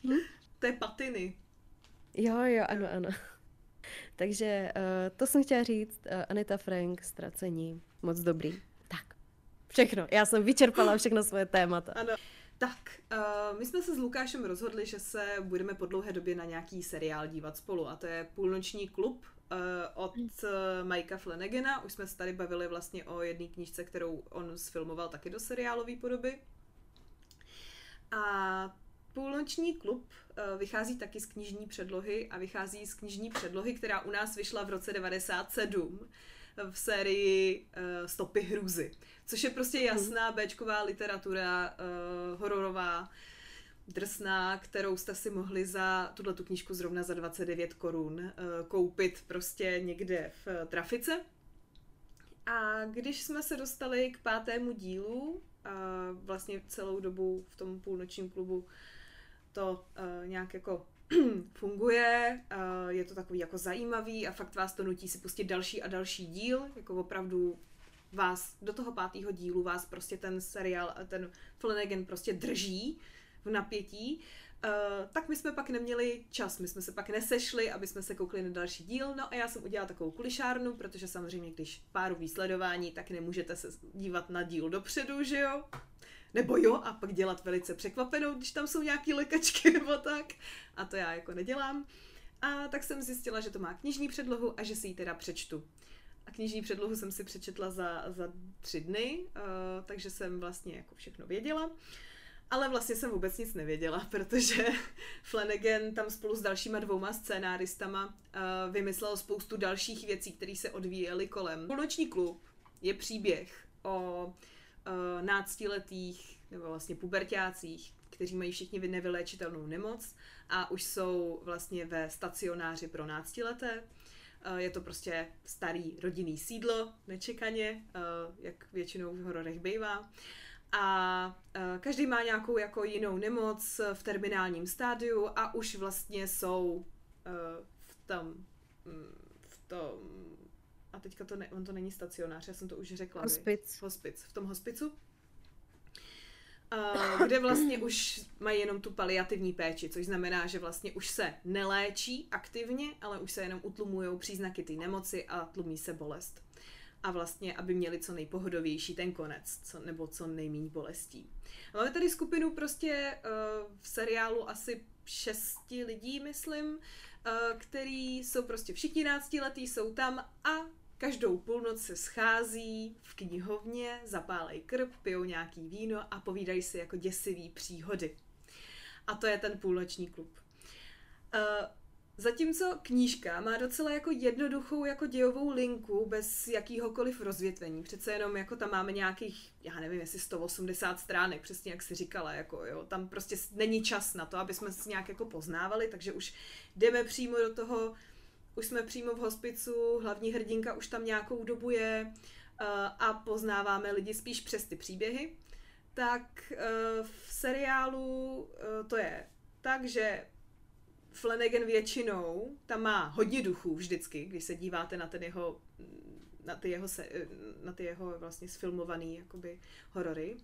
Hm? Té patiny. Jo, jo, ano, ano. Takže uh, to jsem chtěla říct. Uh, Anita Frank, ztracení, moc dobrý. Tak. všechno. Já jsem vyčerpala všechno svoje témata. Ano. Tak, uh, my jsme se s Lukášem rozhodli, že se budeme po dlouhé době na nějaký seriál dívat spolu a to je Půlnoční klub uh, od uh, Mikea Flanagana. Už jsme se tady bavili vlastně o jedné knížce, kterou on sfilmoval taky do seriálové podoby. A Půlnoční klub uh, vychází taky z knižní předlohy a vychází z knižní předlohy, která u nás vyšla v roce 97 v sérii uh, Stopy hrůzy, což je prostě jasná Bčková literatura, uh, hororová, drsná, kterou jste si mohli za tuhle tu knížku zrovna za 29 korun uh, koupit prostě někde v trafice. A když jsme se dostali k pátému dílu, a vlastně celou dobu v tom půlnočním klubu to uh, nějak jako *clears throat* funguje, uh, je to takový jako zajímavý a fakt vás to nutí si pustit další a další díl, jako opravdu vás do toho pátého dílu vás prostě ten seriál, ten Flanagan prostě drží v napětí. Uh, tak my jsme pak neměli čas, my jsme se pak nesešli, aby jsme se koukli na další díl, no a já jsem udělala takovou kulišárnu, protože samozřejmě, když páru výsledování, tak nemůžete se dívat na díl dopředu, že jo? Nebo jo, a pak dělat velice překvapenou, když tam jsou nějaký lekačky *laughs* nebo tak. A to já jako nedělám. A tak jsem zjistila, že to má knižní předlohu a že si ji teda přečtu. A knižní předlohu jsem si přečetla za, za tři dny, uh, takže jsem vlastně jako všechno věděla. Ale vlastně jsem vůbec nic nevěděla, *laughs* protože Flanagan tam spolu s dalšíma dvouma scénáristama uh, vymyslel spoustu dalších věcí, které se odvíjely kolem. Půlnoční klub je příběh o uh, náctiletých nebo vlastně pubertácích, kteří mají všichni nevyléčitelnou nemoc a už jsou vlastně ve stacionáři pro náctileté. Uh, je to prostě starý rodinný sídlo, nečekaně, uh, jak většinou v hororech bývá. A uh, každý má nějakou jako jinou nemoc v terminálním stádiu a už vlastně jsou uh, v tom, mm, v tom a teďka to ne, on to není stacionář, já jsem to už řekla. Hospic. Hospic. V tom hospicu. Uh, kde vlastně už mají jenom tu paliativní péči, což znamená, že vlastně už se neléčí aktivně, ale už se jenom utlumují příznaky té nemoci a tlumí se bolest. A vlastně, aby měli co nejpohodovější ten konec, co, nebo co nejméně bolestí. A máme tady skupinu prostě uh, v seriálu asi šesti lidí, myslím, uh, který jsou prostě všichni náctiletí, jsou tam a Každou půlnoc se schází v knihovně, zapálej krb, pijou nějaký víno a povídají si jako děsivý příhody. A to je ten půlnoční klub. Uh, Zatímco knížka má docela jako jednoduchou jako dějovou linku bez jakýhokoliv rozvětvení. Přece jenom jako tam máme nějakých, já nevím, jestli 180 stránek, přesně jak si říkala, jako jo, tam prostě není čas na to, aby jsme se nějak jako poznávali, takže už jdeme přímo do toho už jsme přímo v hospicu, hlavní hrdinka už tam nějakou dobu je uh, a poznáváme lidi spíš přes ty příběhy, tak uh, v seriálu uh, to je tak, že Flanagan většinou tam má hodně duchů vždycky, když se díváte na ten jeho na ty jeho, se, na ty jeho vlastně sfilmovaný jakoby horory. Uh,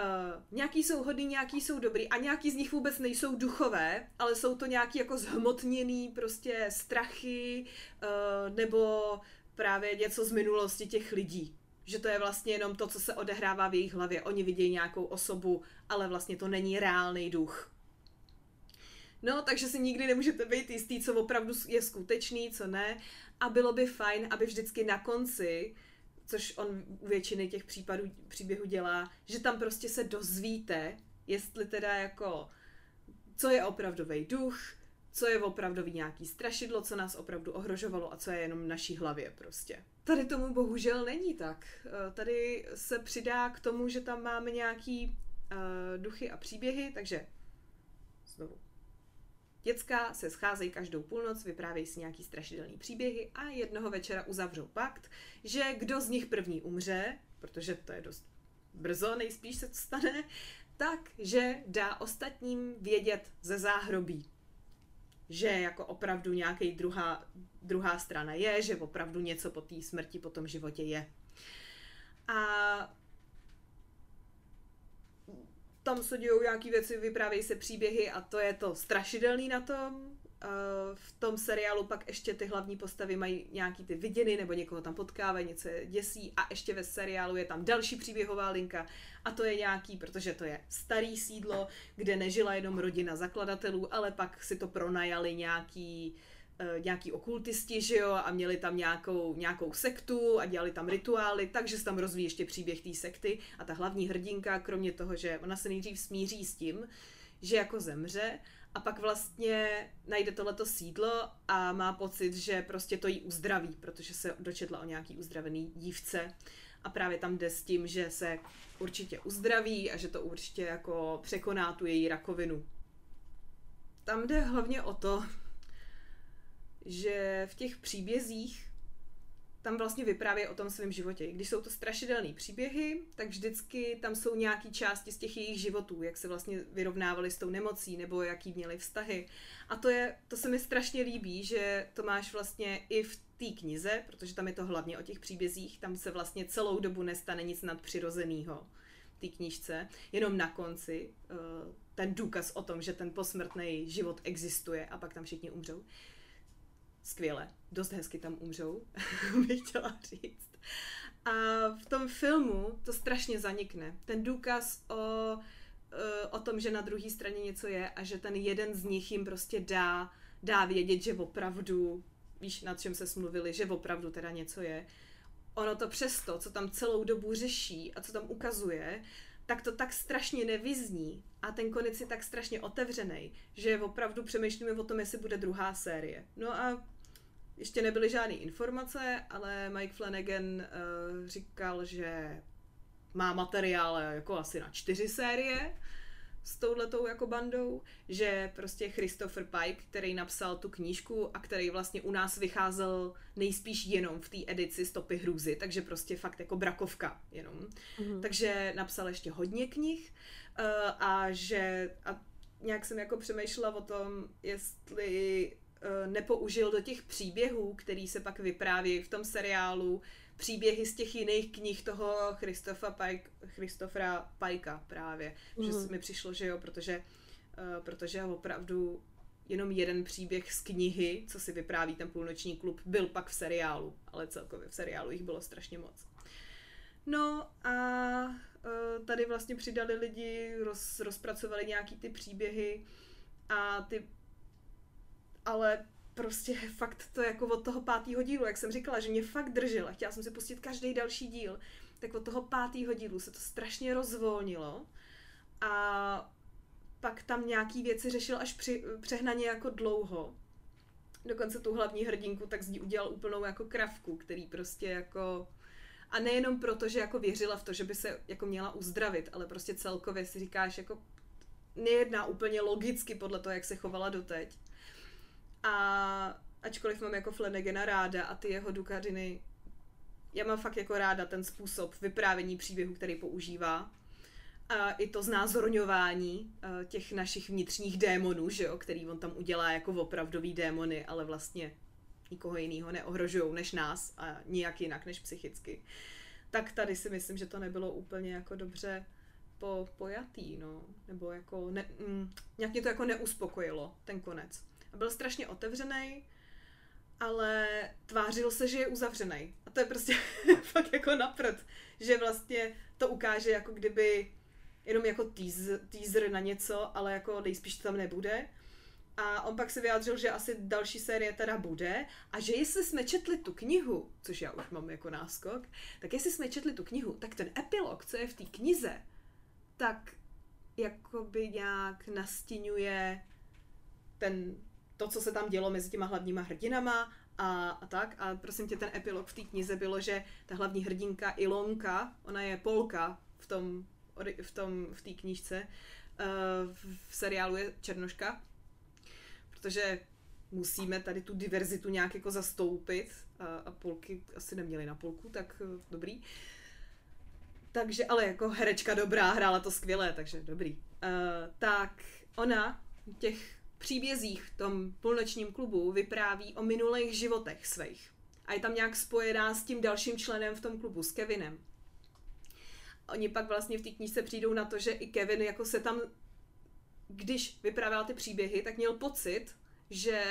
Uh, nějaký jsou hodný, nějaký jsou dobrý a nějaký z nich vůbec nejsou duchové, ale jsou to nějaký jako zhmotněný prostě strachy uh, nebo právě něco z minulosti těch lidí. Že to je vlastně jenom to, co se odehrává v jejich hlavě. Oni vidějí nějakou osobu, ale vlastně to není reálný duch. No, takže si nikdy nemůžete být jistý, co opravdu je skutečný, co ne. A bylo by fajn, aby vždycky na konci uh, což on u většiny těch případů, příběhů dělá, že tam prostě se dozvíte, jestli teda jako, co je opravdový duch, co je opravdový nějaký strašidlo, co nás opravdu ohrožovalo a co je jenom v naší hlavě prostě. Tady tomu bohužel není tak. Eh, tady se přidá k tomu, že tam máme nějaký uh, duchy a příběhy, takže znovu Děcka se scházejí každou půlnoc, vyprávějí si nějaký strašidelný příběhy a jednoho večera uzavřou pakt, že kdo z nich první umře, protože to je dost brzo, nejspíš se to stane, tak, že dá ostatním vědět ze záhrobí. Že jako opravdu nějaký druhá, druhá strana je, že opravdu něco po té smrti, po tom životě je. A tam se dějou nějaké věci, vyprávějí se příběhy a to je to strašidelný na tom. v tom seriálu pak ještě ty hlavní postavy mají nějaký ty viděny nebo někoho tam potkávají, něco je děsí a ještě ve seriálu je tam další příběhová linka a to je nějaký, protože to je starý sídlo, kde nežila jenom rodina zakladatelů, ale pak si to pronajali nějaký uh, nějaký okultisti, že jo, a měli tam nějakou, nějakou sektu a dělali tam rituály, takže se tam rozvíjí ještě příběh té sekty a ta hlavní hrdinka, kromě toho, že ona se nejdřív smíří s tím, že jako zemře a pak vlastně najde tohleto sídlo a má pocit, že prostě to jí uzdraví, protože se dočetla o nějaký uzdravený dívce a právě tam jde s tím, že se určitě uzdraví a že to určitě jako překoná tu její rakovinu. Tam jde hlavně o to, že v těch příbězích tam vlastně vypráví o tom svém životě. Když jsou to strašidelné příběhy, tak vždycky tam jsou nějaké části z těch jejich životů, jak se vlastně vyrovnávali s tou nemocí, nebo jaký měli vztahy. A to, je, to se mi strašně líbí, že to máš vlastně i v té knize, protože tam je to hlavně o těch příbězích, tam se vlastně celou dobu nestane nic nadpřirozeného té knížce, jenom na konci uh, ten důkaz o tom, že ten posmrtný život existuje a pak tam všichni umřou skvěle, dost hezky tam umřou, *laughs* bych chtěla říct. A v tom filmu to strašně zanikne. Ten důkaz o, e, o tom, že na druhé straně něco je a že ten jeden z nich jim prostě dá, dá vědět, že opravdu, víš, nad čem se smluvili, že opravdu teda něco je. Ono to přesto, co tam celou dobu řeší a co tam ukazuje, tak to tak strašně nevyzní a ten konec je tak strašně otevřený, že opravdu přemýšlíme o tom, jestli bude druhá série. No a ještě nebyly žádné informace, ale Mike Flanagan uh, říkal, že má materiál jako asi na čtyři série s touhletou jako bandou, že prostě Christopher Pike, který napsal tu knížku a který vlastně u nás vycházel nejspíš jenom v té edici Stopy hrůzy, takže prostě fakt jako brakovka jenom. Mm-hmm. Takže napsal ještě hodně knih uh, a že a nějak jsem jako přemýšlela o tom, jestli Eh, nepoužil do těch příběhů, který se pak vypráví v tom seriálu, příběhy z těch jiných knih toho Christofa Pike, Christofra Pajka právě. Mm. Že mhm. mi přišlo, že jo, protože, uh, protože opravdu jenom jeden příběh z knihy, co si vypráví ten půlnoční klub, byl pak v seriálu, ale celkově v seriálu jich bylo strašně moc. No a uh, tady vlastně přidali lidi, roz, rozpracovali nějaký ty příběhy a ty ale prostě fakt to jako od toho pátého dílu, jak jsem říkala, že mě fakt držela, chtěla jsem si pustit každý další díl, tak od toho pátého dílu se to strašně rozvolnilo a pak tam nějaký věci řešil až při, přehnaně jako dlouho. Dokonce tu hlavní hrdinku tak z ní udělal úplnou jako kravku, který prostě jako... A nejenom proto, že jako věřila v to, že by se jako měla uzdravit, ale prostě celkově si říkáš jako nejedná úplně logicky podle toho, jak se chovala doteď. A ačkoliv mám jako Flanagana ráda a ty jeho dukariny, já mám fakt jako ráda ten způsob vyprávění příběhu, který používá. A i to znázorňování uh, těch našich vnitřních démonů, že jo, který on tam udělá jako opravdový démony, ale vlastně nikoho jiného neohrožují než nás a nijak jinak než psychicky. Tak tady si myslím, že to nebylo úplně jako dobře po, pojatý, no. Nebo jako, ne, mm, nějak mě to jako neuspokojilo, ten konec byl strašně otevřený, ale tvářil se, že je uzavřený. A to je prostě *laughs* fakt jako napřed, že vlastně to ukáže jako kdyby jenom jako teaser, teaser na něco, ale jako nejspíš to tam nebude. A on pak se vyjádřil, že asi další série teda bude a že jestli jsme četli tu knihu, což já už mám jako náskok, tak jestli jsme četli tu knihu, tak ten epilog, co je v té knize, tak jakoby nějak nastínuje ten to, co se tam dělo mezi těma hlavníma hrdinama a, a tak. A prosím tě, ten epilog v té knize bylo, že ta hlavní hrdinka Ilonka, ona je Polka v tom, v tom, v té knížce, eh, v seriálu je Černoška, protože musíme tady tu diverzitu nějak jako zastoupit a, a Polky asi neměly na Polku, tak eh, dobrý. Takže, ale jako herečka dobrá, hrála to skvěle, takže dobrý. Uh, tak ona těch příbězích v tom půlnočním klubu vypráví o minulých životech svých. A je tam nějak spojená s tím dalším členem v tom klubu, s Kevinem. Oni pak vlastně v té knížce přijdou na to, že i Kevin jako se tam, když vyprávěl ty příběhy, tak měl pocit, že,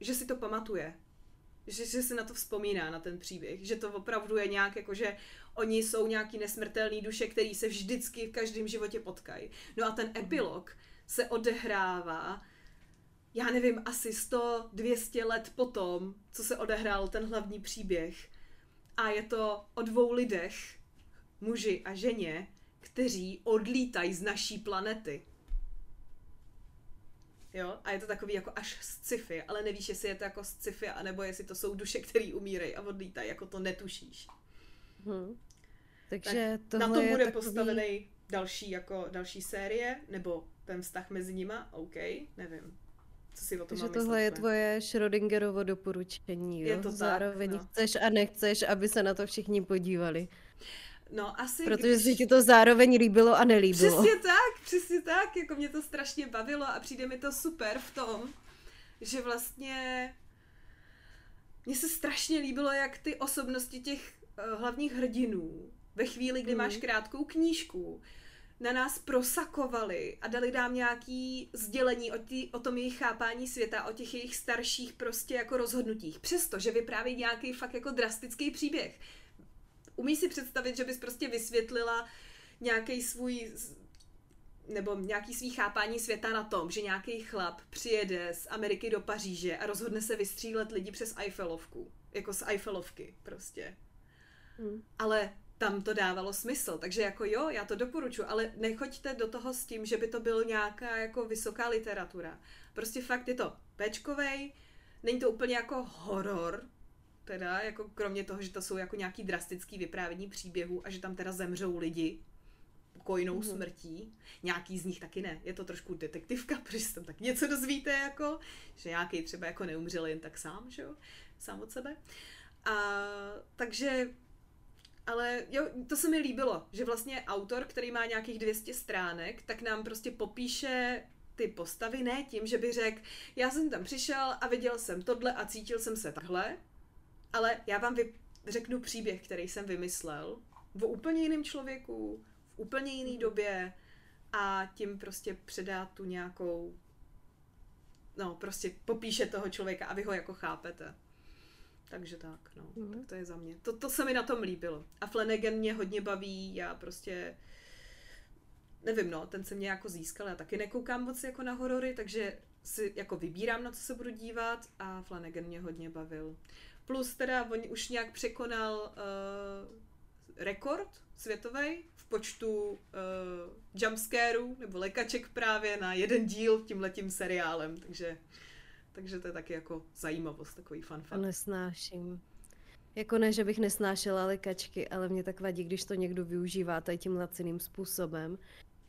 že si to pamatuje. Že, že si na to vzpomíná, na ten příběh. Že to opravdu je nějak jako, že oni jsou nějaký nesmrtelný duše, který se vždycky v každém životě potkají. No a ten epilog se odehrává já nevím, asi 100-200 let potom, co se odehrál ten hlavní příběh. A je to o dvou lidech, muži a ženě, kteří odlítají z naší planety. Jo, a je to takový jako až sci-fi, ale nevíš, jestli je to jako sci-fi, anebo jestli to jsou duše, které umírají a odlítají, jako to netušíš. Hmm. Takže tak na to bude takový... postavený další, jako další série, nebo ten vztah mezi nima, OK, nevím. Co si o tom Takže tohle myslet, je tvoje Schrödingerovo doporučení, jo? Je to Zároveň tak, no. chceš a nechceš, aby se na to všichni podívali. No, asi... Protože když... se ti to zároveň líbilo a nelíbilo. Přesně tak, přesně tak, jako mě to strašně bavilo a přijde mi to super v tom, že vlastně mně se strašně líbilo, jak ty osobnosti těch uh, hlavních hrdinů ve chvíli, kdy mm. máš krátkou knížku, na nás prosakovali a dali nám nějaký sdělení o, tý, o tom jejich chápání světa, o těch jejich starších prostě jako rozhodnutích. Přesto, že vypráví nějaký fakt jako drastický příběh. Umíš si představit, že bys prostě vysvětlila nějaký svůj nebo nějaký svý chápání světa na tom, že nějaký chlap přijede z Ameriky do Paříže a rozhodne se vystřílet lidi přes Eiffelovku. Jako z Eiffelovky prostě. Hmm. Ale tam to dávalo smysl. Takže jako jo, já to doporučuji, ale nechoďte do toho s tím, že by to byl nějaká jako vysoká literatura. Prostě fakt je to pečkovej, není to úplně jako horor, teda, jako kromě toho, že to jsou jako nějaký drastický vyprávění příběhů a že tam teda zemřou lidi pokojnou mm-hmm. smrtí. Nějaký z nich taky ne. Je to trošku detektivka, *laughs* protože se tam tak něco dozvíte, jako, že nějaký třeba jako neumřel jen tak sám, že jo, sám od sebe. A, takže ale jo, to se mi líbilo, že vlastně autor, který má nějakých 200 stránek, tak nám prostě popíše ty postavy ne tím, že by řekl, já jsem tam přišel a viděl jsem tohle a cítil jsem se takhle, ale já vám vy, řeknu příběh, který jsem vymyslel o úplně jiném člověku, v úplně jiné době a tím prostě předá tu nějakou no, prostě popíše toho člověka a vy ho jako chápete. Takže tak, no. Mm. Tak to je za mě. To, to se mi na tom líbilo. A Flanagan mě hodně baví, já prostě nevím, no, ten se mě jako získal, já taky nekoukám moc jako na horory, takže si jako vybírám, na co se budu dívat a Flanagan mě hodně bavil. Plus teda on už nějak překonal uh, rekord světový v počtu uh, jumpscareů nebo lekaček právě na jeden díl tím letím seriálem, takže takže to je taky jako zajímavost, takový fun fact. Nesnáším. Jako ne, že bych nesnášela lekačky, ale mě tak vadí, když to někdo využívá tady tím laciným způsobem.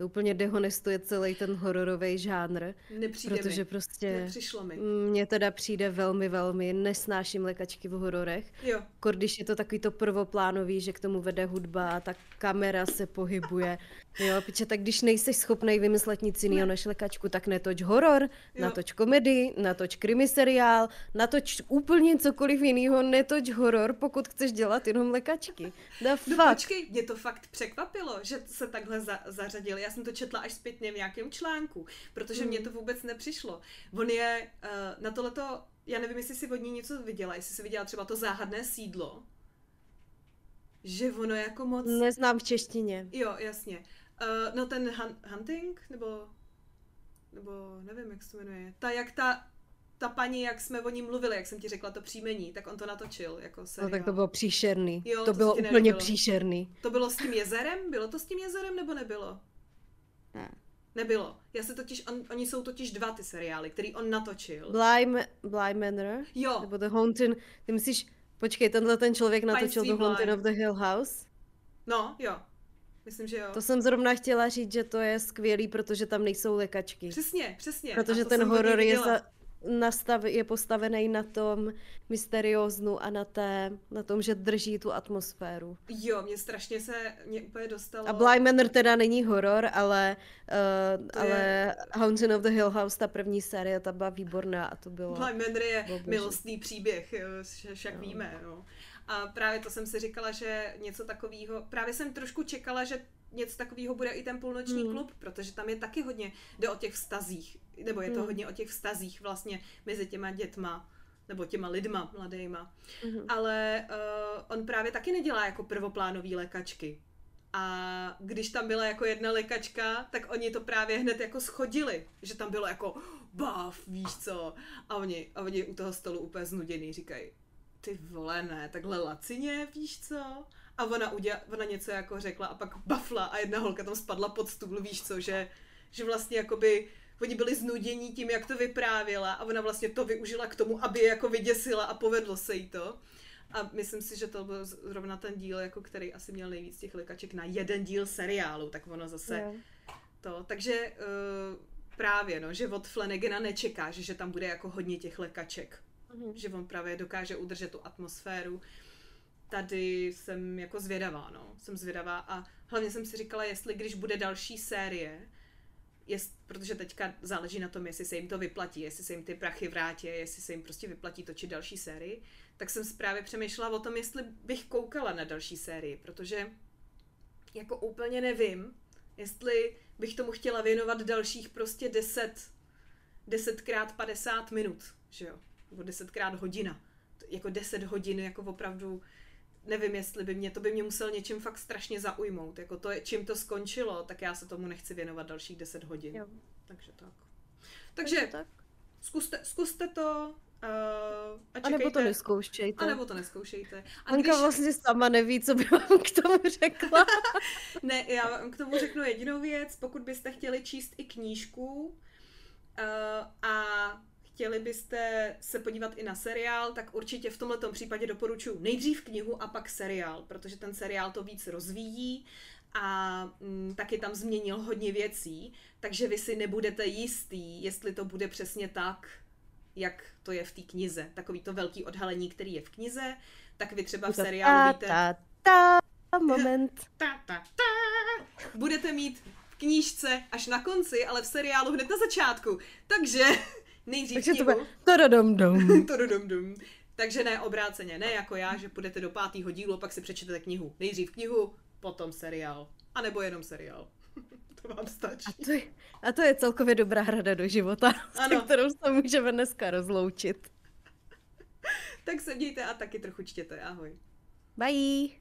To úplně dehonestuje celý ten hororový žánr. Nepřijde protože mi. prostě Nepřišlo mi. Mně teda přijde velmi, velmi, nesnáším lekačky v hororech. Jo. Kor, když je to takový to prvoplánový, že k tomu vede hudba, ta kamera se pohybuje. *laughs* Jo, piče, tak když nejsi schopný vymyslet nic jiného než lekačku, tak netoč horor, jo. natoč komedii, natoč krimi seriál, natoč úplně cokoliv jiného, netoč horor, pokud chceš dělat jenom lekačky. No, fuck? počkej, mě to fakt překvapilo, že se takhle za- zařadil. Já jsem to četla až zpětně v nějakém článku, protože mm. mě to vůbec nepřišlo. On je uh, na tohleto, já nevím, jestli si od ní něco viděla, jestli si viděla třeba to záhadné sídlo, že ono jako moc... Neznám v češtině. Jo, jasně. Uh, no ten hun- Hunting, nebo nebo nevím, jak se to jmenuje. Ta, jak ta, ta paní, jak jsme o ní mluvili, jak jsem ti řekla to příjmení, tak on to natočil jako seriál. No tak to bylo příšerný. Jo, to, to bylo úplně příšerný. To bylo s tím jezerem? Bylo to s tím jezerem nebo nebylo? Ne. Nebylo. Já se totiž, on, oni jsou totiž dva ty seriály, který on natočil. Bly, Bly Manor? Jo. Nebo The Haunting, ty myslíš, počkej, tenhle ten člověk natočil The Haunting of the Hill House? No, jo. Myslím, že jo. To jsem zrovna chtěla říct, že to je skvělý, protože tam nejsou lékačky. Přesně, přesně. Protože ten horor je za, nastav, je postavený na tom mysterióznu a na, té, na tom, že drží tu atmosféru. Jo, mě strašně se, mě úplně dostalo... A Bly Manor teda není horor, ale, uh, ale je... Haunting of the Hill House, ta první série, ta byla výborná a to bylo... Bly Manor je milostný příběh, však víme, no. A právě to jsem si říkala, že něco takového, právě jsem trošku čekala, že něco takového bude i ten půlnoční Hmm. klub, protože tam je taky hodně, jde o těch vztazích, nebo je to Hmm. hodně o těch vztazích vlastně mezi těma dětma, nebo těma lidma mladýma. Mhm. Ale uh, on právě taky nedělá jako prvoplánový lékačky. A když tam byla jako jedna lékačka, tak oni to právě hned jako schodili, že tam bylo jako bav, víš co. A oni, a oni u toho stolu úplně znuděný říkají, ty vole ne, takhle lacině, víš co. A ona, uděla, ona něco jako řekla a pak bafla a jedna holka tam spadla pod stůl, víš co, že, že vlastně jakoby oni byli znudění tím, jak to vyprávěla a ona vlastně to využila k tomu, aby je jako vyděsila a povedlo se jí to. A myslím si, že to byl zrovna ten díl, jako který asi měl nejvíc těch likaček na jeden díl seriálu, tak ono zase Jo. to. Takže uh, právě, no, že od Flanagana nečekáš, že tam bude jako hodně těch lekaček. Mhm. Že on právě dokáže udržet tu atmosféru. Tady jsem jako zvědavá, no. Jsem zvědavá a hlavně jsem si říkala, jestli když bude další série, jest, protože teďka záleží na tom, jestli se jim to vyplatí, jestli se jim ty prachy vrátí, jestli se jim prostě vyplatí točit další sérii, tak jsem právě přemýšlela o tom, jestli bych koukala na další sérii, protože jako úplně nevím, jestli bych tomu chtěla věnovat dalších prostě 10, 10 krát 50 minut, že jo, nebo 10 krát hodina. Jako 10 hodin, jako opravdu nevím, jestli by mě, to by mě musel něčím fakt strašně zaujmout. Jako to, je- čím to skončilo, tak já se tomu nechci věnovat dalších 10 hodin. Jo. Takže tak. Takže tak. zkuste, zkuste to uh, a A nebo to čekejte. neskoušejte. A nebo to neskoušejte. A Anka vlastně sama neví, co by vám k tomu řekla. *laughs* Ne, já vám k tomu řeknu jedinou věc. Pokud byste chtěli číst i knížku uh, a chtěli byste se podívat i na seriál, tak určitě v tomto případě doporučuji nejdřív knihu a pak seriál, protože ten seriál to víc rozvíjí a mm, taky tam změnil hodně věcí, takže vy si nebudete jistý, jestli to bude přesně tak, jak to je v té knize. Takový to velký odhalení, který je v knize, tak vy třeba v seriálu víte... Ta, ta, ta, moment. *laughs* ta, ta, ta. Budete mít v knížce až na konci, ale v seriálu hned na začátku. Takže nejdřív Takže to knihu. bude tododom dom. *laughs* Tododom dum. Takže ne obráceně, ne jako já, že půjdete do pátého dílu, pak si přečtete knihu. Nejdřív knihu, potom seriál. A nebo jenom seriál. *laughs* to vám stačí. A to, je, a to je celkově dobrá rada do života, *laughs* Ano. s kterou se můžeme dneska rozloučit. Tak se mějte a taky trochu čtěte. Ahoj. Bye!